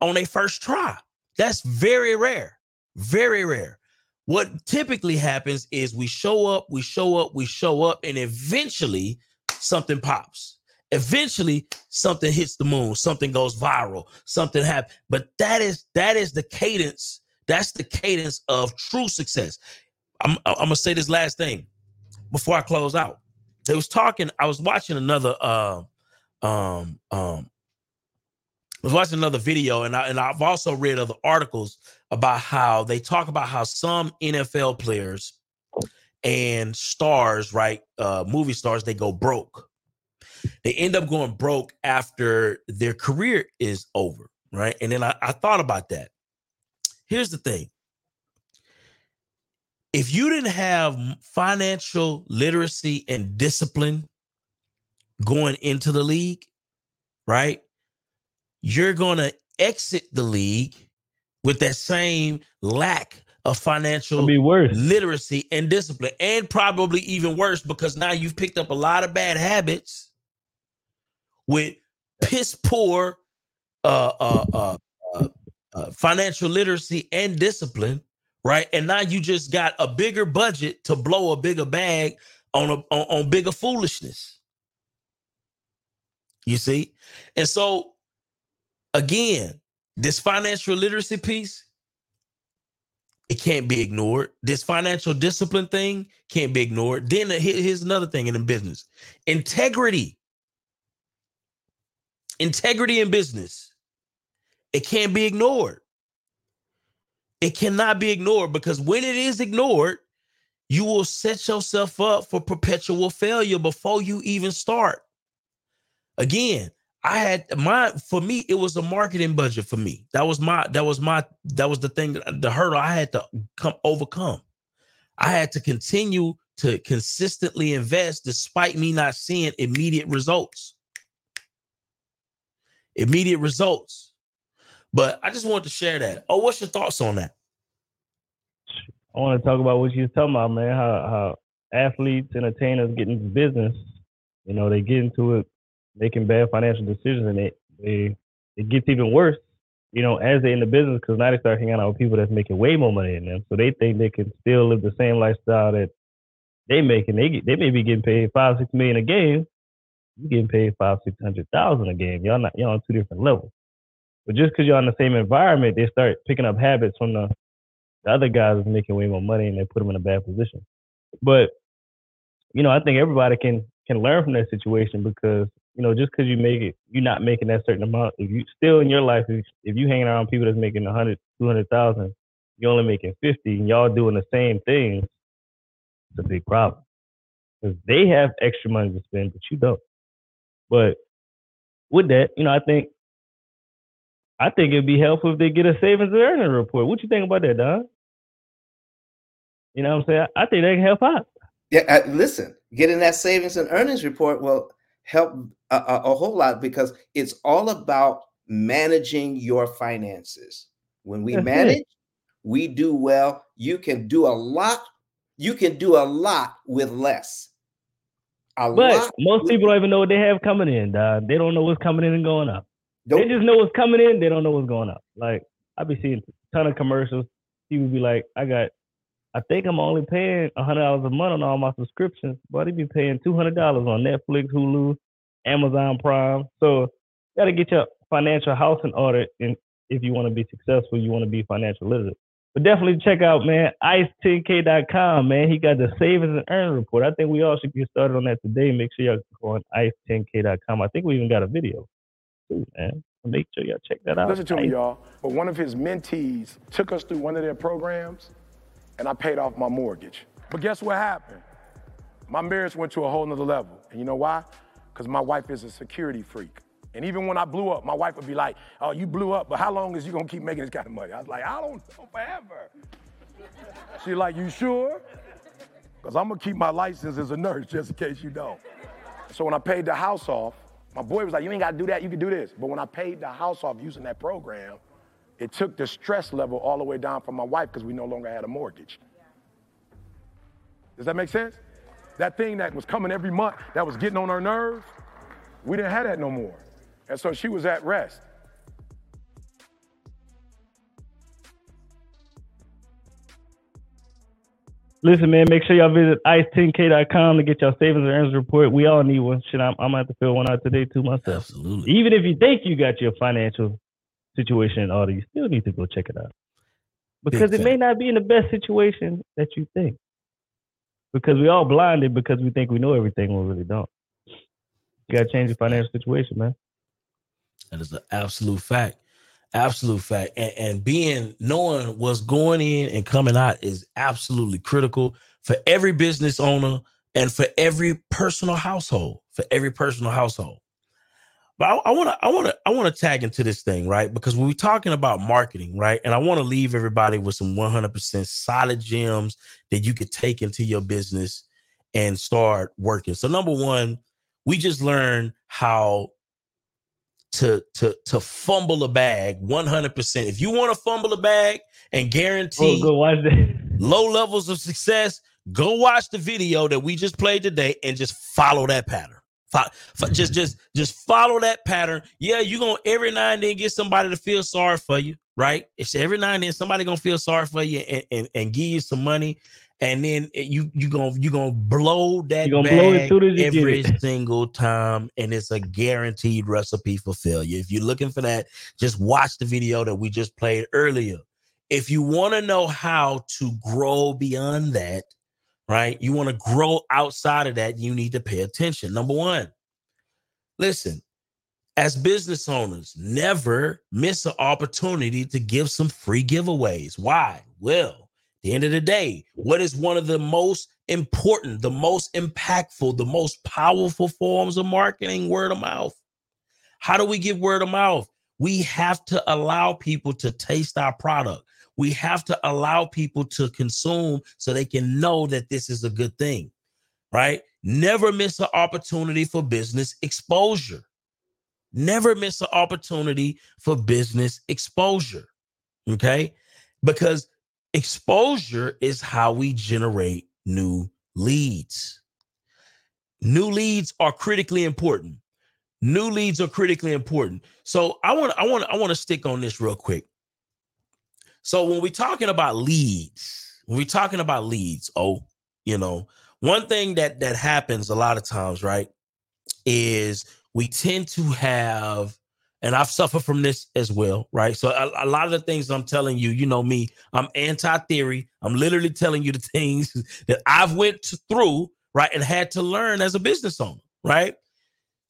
on a first try. That's very rare. Very rare. What typically happens is we show up, we show up, we show up, and eventually something pops. Eventually something hits the moon, something goes viral, something happens. But that is that is the cadence that's the cadence of true success. I'm, I'm gonna say this last thing before I close out. They was talking. I was watching another. Uh, um, um, I was watching another video, and I and I've also read other articles about how they talk about how some NFL players and stars, right, uh, movie stars, they go broke. They end up going broke after their career is over, right? And then I, I thought about that here's the thing if you didn't have financial literacy and discipline going into the league, right? You're going to exit the league with that same lack of financial literacy and discipline, and probably even worse because now you've picked up a lot of bad habits with piss poor uh, uh, uh, uh uh, financial literacy and discipline, right? And now you just got a bigger budget to blow a bigger bag on a on, on bigger foolishness. You see? And so again, this financial literacy piece, it can't be ignored. This financial discipline thing can't be ignored. Then here's another thing in business integrity. Integrity in business. It can't be ignored. It cannot be ignored because when it is ignored, you will set yourself up for perpetual failure before you even start. Again, I had my for me, it was a marketing budget for me. That was my that was my that was the thing, the hurdle I had to come overcome. I had to continue to consistently invest despite me not seeing immediate results. Immediate results. But I just wanted to share that. Oh, what's your thoughts on that? I want to talk about what you are talking about, man. How how athletes, entertainers get into business. You know, they get into it making bad financial decisions, and it they it gets even worse. You know, as they're in the business, because now they start hanging out with people that's making way more money than them, so they think they can still live the same lifestyle that they making. They get, they may be getting paid five six million a game. You getting paid five six hundred thousand a game. Y'all not y'all on two different levels. But just because you're in the same environment, they start picking up habits from the, the other guys that's making way more money and they put them in a bad position. But you know, I think everybody can can learn from that situation because you know just because you make it, you're not making that certain amount. If you still in your life, if, if you hanging around people that's making 100, 200,000, you're only making 50, and y'all doing the same things, it's a big problem because they have extra money to spend, but you don't. But with that, you know, I think I think it'd be helpful if they get a savings and earning report. What you think about that, Don? You know what I'm saying? I think they can help out. Yeah, uh, listen, getting that savings and earnings report will help a, a, a, whole lot because it's all about managing your finances. When we manage, we do well. You can do a lot. You can do a lot with less. A but most with- people don't even know what they have coming in. Dog. They don't know what's coming in and going up. Nope. They just know what's coming in. They don't know what's going up. Like I be seeing a ton of commercials. People be like, I got, I think I'm only paying hundred dollars a month on all my subscriptions, but they be paying two hundred dollars on Netflix, Hulu, Amazon Prime. So you got to get your financial house in order, and if you want to be successful, you want to be financial literate. But definitely check out, man, ice10k.com, man. He got the savings and earn report. I think we all should get started on that today. Make sure y'all go on ice10k.com. I think we even got a video too, man. Make sure y'all check that out. Listen to me, y'all. But one of his mentees took us through one of their programs, and I paid off my mortgage. But guess what happened? My marriage went to a whole nother level. And you know why? Because my wife is a security freak. And even when I blew up, my wife would be like, oh, you blew up, but how long is you gonna keep making this kind of money? I was like, I don't know, forever. She's like, you sure? Because I'm gonna keep my license as a nurse just in case you don't. So when I paid the house off, my boy was like, you ain't gotta do that, you can do this. But when I paid the house off using that program, it took the stress level all the way down for my wife because we no longer had a mortgage. Does that make sense? That thing that was coming every month, that was getting on her nerves, we didn't have that no more. And so she was at rest. Listen, man, make sure y'all visit ice10k.com to get your savings and earnings report. We all need one. Shit, I'm, I'm gonna have to fill one out today too myself. Absolutely. Even if you think you got your financial situation in order, you still need to go check it out. Because it may not be in the best situation that you think. Because we all blinded because we think we know everything when we really don't. You gotta change your financial situation, man. That is an absolute fact. Absolute fact. And, and being knowing what's going in and coming out is absolutely critical for every business owner and for every personal household. For every personal household. But I want to, I want to, I want to tag into this thing, right? Because when we're talking about marketing, right, and I want to leave everybody with some 100% solid gems that you could take into your business and start working. So number one, we just learned how to to to fumble a bag 100%. If you want to fumble a bag and oh, guarantee Oh, watch that. low levels of success, go watch the video that we just played today and just follow that pattern. Just just just follow that pattern. Yeah, you're gonna every now and then get somebody to feel sorry for you, right? It's every now and then somebody gonna feel sorry for you and, and, and give you some money, and then you you gonna you gonna blow that gonna blow bag soon as you get every single time, and it's a guaranteed recipe for failure. If you're looking for that, just watch the video that we just played earlier. If you want to know how to grow beyond that, right? You want to grow outside of that, you need to pay attention. Number one, listen, as business owners, never miss an opportunity to give some free giveaways. Why? Well, the end of the day, what is one of the most important, the most impactful, the most powerful forms of marketing? Word of mouth. How do we give word of mouth? We have to allow people to taste our product. We have to allow people to consume so they can know that this is a good thing, right? Never miss an opportunity for business exposure. Never miss an opportunity for business exposure, okay? Because exposure is how we generate new leads. New leads are critically important. New leads are critically important. So I want I want I want to stick on this real quick. So when we're talking about leads, when we're talking about leads, oh, you know, one thing that that happens a lot of times, right, is we tend to have, and I've suffered from this as well, right? So a, a lot of the things I'm telling you, you know me, I'm anti-theory. I'm literally telling you the things that I've went through, right, and had to learn as a business owner, right?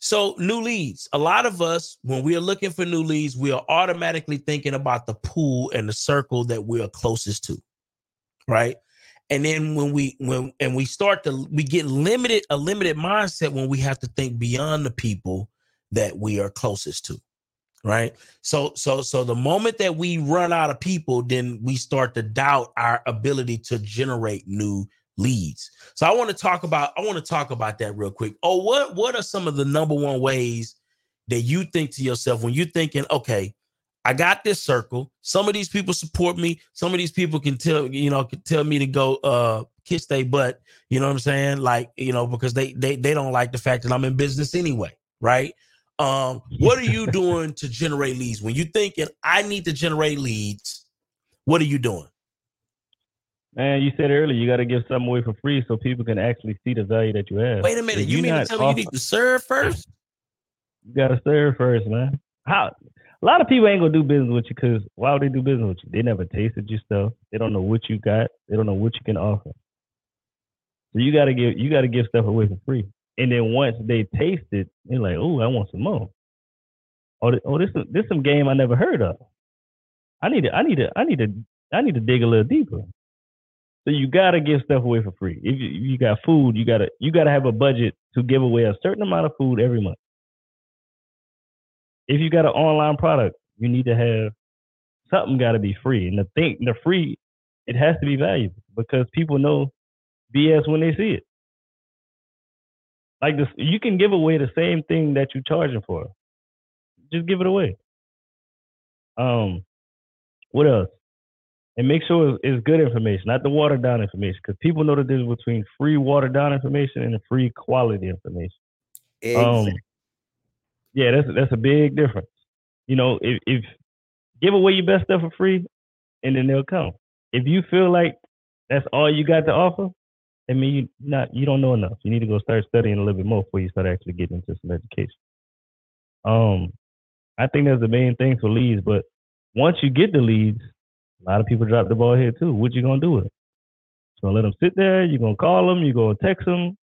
So, new leads. A lot of us, when we are looking for new leads, we are automatically thinking about the pool and the circle that we are closest to, right? And then when we when and we start to we get limited a limited mindset when we have to think beyond the people that we are closest to, right? So so so the moment that we run out of people, then we start to doubt our ability to generate new leads. So I want to talk about I want to talk about that real quick. Oh, what what are some of the number one ways that you think to yourself when you're thinking, okay, I got this circle. Some of these people support me. Some of these people can tell, you know, can tell me to go uh kiss their butt, you know what I'm saying? Like, you know, because they they they don't like the fact that I'm in business anyway, right? Um, what are you doing to generate leads? When you're thinking I need to generate leads, what are you doing? Man, you said earlier you got to give something away for free so people can actually see the value that you have. Wait a minute, If you mean to tell me you need to serve first? You gotta serve first, man. How? A lot of people ain't gonna do business with you because why would they do business with you? They never tasted your stuff. They don't know what you got. They don't know what you can offer. So you gotta give you gotta give stuff away for free. And then once they taste it, they're like, oh, I want some more. Oh, oh, this is this some game I never heard of. I need to I need to I need to I need to dig a little deeper. So you gotta give stuff away for free. If you, you got food, you gotta you gotta have a budget to give away a certain amount of food every month. If you got an online product, you need to have something got to be free, and the thing the free it has to be valuable because people know BS when they see it. Like this, you can give away the same thing that you're charging for. Just give it away. Um, what else? And make sure it's, it's good information, not the watered down information, because people know the difference between free watered down information and free quality information. Um, yeah, that's that's a big difference. You know, if, if give away your best stuff for free, and then they'll come. If you feel like that's all you got to offer, I mean, you not you don't know enough. You need to go start studying a little bit more before you start actually getting into some education. Um, I think that's the main thing for leads. But once you get the leads, a lot of people drop the ball here too. What you gonna do with it? Gonna let them sit there? You gonna call them? You gonna text them?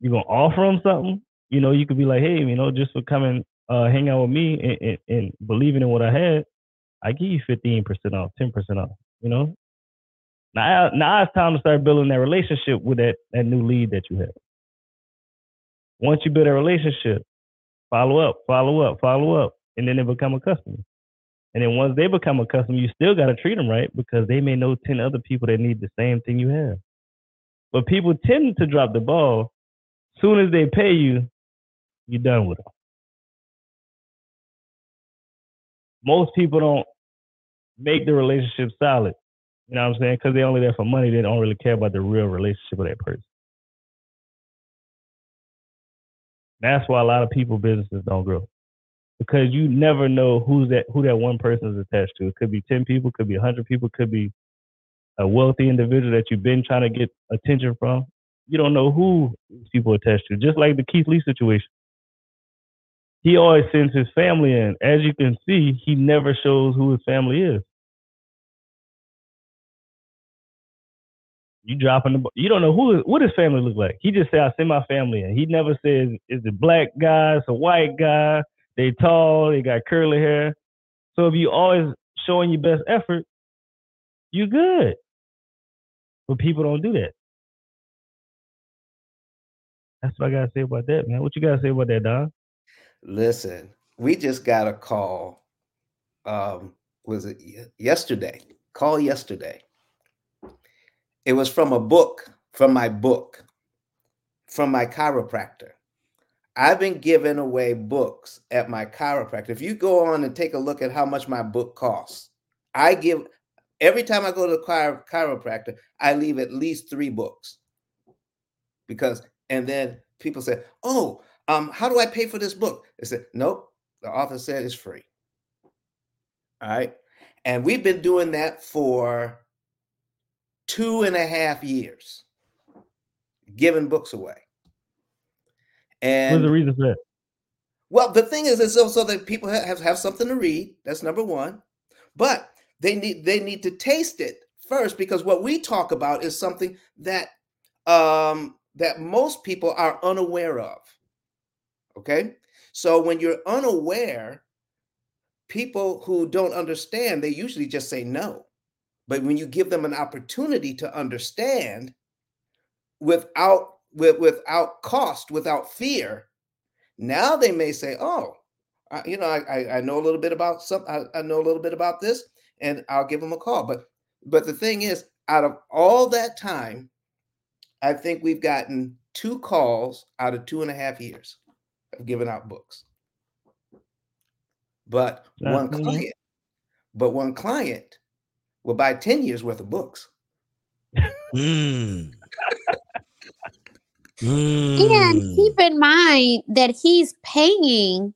You gonna offer them something? You know, you could be like, hey, you know, just for coming, uh, hang out with me and, and, and believing in what I had, I give you fifteen percent off, ten percent off. You know, now, now it's time to start building that relationship with that, that new lead that you have. Once you build a relationship, follow up, follow up, follow up, and then they become a customer. And then once they become a customer, you still got to treat them right because they may know 10 other people that need the same thing you have. But people tend to drop the ball. Soon as they pay you, you're done with them. Most people don't make the relationship solid. You know what I'm saying? Because they're only there for money. They don't really care about the real relationship with that person. That's why a lot of people businesses don't grow. Because you never know who's that who that one person is attached to. It could be 10 people, could be 100 people, could be a wealthy individual that you've been trying to get attention from. You don't know who these people attached to. Just like the Keith Lee situation. He always sends his family in. As you can see, he never shows who his family is. You dropping the, you don't know who what his family look like. He just say I send my family in. He never says is it black guy, it's a white guy, they tall, they got curly hair. So if you always showing your best effort, you good. But people don't do that. That's what I gotta say about that, man. What you gotta say about that, Don? Listen, we just got a call. Um, was it yesterday? Call yesterday. It was from a book, from my book, from my chiropractor. I've been giving away books at my chiropractor. If you go on and take a look at how much my book costs, I give every time I go to the chiro- chiropractor, I leave at least three books. Because, and then people say, Oh, um, how do I pay for this book? I said, Nope, the author said it's free. All right. And we've been doing that for two and a half years, giving books away. And What's the reason for that? well, the thing is, so, so that people have, have something to read. That's number one. But they need they need to taste it first because what we talk about is something that um, that most people are unaware of. Okay, so when you're unaware, people who don't understand, they usually just say no. But when you give them an opportunity to understand without with, without cost, without fear, now they may say, "Oh, I, you know, I, I I know a little bit about some. I, I know a little bit about this, and I'll give them a call." But but the thing is, out of all that time, I think we've gotten two calls out of two and a half years of giving out books. But one Mhm. client, but one client will buy ten years worth of books. Mm. And Mm. keep in mind that he's paying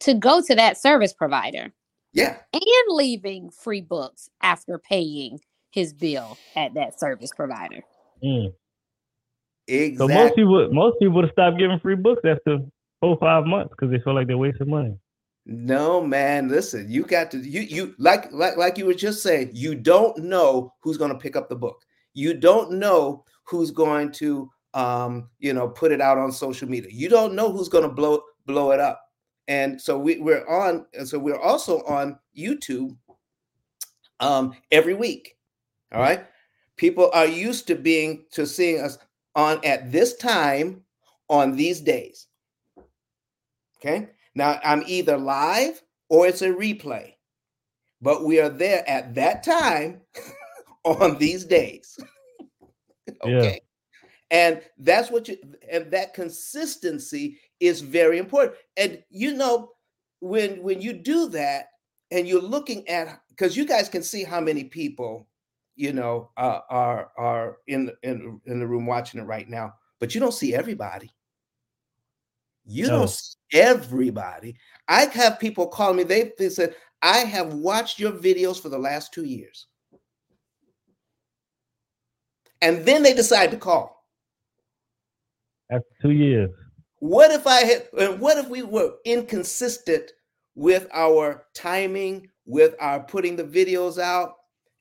to go to that service provider Yeah, and leaving free books after paying his bill at that service provider. Mm. So most people most people would stop giving free books after four five months because they feel like they're wasting money. No, man, listen, you got to you you like like like you were just saying, you don't know who's going to pick up the book. You don't know who's going to um, you know, put it out on social media. You don't know who's going to blow blow it up. And so we, we're on and so we're also on YouTube um every week. All right? People are used to being to seeing us on at this time on these days. Okay. Now I'm either live or it's a replay, but we are there at that time on these days. okay. And that's what you and that consistency is very important. And you know, when when you do that and you're looking at because you guys can see how many people you know uh, are are in in in the room watching it right now, but you don't see everybody. You No. don't see everybody. I have people call me. They, they said, "I have watched your videos for the last two years," and then they decide to call. After two years. What if I had, what if we were inconsistent with our timing, with our putting the videos out?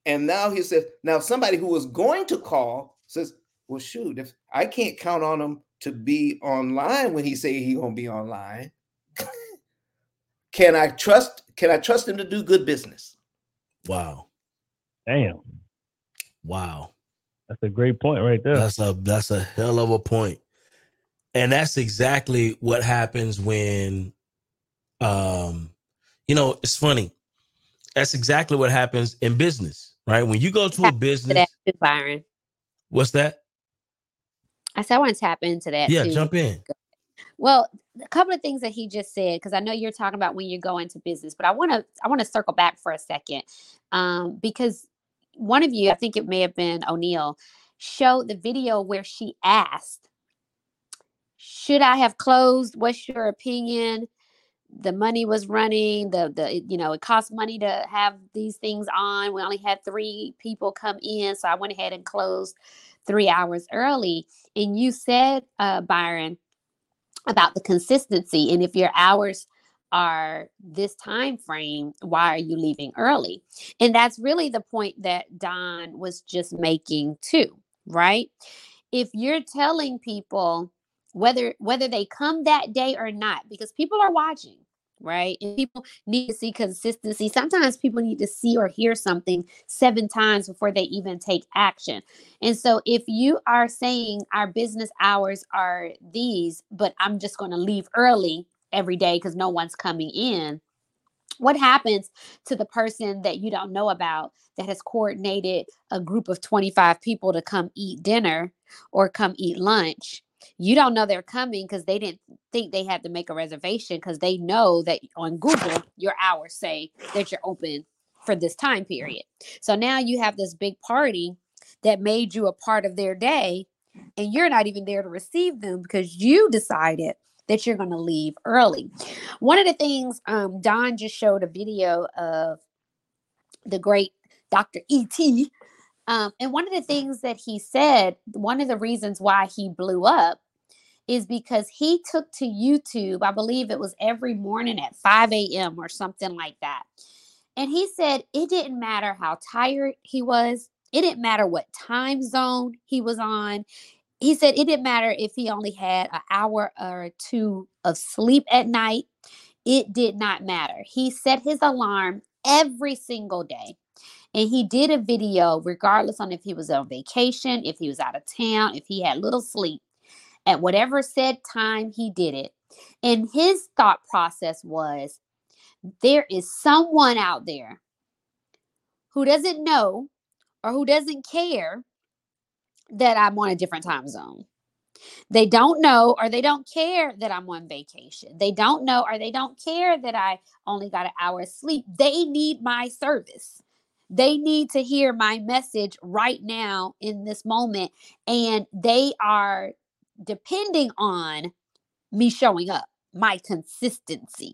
And now he says, now somebody who was going to call says, well, shoot, if I can't count on him to be online when he say he gonna be online, can I trust? Can I trust him to do good business? Wow. Damn. Wow. That's a great point right there. That's a that's a hell of a point. And that's exactly what happens when um you know, it's funny. That's exactly what happens in business, right? When you go to a business, too, Byron. what's that? I said I want to tap into that. Yeah, too. jump in. Well, a couple of things that he just said, because I know you're talking about when you go into business, but I want to I want to circle back for a second, um, because one of you, I think it may have been O'Neil, showed the video where she asked, "Should I have closed? What's your opinion?" The money was running. The the you know it cost money to have these things on. We only had three people come in, so I went ahead and closed three hours early. And you said, uh, Byron, about the consistency and if your hours are this time frame why are you leaving early and that's really the point that don was just making too right if you're telling people whether whether they come that day or not because people are watching right? And people need to see consistency. Sometimes people need to see or hear something seven times before they even take action. And so if you are saying our business hours are these, but I'm just going to leave early every day because no one's coming in, what happens to the person that you don't know about that has coordinated a group of 25 people to come eat dinner or come eat lunch? You don't know they're coming because they didn't think they had to make a reservation because they know that on Google, your hours say that you're open for this time period. So now you have this big party that made you a part of their day and you're not even there to receive them because you decided that you're going to leave early one of the things um, don just showed a video of the great dr et um, and one of the things that he said one of the reasons why he blew up is because he took to youtube i believe it was every morning at 5 a.m or something like that and he said it didn't matter how tired he was it didn't matter what time zone he was on. He said it didn't matter if he only had an hour or two of sleep at night. It did not matter. He set his alarm every single day. And he did a video, regardless on if he was on vacation, if he was out of town, if he had little sleep. At whatever said time, he did it. And his thought process was there is someone out there who doesn't know or who doesn't care that I'm on a different time zone. They don't know or they don't care that I'm on vacation. They don't know or they don't care that I only got an hour of sleep. They need my service. They need to hear my message right now in this moment. And they are depending on me showing up, my consistency.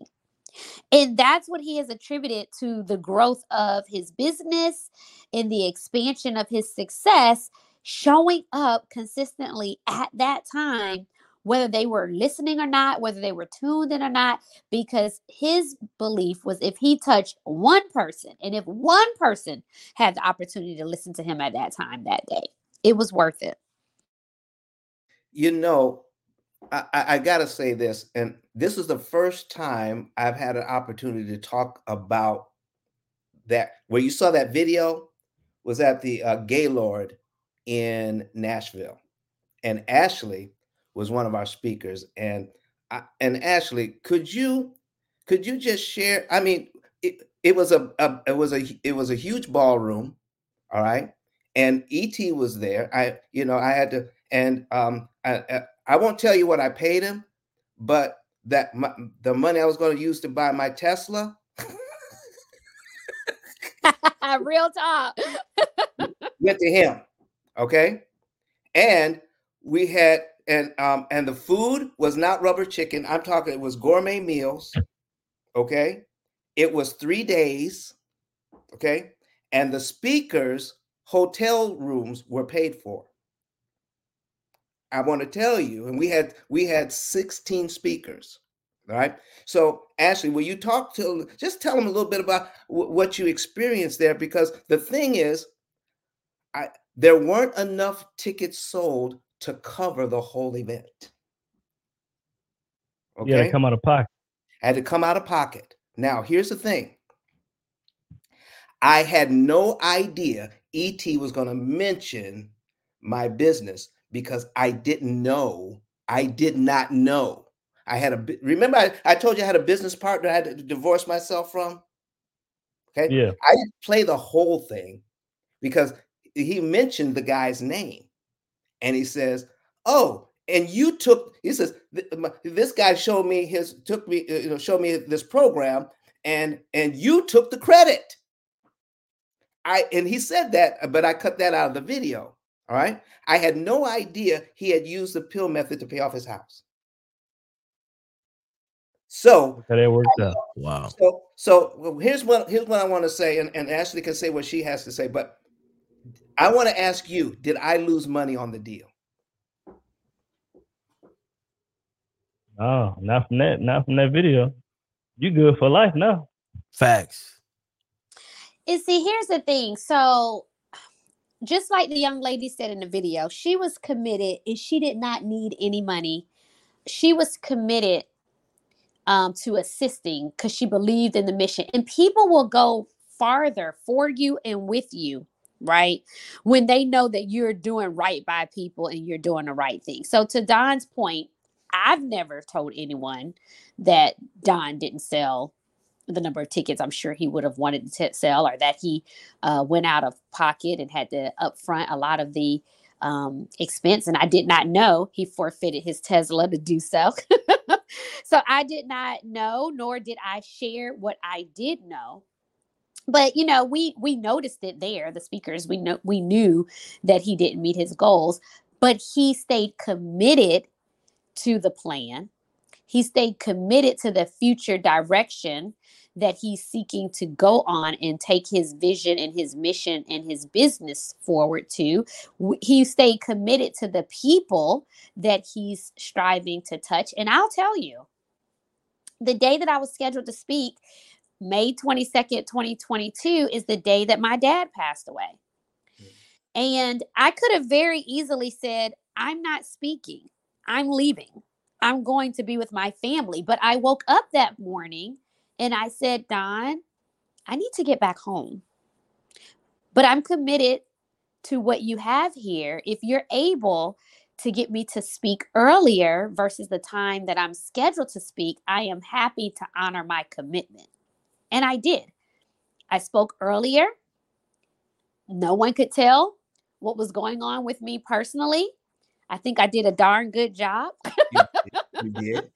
And that's what he has attributed to the growth of his business and the expansion of his success, showing up consistently at that time, whether they were listening or not, whether they were tuned in or not, because his belief was if he touched one person and if one person had the opportunity to listen to him at that time that day, it was worth it. You know, I, I, got to say this, and this is the first time I've had an opportunity to talk about that. Where you saw that video was at the uh, Gaylord in Nashville, and Ashley was one of our speakers. And I, and Ashley, could you could you just share? I mean, it, it was a, a it was a it was a huge ballroom, all right. And ET was there. I you know I had to and um I I, I won't tell you what I paid him, but that my, the money I was going to use to buy my Tesla Real talk. went to him. Okay. And we had and um and the food was not rubber chicken. I'm talking it was gourmet meals. Okay. It was three days. Okay. And the speakers' hotel rooms were paid for. I want to tell you, and we had we had 16 speakers. Right. So, Ashley, will you talk to just tell them a little bit about w- what you experienced there? Because the thing is, I there weren't enough tickets sold to cover the whole event. Okay. Come out of pocket. Had to come out of pocket. Now, here's the thing. I had no idea ET was going to mention my business because I didn't know. I did not know I had a remember I, I told you I had a business partner I had to divorce myself from. Okay. Yeah. I didn't play the whole thing because he mentioned the guy's name and he says, Oh, and you took, he says, this guy showed me his, took me, uh, you know, showed me this program and, and you took the credit. I, and he said that, but I cut that out of the video. All right. I had no idea he had used the pill method to pay off his house. So that it worked out. Wow. So so here's what here's what I want to say, and, and Ashley can say what she has to say, but I want to ask you, did I lose money on the deal? No, not from that, not from that video. You good for life now. Facts. And see, here's the thing. So just like the young lady said in the video, she was committed and she did not need any money. She was committed um, to assisting because she believed in the mission. And people will go farther for you and with you, right? When they know that you're doing right by people and you're doing the right thing. So, to Don's point, I've never told anyone that Don didn't sell the number of tickets I'm sure he would have wanted to sell or that he uh, went out of pocket and had to upfront a lot of the um, expense. And I did not know he forfeited his Tesla to do so. so I did not know, nor did I share what I did know. But you know, we we noticed it there. The speakers, we know we knew that he didn't meet his goals, but he stayed committed to the plan. He stayed committed to the future direction that he's seeking to go on and take his vision and his mission and his business forward to. He stayed committed to the people that he's striving to touch. And I'll tell you, the day that I was scheduled to speak, May 22nd, 2022, is the day that my dad passed away. Mm. And I could have very easily said, I'm not speaking, I'm leaving. I'm going to be with my family. But I woke up that morning and I said, Don, I need to get back home. But I'm committed to what you have here. If you're able to get me to speak earlier versus the time that I'm scheduled to speak, I am happy to honor my commitment. And I did. I spoke earlier. No one could tell what was going on with me personally. I think I did a darn good job. you did.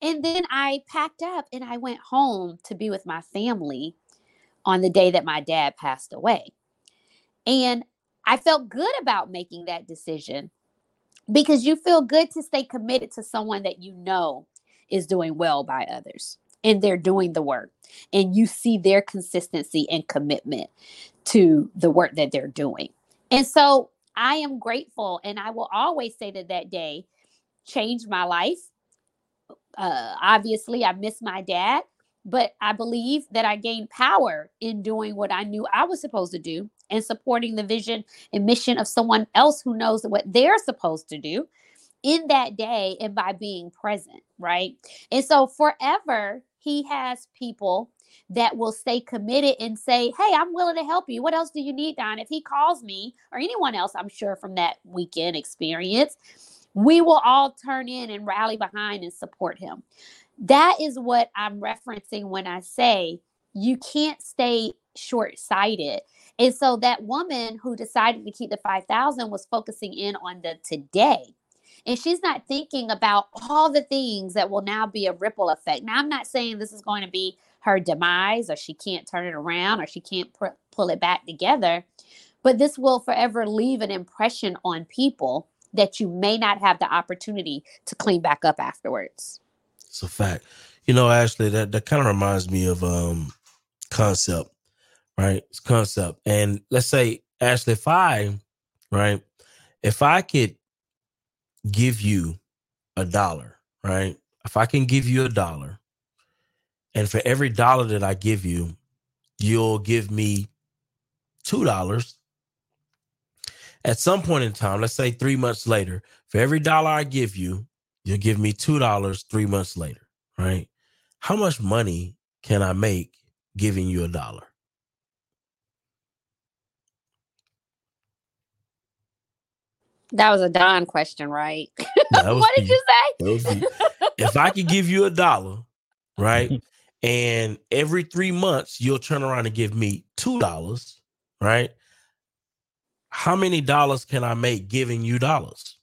And then I packed up and I went home to be with my family on the day that my dad passed away. And I felt good about making that decision because you feel good to stay committed to someone that you know is doing well by others and they're doing the work and you see their consistency and commitment to the work that they're doing. And so I am grateful and I will always say that that day changed my life uh, obviously, I miss my dad, but I believe that I gained power in doing what I knew I was supposed to do and supporting the vision and mission of someone else who knows what they're supposed to do in that day and by being present, right? And so forever, he has people that will stay committed and say, Hey, I'm willing to help you. What else do you need, Don? If he calls me or anyone else, I'm sure from that weekend experience, we will all turn in and rally behind and support him. That is what I'm referencing when I say you can't stay short sighted. And so that woman who decided to keep the 5,000 was focusing in on the today. And she's not thinking about all the things that will now be a ripple effect. Now, I'm not saying this is going to be her demise or she can't turn it around or she can't pr- pull it back together, but this will forever leave an impression on people that you may not have the opportunity to clean back up afterwards. It's a fact. You know, Ashley, that, that kind of reminds me of um concept, right? It's concept. And let's say, Ashley, if I, right, if I could give you a dollar, right? If I can give you a dollar, and for every dollar that I give you, you'll give me two dollars. At some point in time, let's say three months later, for every dollar I give you, you'll give me two dollars three months later, right? How much money can I make giving you a dollar? That was a Don question, right? That was what did you That was for you. if I could give you a dollar, right? And every three months you'll turn around and give me two dollars, right? How many dollars can I make giving you dollars?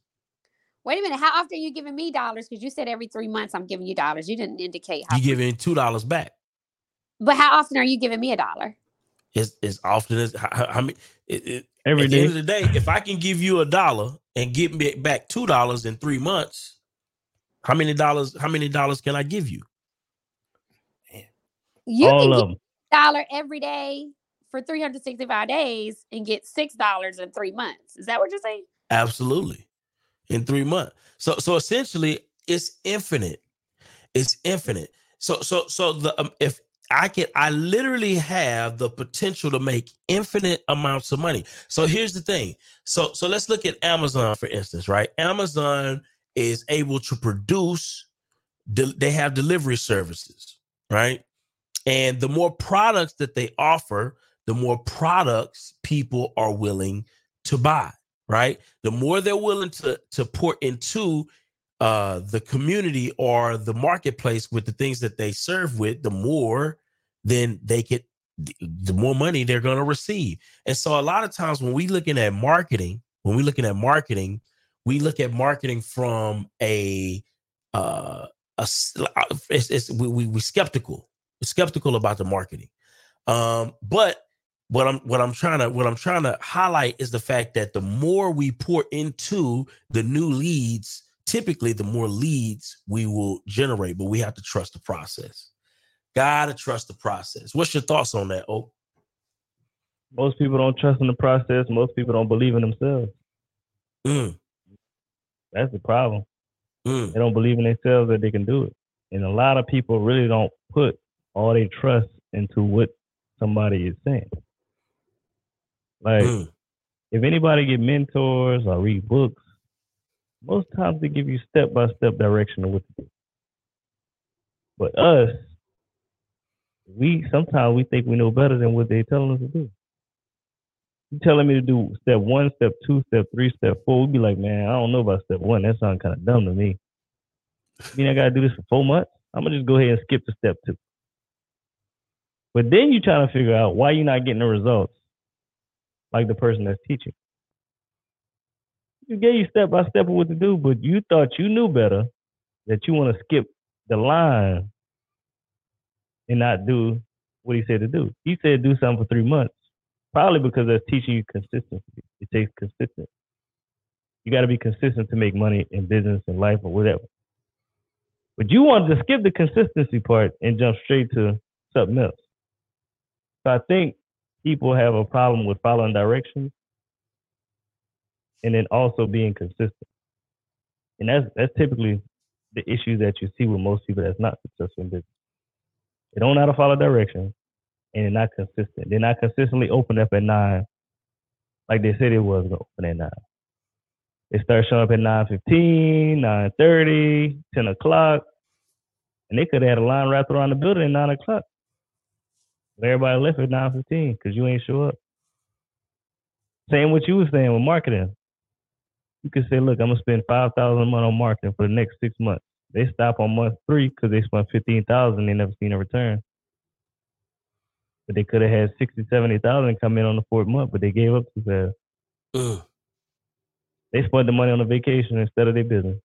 Wait a minute. How often are you giving me dollars? Because you said every three months I'm giving you dollars. You didn't indicate how. You giving two dollars back. but how often are you giving me a dollar? As, as often as how, how how many it, it, Every at the end of the day, if I can give you a dollar and get me back two dollars in three months, how many dollars? How many dollars can I give you? You All can of give them. a dollar every day for 365 days and get six dollars in three months. Is that what you're saying? Absolutely. In three months. So so essentially it's infinite. It's infinite. So so so the um, if I can I literally have the potential to make infinite amounts of money. So here's the thing. So so let's look at Amazon for instance, right? Amazon is able to produce they have delivery services, right? And the more products that they offer, the more products people are willing to buy, right? The more they're willing to to pour into uh the community or the marketplace with the things that they serve with, the more then they get the more money they're going to receive. And so a lot of times when we looking at marketing, when we looking at marketing, we look at marketing from a uh a s- it's, it's we, we we skeptical We're skeptical about the marketing um but what i'm what i'm trying to what i'm trying to highlight is the fact that the more we pour into the new leads typically the more leads we will generate but we have to trust the process gotta trust the process what's your thoughts on that oh Most people don't trust in the process. Most people don't believe in themselves. Mm, That's the problem. mm, They don't believe in themselves that they can do it. And a lot of people really don't put all their trust into what somebody is saying. Like, mm. if anybody get mentors or read books, most times they give you step by step direction of what to do. But us, we sometimes we think we know better than what they're telling us to do. You telling me to do step one, step two, step three, step four. We'd be like, man, I don't know about step one. That sounds kind of dumb to me. You mean I gotta do this for four months? I'm gonna just go ahead and skip to step two. But then you're trying to figure out why you're not getting the results like the person that's teaching. You gave you step by step of what to do, but you thought you knew better that you want to skip the line and not do what he said to do. He said do something for three months, probably because that's teaching you consistency. It takes consistent. You got to be consistent to make money in business and life or whatever. But you wanted to skip the consistency part and jump straight to something else. So I think people have a problem with following directions and then also being consistent. And that's that's typically the issue that you see with most people that's not successful in business. They don't know how to follow directions and they're not consistent. They're not consistently open up at nine like they said it was gonna open at nine. They start showing up at 9.15, 9.30, 10 o'clock, and they could have had a line wrapped around the building at 9 o'clock. But everybody left at nine fifteen because you ain't show up. Same what you was saying with marketing. You could say, look, I'm gonna spend five thousand a month on marketing for the next six months. They stop on month three because they spent fifteen thousand. They never seen a return. But they could have had 60, 70,000 come in on the fourth month, but they gave up too fast. Ugh. They spent the money on a vacation instead of their business.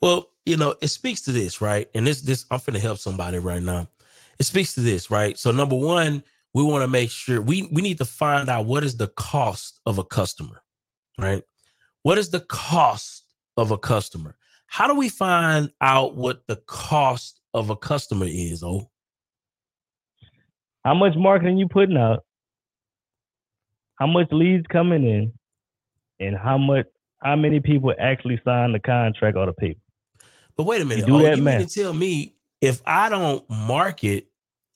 Well, you know, it speaks to this, right? And this, this, I'm finna help somebody right now. It speaks to this, right? So, number one, we want to make sure we we need to find out what is the cost of a customer, right? What is the cost of a customer? How do we find out what the cost of a customer is? Oh, How much marketing you putting out? How much leads coming in? And how much how many people actually sign the contract or the paper? But wait a minute. do oh, that you mean to tell me if I don't market,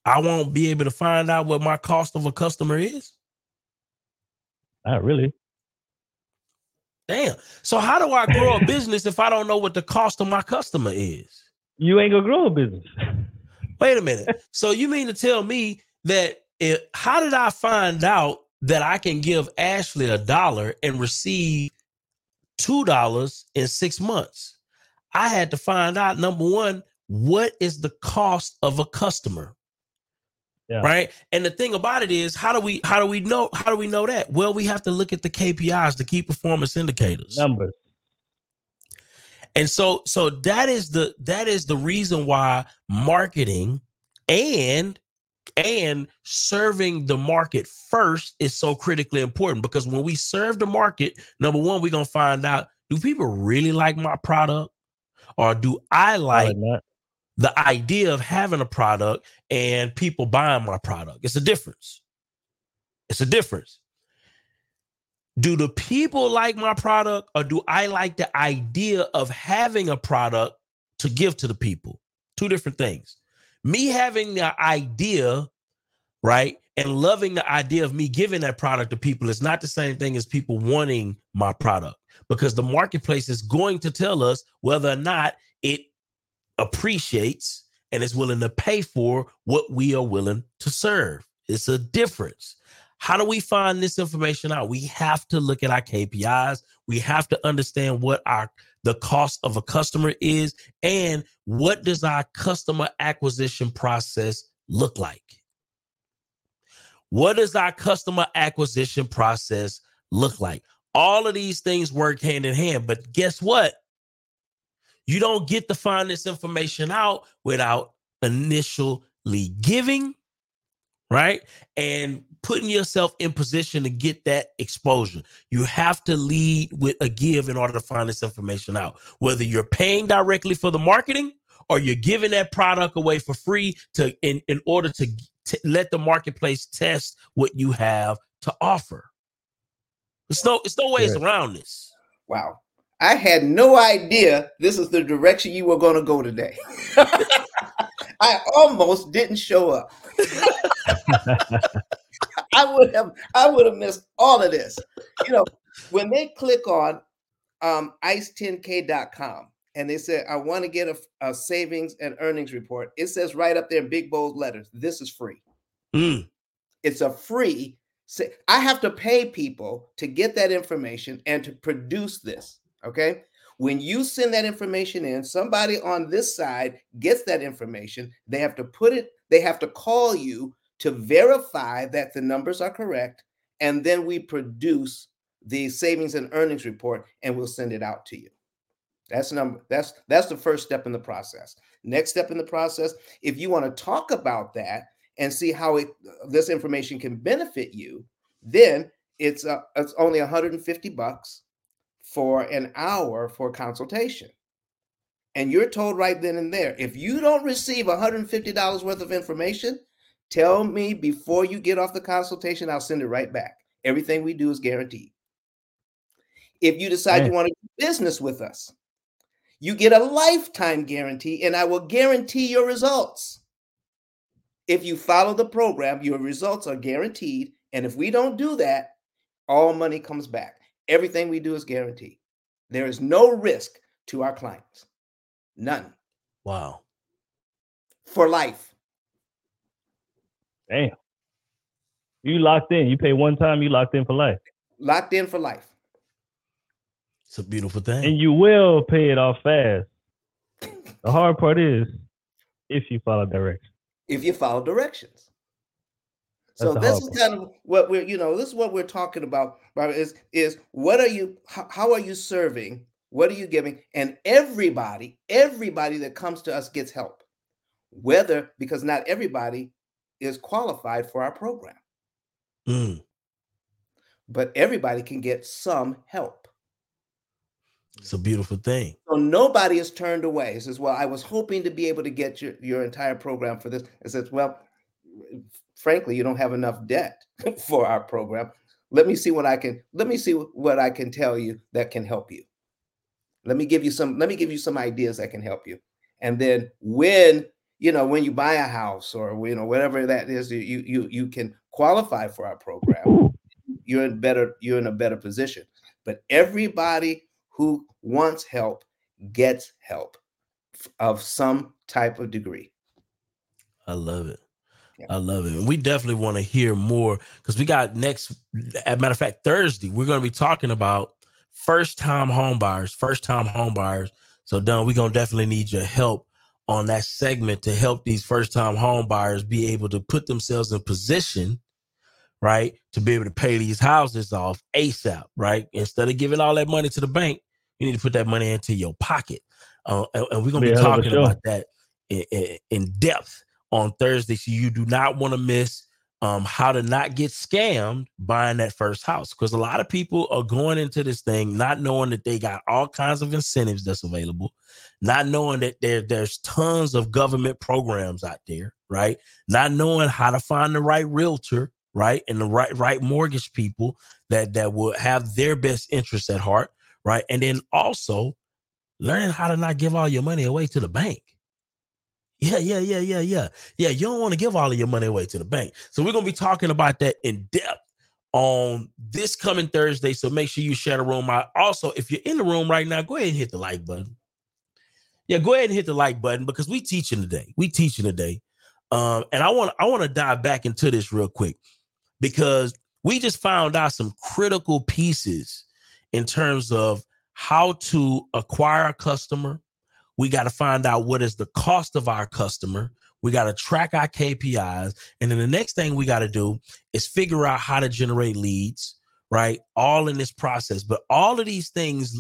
I won't be able to find out what my cost of a customer is? Not really. Damn. So how do I grow a business if I don't know what the cost of my customer is? You ain't gonna grow a business. Wait a minute. So you mean to tell me that if, how did I find out that I can give Ashley a dollar and receive two dollars in six months? I had to find out number one, what is the cost of a customer? Yeah. Right. And the thing about it is, how do we how do we know how do we know that? Well, we have to look at the KPIs, the key performance indicators. Numbers. And so so that is the that is the reason why marketing and and serving the market first is so critically important because when we serve the market, number one, we're gonna find out do people really like my product or do I like. The idea of having a product and people buying my product? It's a difference. It's a difference. Do the people like my product or do I like the idea of having a product to give to the people? Two different things. Me having the idea, right, and loving the idea of me giving that product to people is not the same thing as people wanting my product because the marketplace is going to tell us whether or not it appreciates and is willing to pay for what we are willing to serve. It's a difference. How do we find this information out? We have to look at our KPIs. We have to understand what our the cost of a customer is and what does our customer acquisition process look like? What does our customer acquisition process look like? All of these things work hand in hand, but guess what? You don't get to find this information out without initially giving, right? And putting yourself in position to get that exposure. You have to lead with a give in order to find this information out. Whether you're paying directly for the marketing or you're giving that product away for free to in, in order to, to let the marketplace test what you have to offer. There's no, it's no ways Right. around this. Wow. I had no idea this is the direction you were going to go today. I almost didn't show up. I would have I would have missed all of this. You know, when they click on um, ice10k.com and they say, I want to get a, a savings and earnings report, it says right up there in big bold letters, this is free. Mm. It's a free. I have to pay people to get that information and to produce this. Okay. When you send that information in, somebody on this side gets that information. They have to put it, they have to call you to verify that the numbers are correct. And then we produce the savings and earnings report and we'll send it out to you. That's number that's that's the first step in the process. Next step in the process, if you want to talk about that and see how it this information can benefit you, then it's uh, it's only 150 bucks for an hour for consultation. And you're told right then and there, if you don't receive $150 worth of information, tell me before you get off the consultation, I'll send it right back. Everything we do is guaranteed. If you decide you want to do business with us, you get a lifetime guarantee, and I will guarantee your results. If you follow the program, your results are guaranteed. And if we don't do that, all money comes back. Everything we do is guaranteed. There is no risk to our clients. None Wow. for life. Damn. You locked in. You pay one time, you locked in for life. Locked in for life. It's a beautiful thing. And you will pay it off fast. The hard part is if you follow directions. If you follow directions. So this is kind of what we're, you know, this is what we're talking about. Barbara, Is is what are you? How, how are you serving? What are you giving? And everybody, everybody that comes to us gets help. Whether because not everybody is qualified for our program, Mm, but everybody can get some help. it's a beautiful thing. So nobody is turned away. It says, "Well, I was hoping to be able to get your, your entire program for this." It says, "Well, frankly, you don't have enough debt for our program. Let me see what I can. Let me see what I can tell you that can help you. Let me give you some. Let me give you some ideas that can help you. And then when you know when you buy a house or you know whatever that is, you you you can qualify for our program. You're in better. You're in a better position. But everybody who wants help gets help of some type of degree. I love it. I love it. And we definitely want to hear more because we got next, as a matter of fact, Thursday, we're going to be talking about first time homebuyers. first time homebuyers. So, Don, we're going to definitely need your help on that segment to help these first time homebuyers be able to put themselves in position, right, to be able to pay these houses off ASAP, right? Instead of giving all that money to the bank, you need to put that money into your pocket. Uh, and, and we're going to Be be a hell of a talking about that in, in, in depth on Thursday. So you do not want to miss um, how to not get scammed buying that first house. Because a lot of people are going into this thing not knowing that they got all kinds of incentives that's available, not knowing that there, there's tons of government programs out there, right? Not knowing how to find the right realtor, right? And the right right mortgage people that that will have their best interests at heart, right? And then also learning how to not give all your money away to the bank. Yeah, yeah, yeah, yeah, yeah. Yeah, you don't want to give all of your money away to the bank. So we're going to be talking about that in depth on this coming Thursday. So make sure you share the room out. Also, if you're in the room right now, go ahead and hit the like button. Yeah, go ahead and hit the like button because we teaching today. We teaching today. Um, and I want I want to dive back into this real quick because we just found out some critical pieces in terms of how to acquire a customer. We got to find out what is the cost of our customer. We got to track our KPIs. And then the next thing we got to do is figure out how to generate leads, right? All in this process. But all of these things,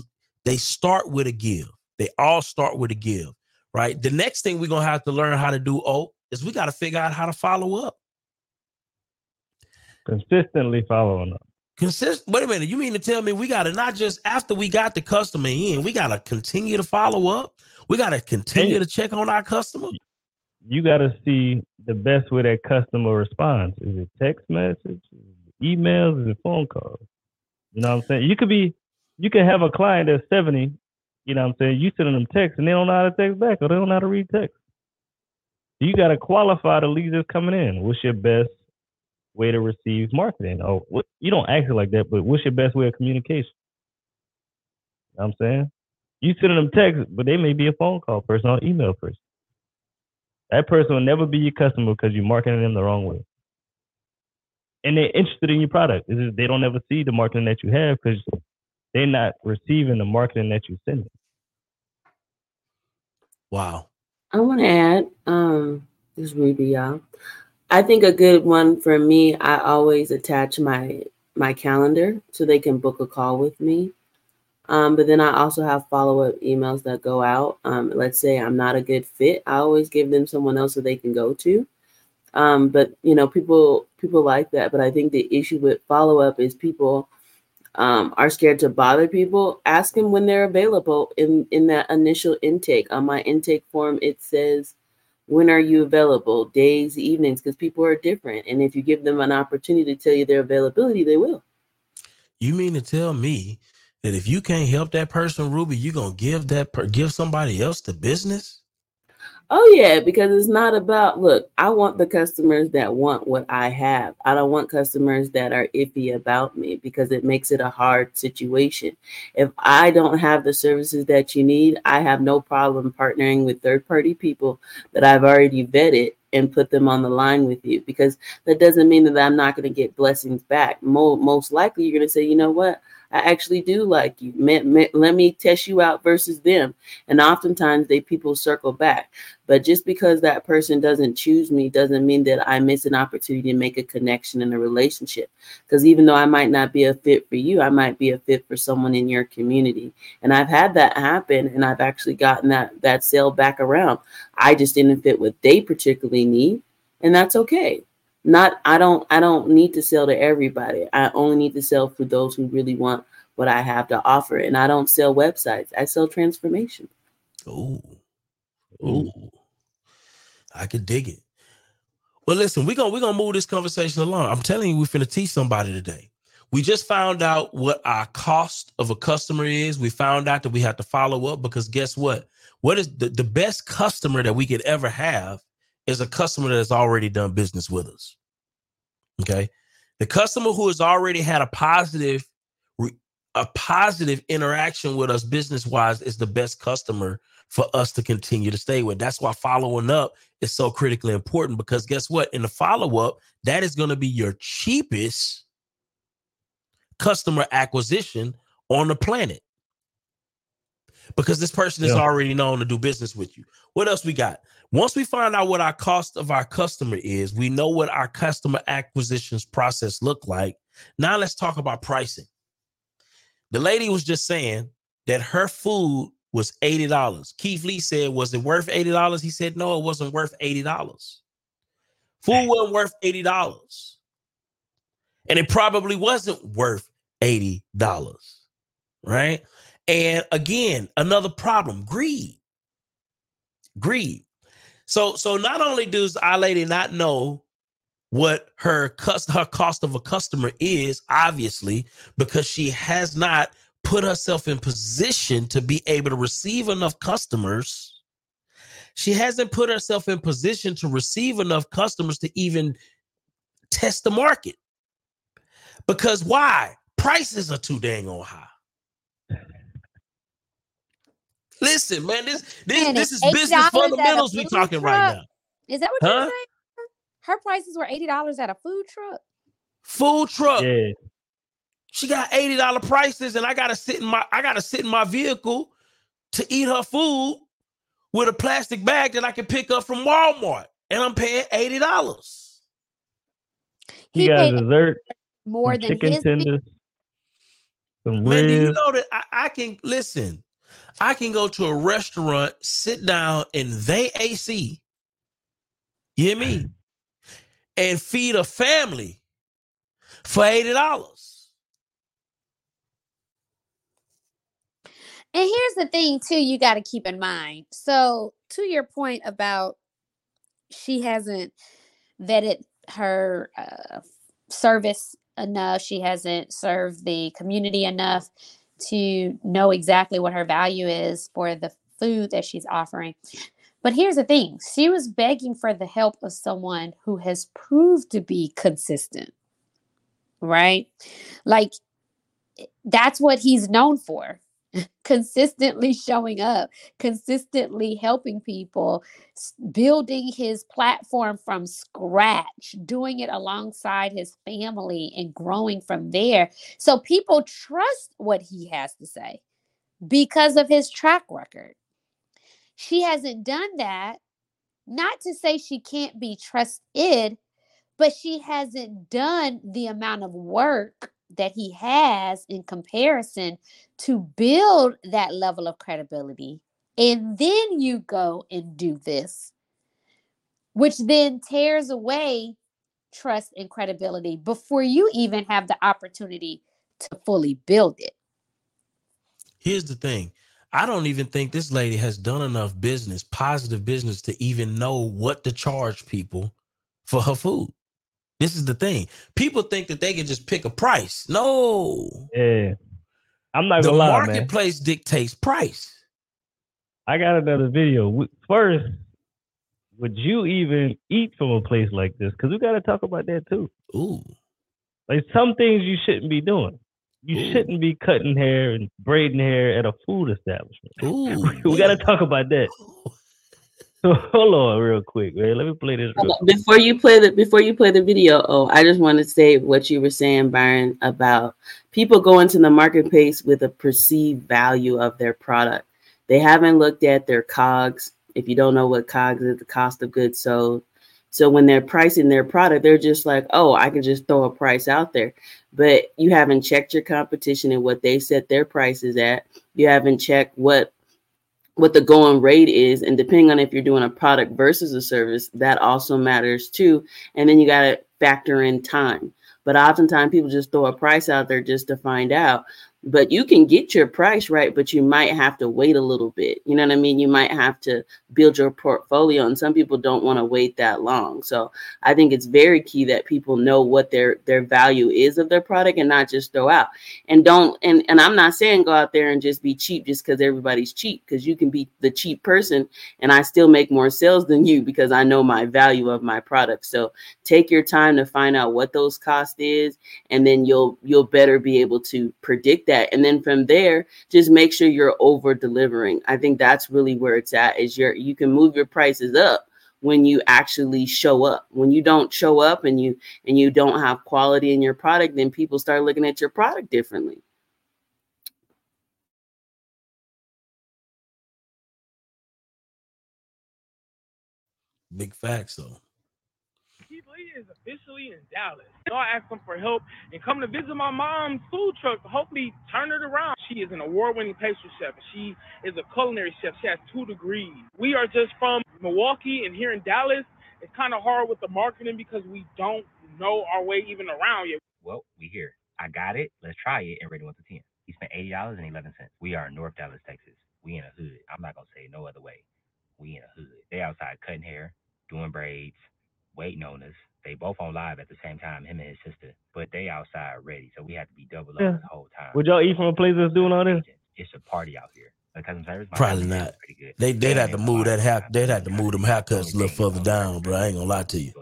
they start with a give. They all start with a give, right? The next thing we're going to have to learn how to do, oh, is we got to figure out how to follow up. Consistently following up. Consist. Wait a minute. You mean to tell me we got to not just after we got the customer in, we got to continue to follow up. We got to continue to check on our customer. You got to see the best way that customer responds. Is it text message, Is it emails, is it phone calls? You know what I'm saying? You could be, you could have a client that's 70. You know what I'm saying? You sending them text and they don't know how to text back or they don't know how to read text. You got to qualify the leads that's coming in. What's your best way to receive marketing? Oh, what, you don't ask it like that, but what's your best way of communication? You know what I'm saying? You sending them texts, but they may be a phone call person or email person. That person will never be your customer because you're marketing them the wrong way. And they're interested in your product. It's just they don't ever see the marketing that you have because they're not receiving the marketing that you're sending. Wow. I want to add, um, this is Ruby, y'all. I think a good one for me, I always attach my my calendar so they can book a call with me. Um, but then I also have follow-up emails that go out. Um, let's say I'm not a good fit, I always give them someone else so they can go to. Um, but you know, people people like that. But I think the issue with follow-up is people um, are scared to bother people. Ask them when they're available in in that initial intake. On my intake form, it says, "When are you available? Days, evenings?" Because people are different, and if you give them an opportunity to tell you their availability, they will. You mean to tell me that if you can't help that person, Ruby, you're gonna give that per- give somebody else the business? Oh yeah, because it's not about look, I want the customers that want what I have. I don't want customers that are iffy about me because it makes it a hard situation. If I don't have the services that you need, I have no problem partnering with third-party people that I've already vetted and put them on the line with you because that doesn't mean that I'm not going to get blessings back. Most likely, you're going to say, you know what? I actually do like you. Let me test you out versus them. And oftentimes they people circle back. But just because that person doesn't choose me doesn't mean that I miss an opportunity to make a connection in a relationship. Because even though I might not be a fit for you, I might be a fit for someone in your community. And I've had that happen and I've actually gotten that that sale back around. I just didn't fit what they particularly need, and that's okay not i don't i don't need to sell to everybody i only need to sell for those who really want what i have to offer and i don't sell websites i sell transformation Ooh. Mm. Ooh. I could dig it. Well, listen, we're gonna we're gonna move this conversation along. I'm telling you, we're gonna teach somebody today. We just found out what our cost of a customer is. We found out that we have to follow up because guess what? What is the, the best customer that we could ever have is a customer that has already done business with us. Okay. The customer who has already had a positive a positive interaction with us business wise is the best customer for us to continue to stay with. That's why following up is so critically important because guess what? In the follow up, that is going to be your cheapest customer acquisition on the planet because this person is Yeah. already known to do business with you. What else we got? Once we find out what our cost of our customer is, we know what our customer acquisitions process look like. Now let's talk about pricing. The lady was just saying that her food was $80. Keith Lee said, Was it worth $80? He said, No, it wasn't worth $80. Food wasn't worth $80. And it probably wasn't worth $80. Right. And again, another problem greed. Greed. So, so not only does our lady not know what her cost her cost of a customer is, obviously, because she has not put herself in position to be able to receive enough customers. She hasn't put herself in position to receive enough customers to even test the market. Because why? Prices are too dang on high. Listen, man, this this Man, this is business $8 at a fundamentals we food talking right now. Is that what Huh? you're saying? Her prices were eighty dollars at a food truck. Food truck. Yeah. She got $80 prices, and I gotta sit in my I gotta sit in my vehicle to eat her food with a plastic bag that I can pick up from Walmart. And I'm paying $80. He, He got paid dessert, more than chicken his tenders, some Man, do you know that I, I can listen? I can go to a restaurant, sit down and they AC. You hear me? And feed a family for eighty dollars. And here's the thing, too, you got to keep in mind. So, to your point about she hasn't vetted her uh, service enough, she hasn't served the community enough to know exactly what her value is for the food that she's offering. But here's the thing she was begging for the help of someone who has proved to be consistent, right? Like, eh, that's what he's known for consistently showing up, consistently helping people, building his platform from scratch, doing it alongside his family and growing from there. So people trust what he has to say because of his track record. She hasn't done that, not to say she can't be trusted, but she hasn't done the amount of work that he has in comparison to build that level of credibility. And then you go and do this, which then tears away trust and credibility before you even have the opportunity to fully build it. Here's the thing. I don't even think this lady has done enough business, positive business, to even know what to charge people for her food. This is the thing. People think that they can just pick a price. No. Yeah. I'm not The lie, man. marketplace dictates price. I got another video. First, would you even eat from a place like this? Because we got to talk about that too. Ooh. Like some things you shouldn't be doing. You Ooh. shouldn't be cutting hair and braiding hair at a food establishment. Ooh. we got to talk about that. Hold on, real quick, man. Let me play this. Real quick. Before you play the before you play the video, oh, I just want to say what you were saying, Byron, about people going to the marketplace with a perceived value of their product. They haven't looked at their COGS. If you don't know what COGS is, the cost of goods sold. So when they're pricing their product, they're just like, oh, I can just throw a price out there. But you haven't checked your competition and what they set their prices at. You haven't checked what what the going rate is and depending on if you're doing a product versus a service that also matters too. And then you got to factor in time. But oftentimes people just throw a price out there just to find out but you can get your price right but you might have to wait a little bit. You know what i mean? You might have to build your portfolio and some people don't want to wait that long. So i think it's very key that people know what their their value is of their product and not just throw out. And don't and and i'm not saying go out there and just be cheap just because everybody's cheap because you can be the cheap person and i still make more sales than you because i know my value of my product. So take your time to find out what those cost is and then you'll you'll better be able to predict that and then from there just make sure you're over delivering i think that's really where it's at is your you can move your prices up when you actually show up. When you don't show up and you and you don't have quality in your product then people start looking at your product differently. Big facts though. Is officially in Dallas. So I asked him for help and come to visit my mom's food truck to hopefully turn it around. She is an award-winning pastry chef. She is a culinary chef. She has two degrees. We are just from Milwaukee and here in Dallas. It's kind of hard with the marketing because we don't know our way even around yet. Well, we here. I got it. Let's try it and rate it one to ten. He spent eighty dollars and eleven cents. We are in North Dallas, Texas. We in a hood. I'm not gonna say no other way. We in a hood. They outside cutting hair, doing braids, waiting on us. They both on live at the same time, him and his sister. But they outside ready, so we have to be double up Yeah. The whole time. Would y'all eat from a place that's doing all this? It's a party out here. Like customer service, Probably not. They they'd have to move that a lot hair. They'd have to move them haircuts a little further down, bro. I ain't gonna lie to you.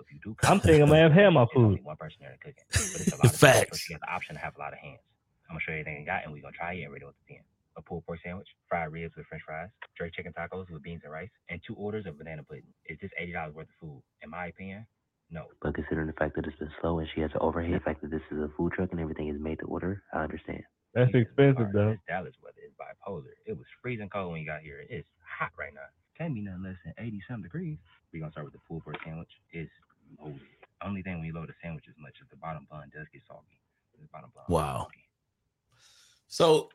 I'm thinking I'm gonna have hair in my food. one person there cooking. But it's a lot so Facts. she has the option to have a lot of hands. I'm gonna show you everything I got, and we're gonna try it and rate it with the ten. A pulled pork sandwich, fried ribs with French fries, jerk chicken tacos with beans and rice, and two orders of banana pudding. Is this eighty dollars worth of food? In my opinion, no. But considering the fact that it's been slow and she has to overhead, the fact that this is a food truck and everything is made to order, I understand. That's expensive though. This Dallas weather is bipolar. It was freezing cold when you got here. It's hot right now. Can't be nothing less than 80 some degrees. We're gonna start with the pulled pork sandwich. It's loaded. Only thing when you load a sandwich as much as the bottom bun does get soggy. The bottom bun. Wow. So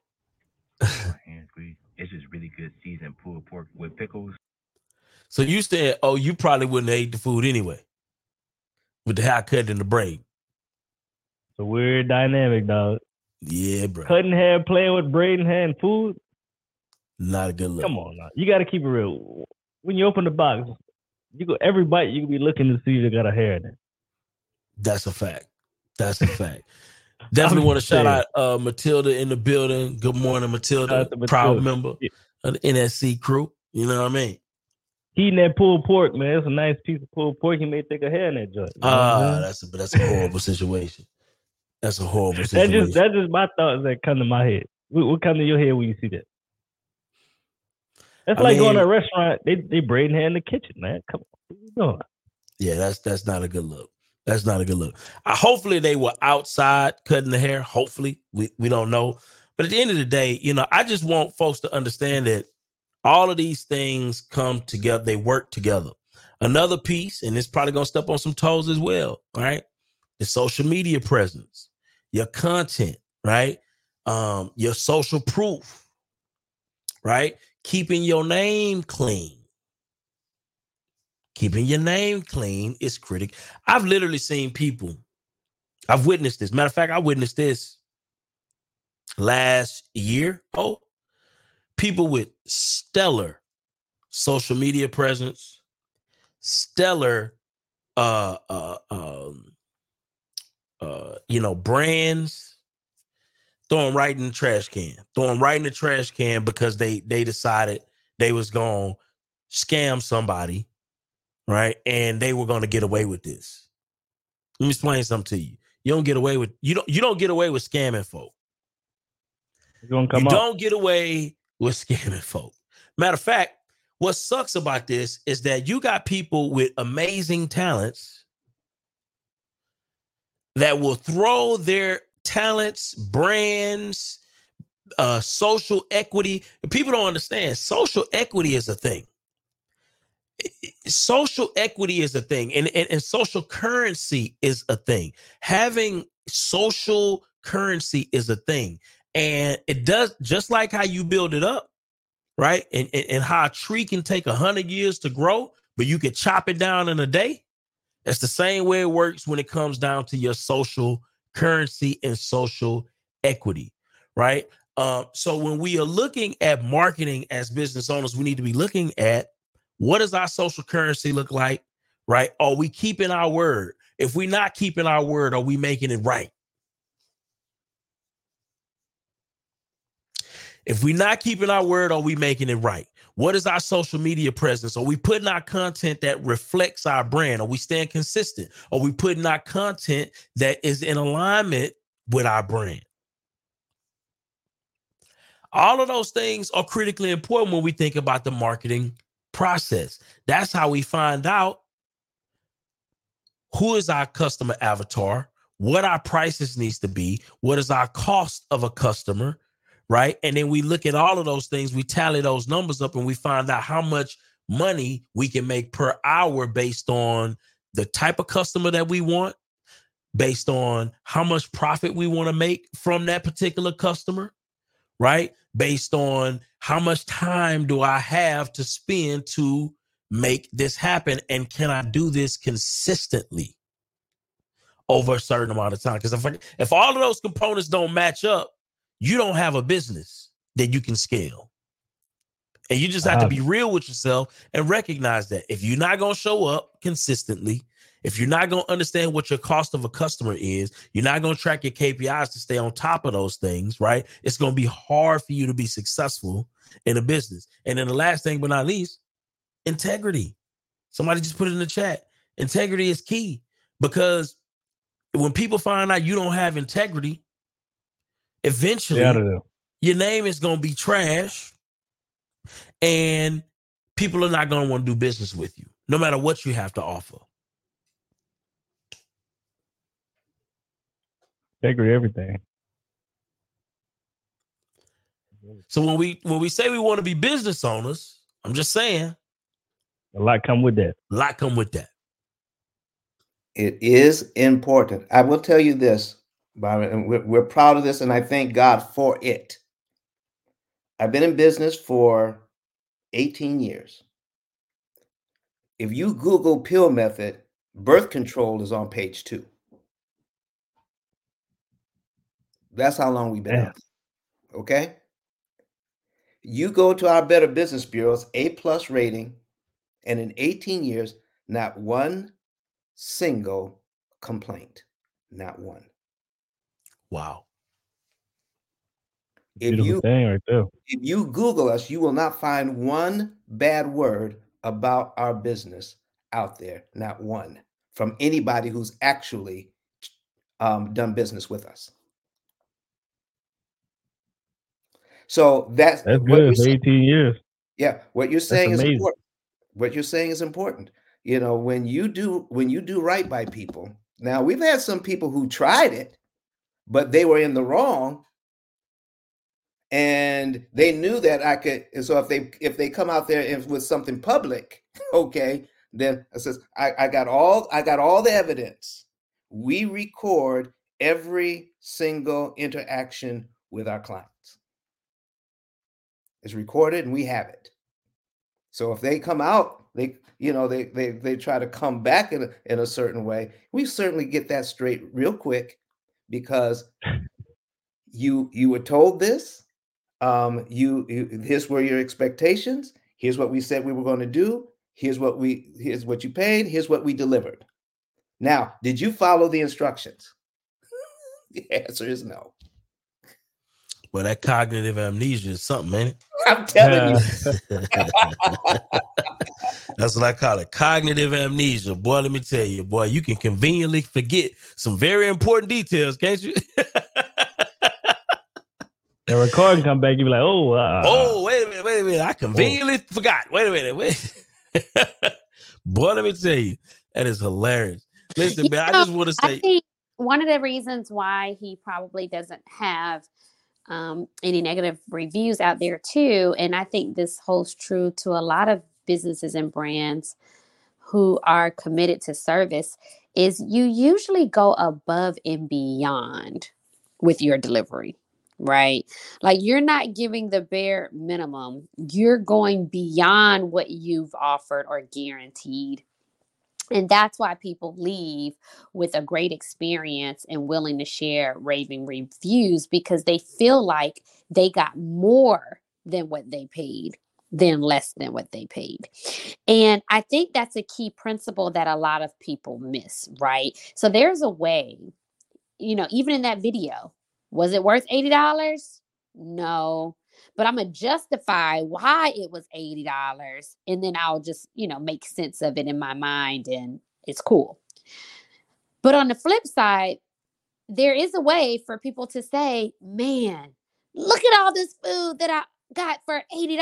hands grease. It's just really good seasoned pulled pork with pickles. so you said, oh, you probably wouldn't have ate the food anyway. With the haircut and the braid. It's a weird dynamic, dog. Yeah, bro. Cutting hair, playing with braiding hair and food. Not a good look. Come on now. You gotta keep it real. When you open the box, you go every bite you can be looking to see if they got a hair in it. That's a fact. That's a fact. Definitely want to shout out uh, Matilda in the building. Good morning, Matilda. To Proud Matilda. member of the NSE crew. You know what I mean? Eating that pulled pork, man. It's a nice piece of pulled pork. He may take a hair in that joint. you know what I'm Ah, saying? that's a that's a horrible situation. That's a horrible That's situation. just that's just my thoughts that come to my head. What, what come to your head when you see that? That's I like going to a restaurant. They they braiding hair in the kitchen, man. Come on, what you doing? Yeah, that's that's not a good look. That's not a good look. Uh, hopefully they were outside cutting the hair. Hopefully we we don't know. But at the end of the day, you know, I just want folks to understand that all of these things come together. They work together. Another piece, and it's probably gonna step on some toes as well. Right, the social media presence, your content, right? Um, your social proof, right? Keeping your name clean keeping your name clean is critical. I've literally seen people, I've witnessed this. Matter of fact, I witnessed this last year. Oh, people with stellar social media presence, stellar uh uh um uh you know brands throwing right in the trash can throwing right in the trash can because they they decided they was gonna scam somebody right? And they were going to get away with this. Let me explain something to you. You don't get away with you don't you don't get away with scamming folk. It's gonna come you up. don't get away with scamming folk. Matter of fact, what sucks about this is that you got people with amazing talents that will throw their talents, brands, uh, social equity. People don't understand social equity is a thing. Social equity is a thing, and, and, and social currency is a thing. Having social currency is a thing. And it does just like how you build it up, right? And, and, and how a tree can take a hundred years to grow, but you can chop it down in a day. That's the same way it works when it comes down to your social currency and social equity, right? Uh, so when we are looking at marketing as business owners, we need to be looking at what does our social currency look like, right? Are we keeping our word? If we're not keeping our word, are we making it right? If we're not keeping our word, are we making it right? What is our social media presence? Are we putting our content that reflects our brand? Are we staying consistent? Are we putting our content that is in alignment with our brand? All of those things are critically important when we think about the marketing process. That's how we find out who is our customer avatar, what our prices needs to be, what is our cost of a customer, right? And then we look at all of those things, we tally those numbers up, and we find out how much money we can make per hour based on the type of customer that we want, based on how much profit we want to make from that particular customer, right? Based on how much time do I have to spend to make this happen and can I do this consistently over a certain amount of time? Because if I, if all of those components don't match up, you don't have a business that you can scale. And you just have to be real with yourself and recognize that if you're not going to show up consistently, if you're not going to understand what your cost of a customer is, you're not going to track your KPIs to stay on top of those things, right? It's going to be hard for you to be successful in a business. And then the last thing, but not least, integrity. Somebody just put it in the chat. Integrity is key because when people find out you don't have integrity, eventually your name is going to be trash and people are not going to want to do business with you no matter what you have to offer Integrity, everything. So when we when we say we want to be business owners i'm just saying A lot come with that. a lot come with that It is important. I will tell you this, Byron, and we're, we're proud of this, and I thank God for it. I've been in business for 18 years. If you Google pill method, birth control is on page two. That's how long we've been Damn. out. Okay. You go to our Better Business Bureau's A plus rating, and in 18 years, not one single complaint. Not one. wow If Beautiful you thing right there. if you Google us, you will not find one bad word about our business out there. Not one from anybody who's actually um, done business with us. So that's That's good saying- 18 years. Yeah, what you're saying is amazing. important. What you're saying is important. You know, when you do when you do right by people. Now, we've had some people who tried it, but they were in the wrong and they knew that I could and so if they if they come out there with something public, okay, then I says I, I got all I got all the evidence. We record every single interaction with our clients. It's recorded and we have it. So if they come out, they you know they they they try to come back in a, in a certain way. We certainly get that straight real quick because you you were told this. Um, you, you here's where your expectations. Here's what we said we were going to do. Here's what we here's what you paid. Here's what we delivered. Now, did you follow the instructions? the answer is no. well that cognitive amnesia is something man I'm telling you. That's what I call it. Cognitive amnesia. Boy, let me tell you, boy, you can conveniently forget some very important details, can't you? the recording come back, you be like, oh, uh, Oh, wait a minute, wait a minute. I conveniently forgot. Wait a minute, wait. Boy, let me tell you, that is hilarious. Listen, You man, I just want to I say, think one of the reasons why he probably doesn't have um, any negative reviews out there too, and I think this holds true to a lot of businesses and brands who are committed to service, is you usually go above and beyond with your delivery. Right. Like you're not giving the bare minimum. You're going beyond what you've offered or guaranteed. And that's why people leave with a great experience and willing to share raving reviews because they feel like they got more than what they paid than less than what they paid. And I think that's a key principle that a lot of people miss, right? So there's a way, you know, even in that video, was it worth $80? No. But I'm to justify why it was $80 and then I'll just, you know, make sense of it in my mind and it's cool. But on the flip side, there is a way for people to say, man, look at all this food that I got for $80.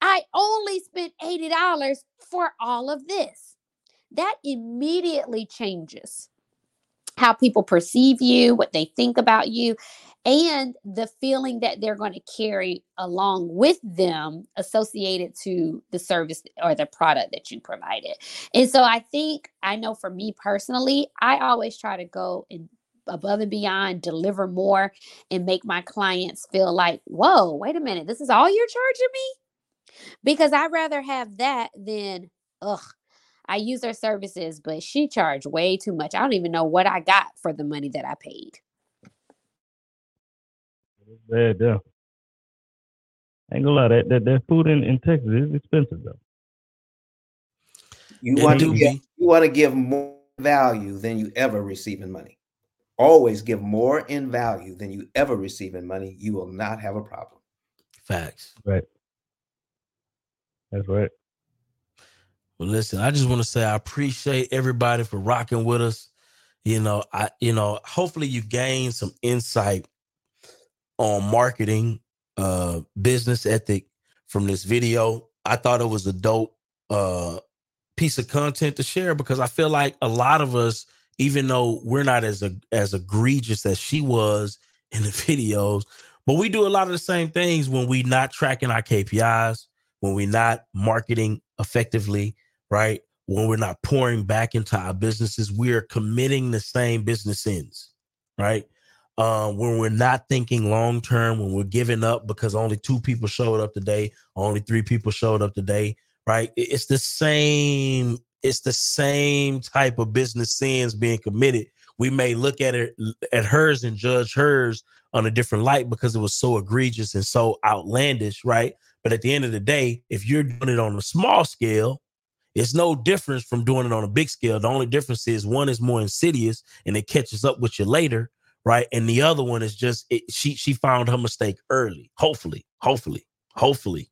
I only spent $80 for all of this. That immediately changes how people perceive you, what they think about you, and the feeling that they're going to carry along with them associated to the service or the product that you provided. And so I think, I know for me personally, I always try to go and above and beyond, deliver more, and make my clients feel like, whoa, wait a minute, this is all you're charging me? Because I'd rather have that than, ugh, I use her services, but she charged way too much. I don't even know what I got for the money that I paid. Bad there. Ain't gonna lie, that, that, that food in, in Texas is expensive though. You want to give, you want to give more value than you ever receive in money. Always give more in value than you ever receive in money. You will not have a problem. facts. Right. That's right. Well, listen, I just want to say I appreciate everybody for rocking with us. You know, I you know, hopefully you gained some insight on marketing, uh, business ethic from this video. I thought it was a dope uh piece of content to share because I feel like a lot of us, even though we're not as a, as egregious as she was in the videos, but we do a lot of the same things when we not tracking our KPIs, when we're not marketing effectively, right? When we're not pouring back into our businesses, we are committing the same business ends, right? Um, when we're not thinking long term, when we're giving up because only two people showed up today, only three people showed up today, right? It's the same, it's the same type of business sins being committed. We may look at it at hers and judge hers on a different light because it was so egregious and so outlandish, right? But at the end of the day, if you're doing it on a small scale, it's no difference from doing it on a big scale. The only difference is one is more insidious and it catches up with you later, right? And the other one is just it, she she found her mistake early. Hopefully, hopefully, hopefully,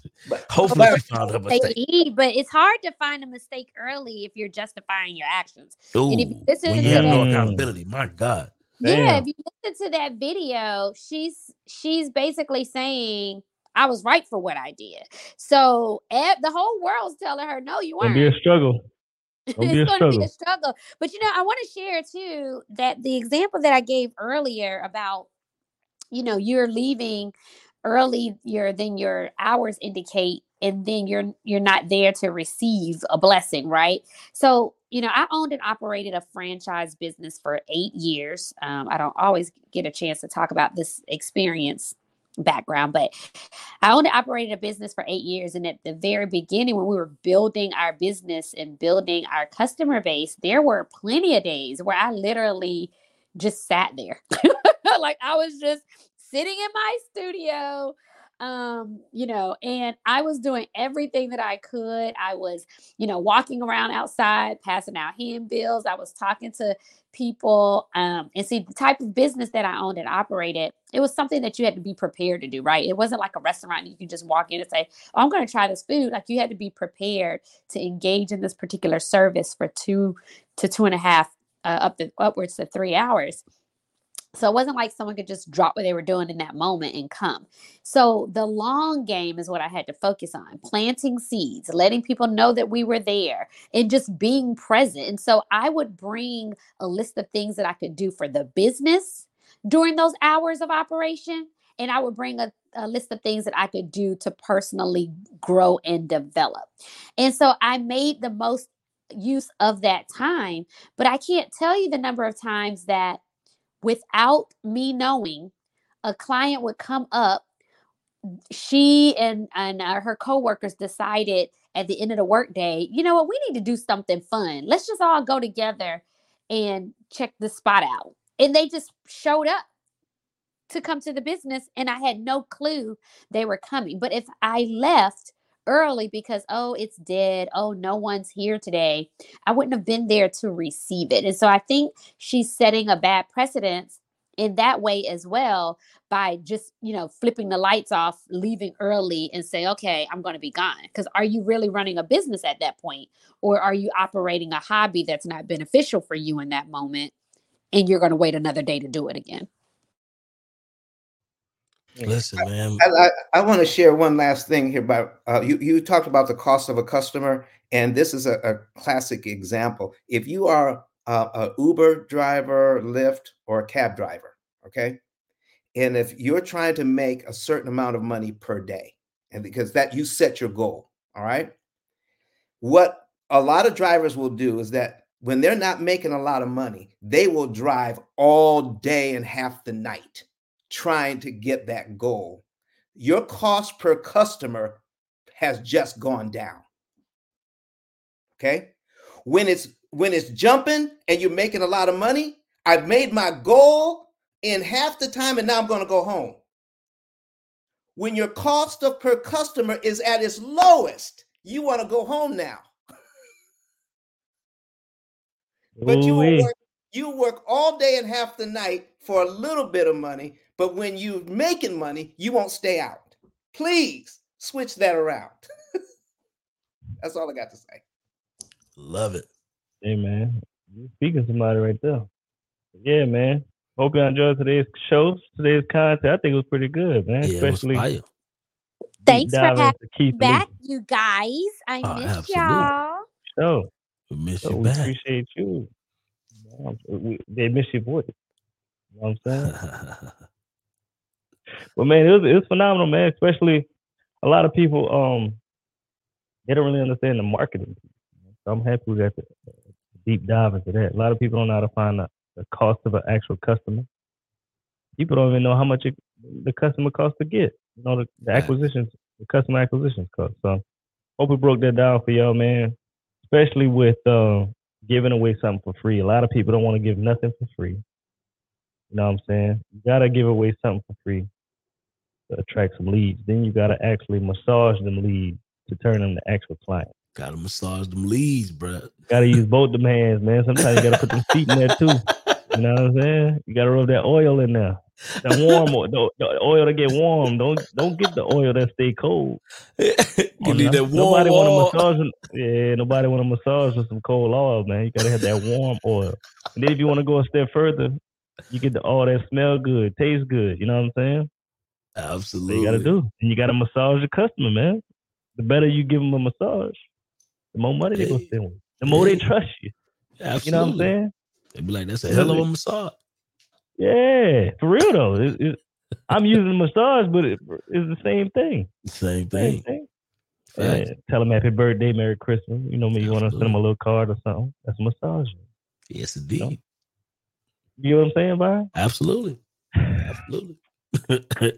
hopefully she found her mistake. Mistake, But it's hard to find a mistake early if you're justifying your actions. and if you listen when to you have no accountability, my God. yeah, Damn. if you listen to that video, she's she's basically saying I was right for what I did. So ev- the whole world's telling her, no, you Gonna be a struggle. It's going to be a struggle. But you know, I want to share too that the example that I gave earlier about, you know, you're leaving earlier than your hours indicate, and then you're you're not there to receive a blessing, right? So, you know, I owned and operated a franchise business for eight years. Um, I don't always get a chance to talk about this experience background, but I and operated a business for eight years. And at the very beginning, when we were building our business and building our customer base, there were plenty of days where I literally just sat there. like I was just sitting in my studio um you know and i was doing everything that i could. I was you know walking around outside passing out handbills i was talking to people um and see the type of business that i owned and operated it was something that you had to be prepared to do right? It wasn't like a restaurant you can just walk in and say oh, i'm going to try this food. Like you had to be prepared to engage in this particular service for two to two and a half uh, up to upwards to three hours So it wasn't like someone could just drop what they were doing in that moment and come. So the long game is what I had to focus on planting seeds, letting people know that we were there, and just being present. And so I would bring a list of things that I could do for the business during those hours of operation. And I would bring a, a list of things that I could do to personally grow and develop. And so I made the most use of that time. But I can't tell you the number of times that without me knowing, a client would come up. She and and uh, her coworkers decided at the end of the workday, you know what, we need to do something fun. Let's just all go together and check the spot out. And they just showed up to come to the business, and I had no clue they were coming. But if I left early because oh it's dead. Oh no one's here today. I wouldn't have been there to receive it. And so i think she's setting a bad precedence in that way as well by just you know flipping the lights off leaving early and say okay i'm going to be gone. Because are you really running a business at that point? Or are you operating a hobby that's not beneficial for you in that moment and you're going to wait another day to do it again Listen, man. I, I, I want to share one last thing here about uh, you. You talked about the cost of a customer, and this is a, a classic example. If you are a, a Uber driver, Lyft, or a cab driver, okay, and if you're trying to make a certain amount of money per day, and because that you set your goal, all right, what a lot of drivers will do is that when they're not making a lot of money, they will drive all day and half the night trying to get that goal, your cost per customer has just gone down. Okay? When it's when it's jumping and you're making a lot of money, I've made my goal in half the time and now I'm going to go home. When your cost of per customer is at its lowest, you want to go home now. but you work, you work all day and half the night for a little bit of money but when you're making money, you won't stay out. Please switch that around. That's all I got to say. Love it. Hey man, you speaking to somebody right there. Yeah, man. Hope you enjoyed today's show, today's content. I think it was pretty good, man. Yeah, it was Especially. Thanks for having Keith me back, Lee. you guys. I Oh, miss absolutely. y'all. So, We miss so you we back. appreciate you. They miss your voice. You know what I'm saying? But man, it was it was phenomenal, man. Especially a lot of people um they don't really understand the marketing. So I'm happy we got to uh, deep dive into that. A lot of people don't know how to find the, the cost of an actual customer. People don't even know how much it, the customer costs to get. You know the, the acquisitions, the customer acquisitions cost. So hope we broke that down for y'all, man. Especially with uh, giving away something for free. A lot of people don't want to give nothing for free. You know what I'm saying? You gotta give away something for free to attract some leads. Then you gotta actually massage them leads to turn them to actual clients. Gotta massage them leads, bro. Gotta use both them hands, man. Sometimes you gotta put them feet in there too. You know what I'm saying? You gotta rub that oil in there. The warm oil, the, oil to get warm. Don't don't get the oil that stay cold. you Oh, need no- that warm nobody oil. want to massage. Yeah, nobody want to massage with some cold oil, man. You gotta have that warm oil. And then if you want to go a step further, you get the oil that smell good, taste good. You know what I'm saying? Absolutely. you gotta do, and you gotta massage your customer, man. The better you give them a massage, the more money they gonna spend with. The more they trust you. Absolutely. You know what I'm saying? They be like, that's a hell of a massage. Yeah, for real though. It, it, I'm using the massage, but it, it's the same thing. Same Same thing. thing. Yeah, tell them happy birthday, Merry Christmas. You know me, you want to send them a little card or something. That's a massage. Yes, You know, indeed. You know what I'm saying, Byron? Absolutely. Absolutely.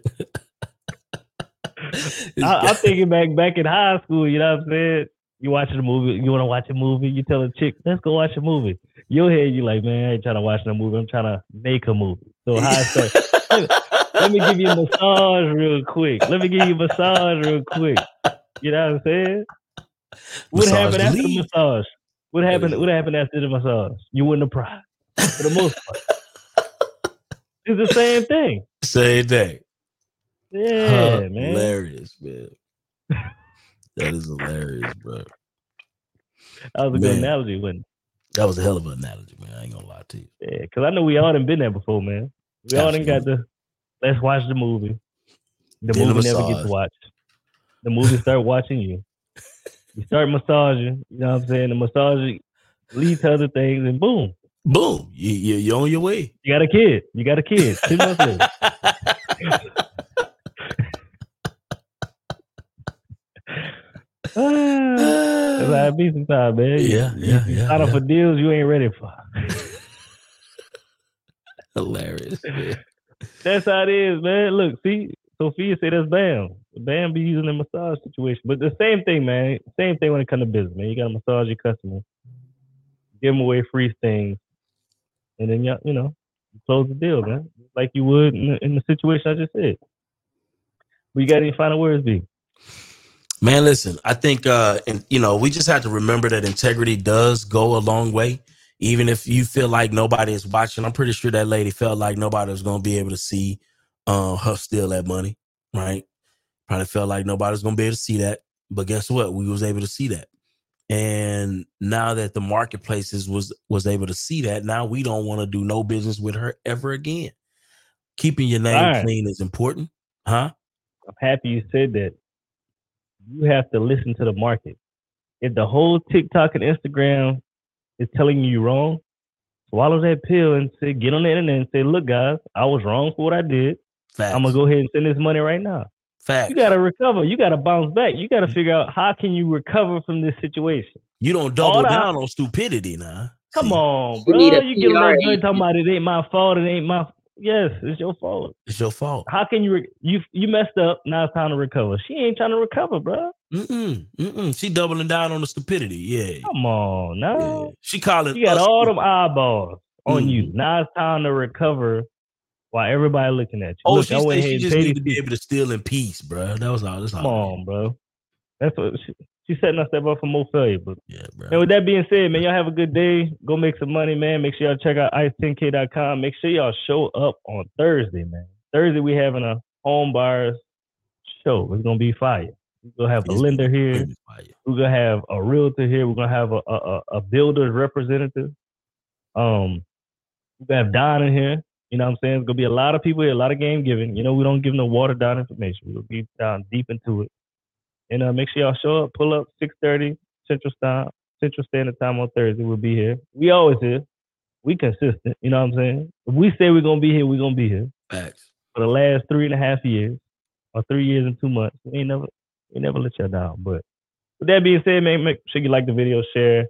I, I'm thinking back back in high school. You know what I'm saying? You watching a movie. You want to watch a movie. You tell a chick, "Let's go watch a movie." Your head, you like, man, I ain't trying to watch no movie. I'm trying to make a movie. So how I say, let me give you a massage real quick. Let me give you a massage real quick. You know what I'm saying? What Massage happened after the massage? What happened? What happened after the massage? You win the prize for the most part. It's the same thing. Same thing. Yeah, man. Hilarious, man. That is hilarious, bro. That was a good analogy, wasn't it? That was a hell of an analogy, man. I ain't gonna lie to you. Yeah, because I know we all done been there before, man. We all done got the let's watch the movie. The movie never gets watched. The movie start watching you. You start massaging, you know what I'm saying? The massage leads to other things and boom. Boom. You, you, you're on your way. You got a kid. You got a kid. Two months later. That's how it be sometimes, man. Yeah, yeah, You yeah, Sign up yeah. for deals you ain't ready for. Hilarious. man. That's how it is, man. Look, see, Sophia said that's Bam. Bam be using the massage situation. But the same thing, man. Same thing when it comes to business, man. You got to massage your customers, give them away free things, and then, you you know, close the deal, man. Like you would in the, in the situation I just said. We got any final words, B? Man, listen, I think uh and you know, we just have to remember that integrity does go a long way. Even if you feel like nobody is watching, I'm pretty sure that lady felt like nobody was gonna be able to see uh, her steal that money, right? Probably felt like nobody was gonna be able to see that. But guess what? We was able to see that. And now that the marketplaces was was able to see that, now we don't want to do no business with her ever again. Keeping your name Right. clean is important, huh? I'm happy you said that. You have to listen to the market. If the whole TikTok and Instagram is telling you you're wrong, swallow that pill and say, get on the internet and say, look, guys, I was wrong for what I did. I'm gonna go ahead and send this money right now. Facts. You gotta recover. You gotta bounce back. You gotta figure out how can you recover from this situation. You don't double the- down on stupidity now. Come on, bro. need You get a little PR good talking about it ain't my fault. It ain't my yes, it's your fault. It's your fault. How can you re- you you messed up? Now it's time to recover. She ain't trying to recover, bro. Mm-mm, mm-mm. She doubling down on the stupidity. Yeah. Come on, now. She calling You got us all them eyeballs on Mm. you. Now it's time to recover while everybody looking at you. Oh, Look, she said she just need to be able to steal in peace, bro. That was all. That's all. Come on, bro. That's what she, she's setting us up for more failure. But yeah, bro. And with that being said, man, y'all have a good day. Go make some money, man. Make sure y'all check out ice10k.com. Make sure y'all show up on Thursday, man. Thursday we having a home buyers show. It's gonna be fire. We're gonna have a lender here. We're gonna have a realtor here. We're gonna have a a, a- builder's representative. Um, we're gonna have Don in here. You know what I'm saying? It's gonna be a lot of people here, a lot of game giving. You know, we don't give no watered down information. We'll be down deep into it. And uh, make sure y'all show up, pull up 6:30 Central Time, Central Standard Time on Thursday. We'll be here. We always here. We consistent. You know what I'm saying? If we say we're gonna be here, we're gonna be here. Facts. For the last three and a half years, or three years and two months, we ain't never, we never let y'all down. But with that being said, man, make sure you like the video, share,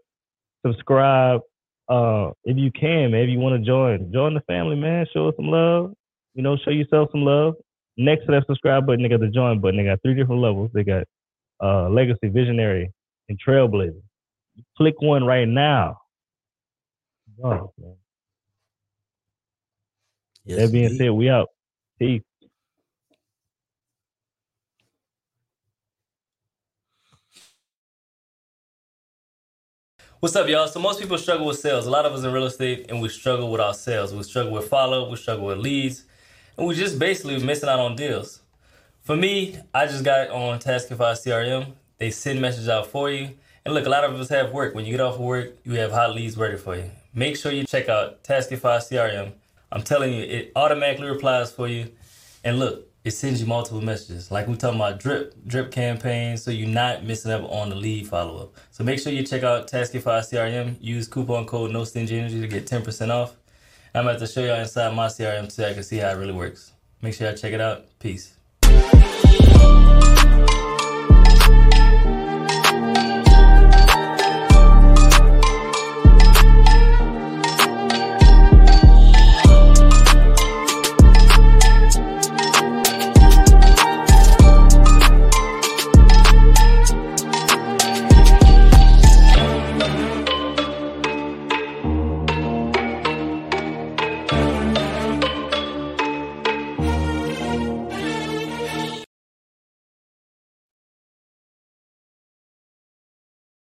subscribe. Uh, if you can, man, if you want to join, join the family, man. Show us some love. You know, show yourself some love. Next to that subscribe button, they got the join button. They got three different levels. They got uh, legacy, visionary, and trailblazer. Click one right now. Man. that being said, we out. Peace. What's up, y'all? So most people struggle with sales. A lot of us in real estate, and we struggle with our sales. We struggle with follow, up, we struggle with leads, and we just basically missing out on deals. For me, I just got on Taskify CRM. They send messages out for you. And look, a lot of us have work. When you get off of work, you have hot leads ready for you. Make sure you check out Taskify CRM. I'm telling you, it automatically replies for you. And look, it sends you multiple messages. Like we talking about drip, drip campaigns, so you're not missing up on the lead follow up. So make sure you check out Taskify CRM. Use coupon code No Stingy Energy to get 10% off. I'm about to show y'all inside my CRM so I can see how it really works. Make sure y'all check it out. Peace.